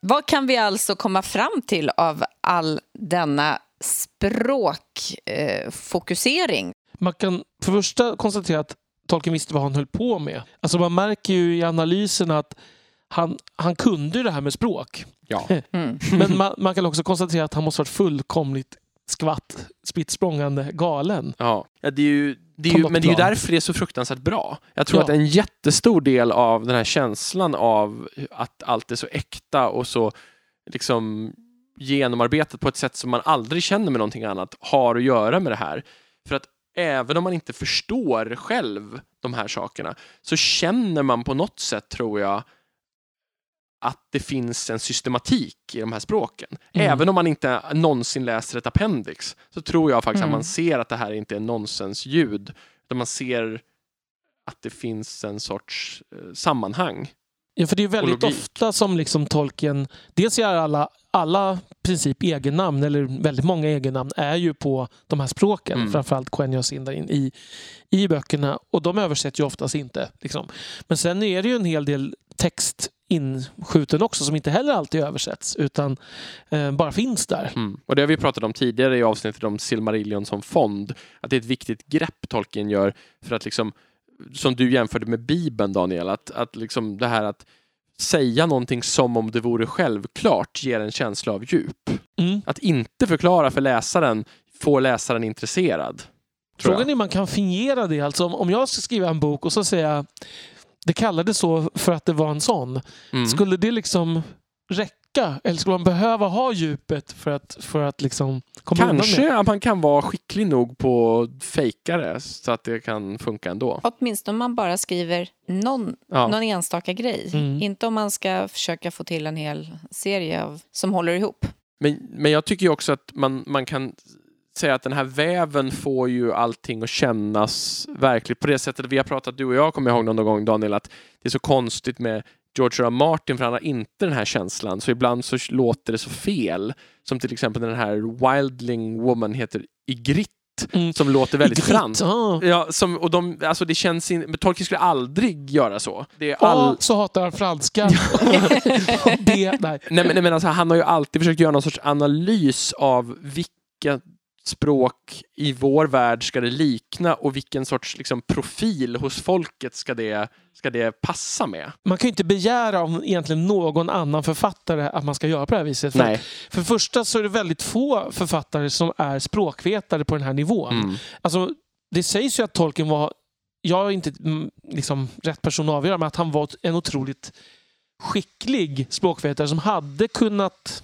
Vad kan vi alltså komma fram till av all denna språkfokusering? Man kan för första konstatera att Tolkien visste vad han höll på med. Alltså man märker ju i analyserna att han, han kunde ju det här med språk. ja. [laughs] Mm. Men man, man kan också konstatera att han måste varit fullkomligt skvatt, spritt språngande galen. Ja, ja det är ju, det är ju, men det är ju därför det är så fruktansvärt bra. Jag tror Ja. att en jättestor del av den här känslan av att allt är så äkta och så liksom genomarbetat på ett sätt som man aldrig känner med någonting annat har att göra med det här. För att även om man inte förstår själv de här sakerna så känner man på något sätt, tror jag, att det finns en systematik i de här språken. Mm. Även om man inte någonsin läser ett appendix så tror jag faktiskt Mm. att man ser att det här inte är nonsensljud. Utan man ser att det finns en sorts eh, sammanhang. Ja, för det är väldigt ofta som liksom Tolkien, dels gör alla, alla princip egennamn, eller väldigt många egennamn, är ju på de här språken. Mm. Framförallt Quenya och Sindarin i, i böckerna. Och de översätts ju oftast inte. Liksom. Men sen är det ju en hel del text inskjuten också som inte heller alltid översätts utan eh, bara finns där. Mm. Och det har vi pratat om tidigare i avsnittet om Silmarillion som fond. Att det är ett viktigt grepp Tolkien gör för att liksom, som du jämförde med Bibeln Daniel, att, att liksom det här att säga någonting som om det vore självklart ger en känsla av djup. Mm. Att inte förklara för läsaren får läsaren intresserad. Frågan är om man kan fingera det. Alltså om, om jag ska skriva en bok och så säger jag det kallades så för att det var en sån. Mm. Skulle det liksom räcka? Eller skulle man behöva ha djupet för att, för att liksom komma undan med? Kanske att man kan vara skicklig nog på att fejka det så att det kan funka ändå. Åtminstone om man bara skriver någon, Ja. någon enstaka grej. Mm. Inte om man ska försöka få till en hel serie av, som håller ihop. Men, men jag tycker ju också att man, man kan säga att den här väven får ju allting att kännas verkligt på det sättet. Vi har pratat, du och jag kommer ihåg någon gång Daniel, att det är så konstigt med George R. R. Martin för han har inte den här känslan. Så ibland så låter det så fel. Som till exempel den här Wildling Woman heter Ygritte Mm. som låter väldigt franskt. ja. Ja, som, och de, alltså det känns in, men Tolkien skulle aldrig göra så. Det är A all, så hatar han franska. B, [laughs] nej. nej, men, nej, men alltså, han har ju alltid försökt göra någon sorts analys av vilka språk i vår värld ska det likna och vilken sorts liksom, profil hos folket ska det, ska det passa med. Man kan ju inte begära av egentligen någon annan författare att man ska göra på det här viset. För, Nej. för det första så är det väldigt få författare som är språkvetare på den här nivån. Mm. Alltså, det sägs ju att Tolkien var, jag är inte mm, liksom, rätt person att avgöra, men att han var en otroligt skicklig språkvetare som hade kunnat,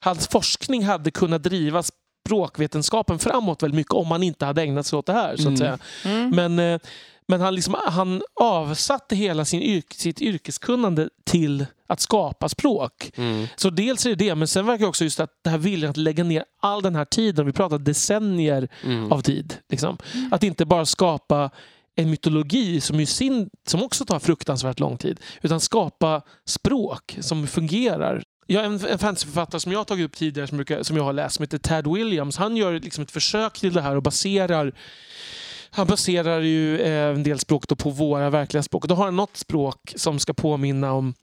hans forskning hade kunnat driva språkvetenskapen framåt väldigt mycket om han inte hade ägnat sig åt det här. Så Mm. att säga. Mm. Men, eh, men han, liksom, han avsatte hela sin yrk, sitt yrkeskunnande till att skapa språk. Mm. Så dels är det det, men sen verkar också just att det här viljan att lägga ner all den här tiden, vi pratar decennier Mm. av tid. Liksom. Att inte bara skapa en mytologi som, ju sin, som också tar fruktansvärt lång tid, utan skapa språk som fungerar. Jag har en, en fantasyförfattare som jag har tagit upp tidigare som, brukar, som jag har läst som heter Tad Williams. Han gör liksom ett försök till det här och baserar han baserar ju eh, en del språk på våra verkliga språk. Då har han något språk som ska påminna om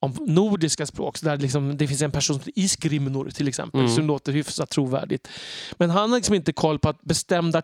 om nordiska språk. Så där liksom, det finns en person som heter Isgrimnor till exempel Mm. som låter hyfsat trovärdigt. Men han har liksom inte koll på att bestämd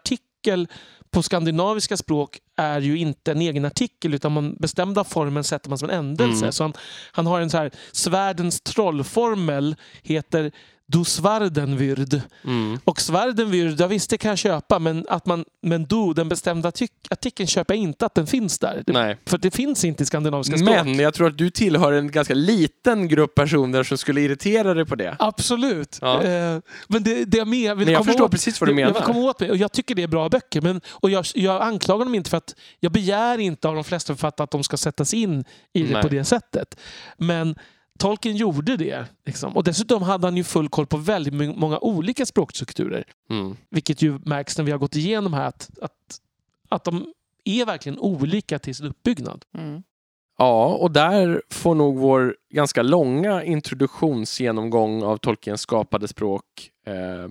artikel på skandinaviska språk är ju inte en egen artikel utan man bestämda formen sätter man som en ändelse. Mm. Så han, han har en så här svärdens trollformel heter Du Svardenvyrd. Mm. Och Svardenvyrd, ja visst det kan jag köpa men, att man, men du, den bestämda artik- artikeln köper jag inte att den finns där. Nej. För det finns inte i skandinaviska språk. Men jag tror att du tillhör en ganska liten grupp personer som skulle irritera dig på det. Absolut. Ja. Eh, men det, det jag med, vill Men jag förstår åt, precis vad du jag, jag menar. komma åt mig. Och jag tycker det är bra böcker. Men, och jag, jag anklagar dem inte för att jag begär inte av de flesta författare att de ska sättas in i det Nej. på det sättet. Men Tolkien gjorde det. Liksom. Och dessutom hade han ju full koll på väldigt många olika språkstrukturer. Mm. Vilket ju märks när vi har gått igenom här att, att, att de är verkligen olika till sin uppbyggnad. Mm. Ja, och där får nog vår ganska långa introduktionsgenomgång av Tolkiens skapade språk eh,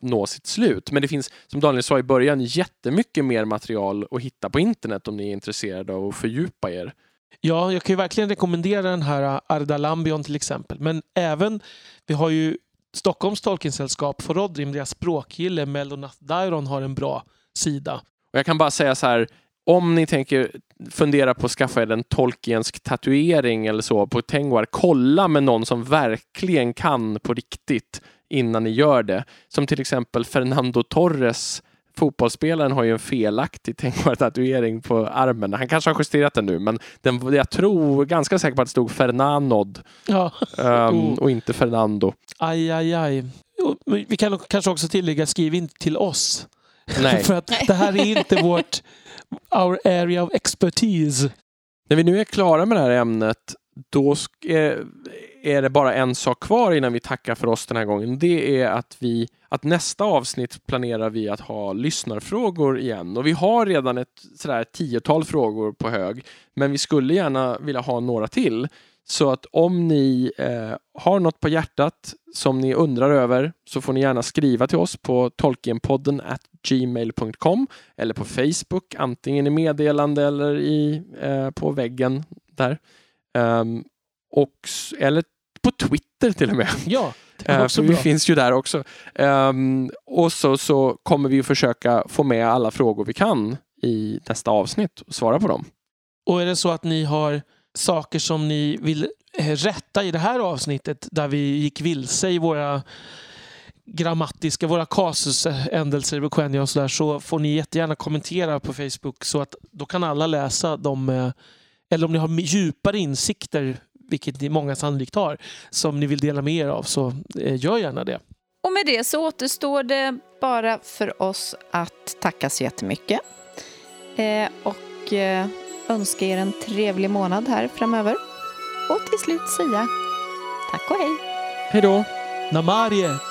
nå sitt slut. Men det finns, som Daniel sa i början, jättemycket mer material att hitta på internet om ni är intresserade av att fördjupa er. Ja, jag kan ju verkligen rekommendera den här äh, Ardalambion Arda Lambion till exempel. Men även, vi har ju Stockholms Tolkiensällskap, Forodrim, deras språkgille Melonath Dairon har en bra sida. Och jag kan bara säga så här, om ni tänker fundera på att skaffa er en Tolkiensk tatuering eller så på Tengwar, kolla med någon som verkligen kan på riktigt innan ni gör det. Som till exempel Fernando Torres, fotbollsspelaren har ju en felaktig Tengwar-tatuering på armen. Han kanske har justerat den nu, men den, jag tror ganska säker på att det stod Fernanod Ja, Oh. och inte Fernando. aj, aj, aj. Vi kan kanske också tillägga, skriv inte till oss. Nej. [laughs] För att det här är inte [laughs] vårt our area of expertise. När vi nu är klara med det här ämnet, då sk- är, det bara en sak kvar innan vi tackar för oss den här gången. Det är att vi att nästa avsnitt planerar vi att ha lyssnarfrågor igen. Och vi har redan ett sådär tiotal frågor på hög. Men vi skulle gärna vilja ha några till. Så att om ni eh, har något på hjärtat som ni undrar över så får ni gärna skriva till oss på tolkienpodden at gmail.com eller på Facebook, antingen i meddelande eller i, eh, på väggen där. Um, och, eller på Twitter till och med. [laughs] Ja, det Eh, också för vi bra. finns ju där också. Ehm, och så, så kommer vi försöka få med alla frågor vi kan i nästa avsnitt och svara på dem. Och är det så att ni har saker som ni vill eh, rätta i det här avsnittet där vi gick vilse i våra grammatiska, våra kasusändelser, Equenia och sådär, så får ni jättegärna kommentera på Facebook så att då kan alla läsa dem. eh, Eller om ni har djupare insikter, vilket ni många sannolikt har, som ni vill dela med er av, så eh, gör gärna det. Och med det så återstår det bara för oss att tacka så jättemycket. Eh, och eh, önska er en trevlig månad här framöver. Och till slut säga tack och hej. Hej då! Namarie!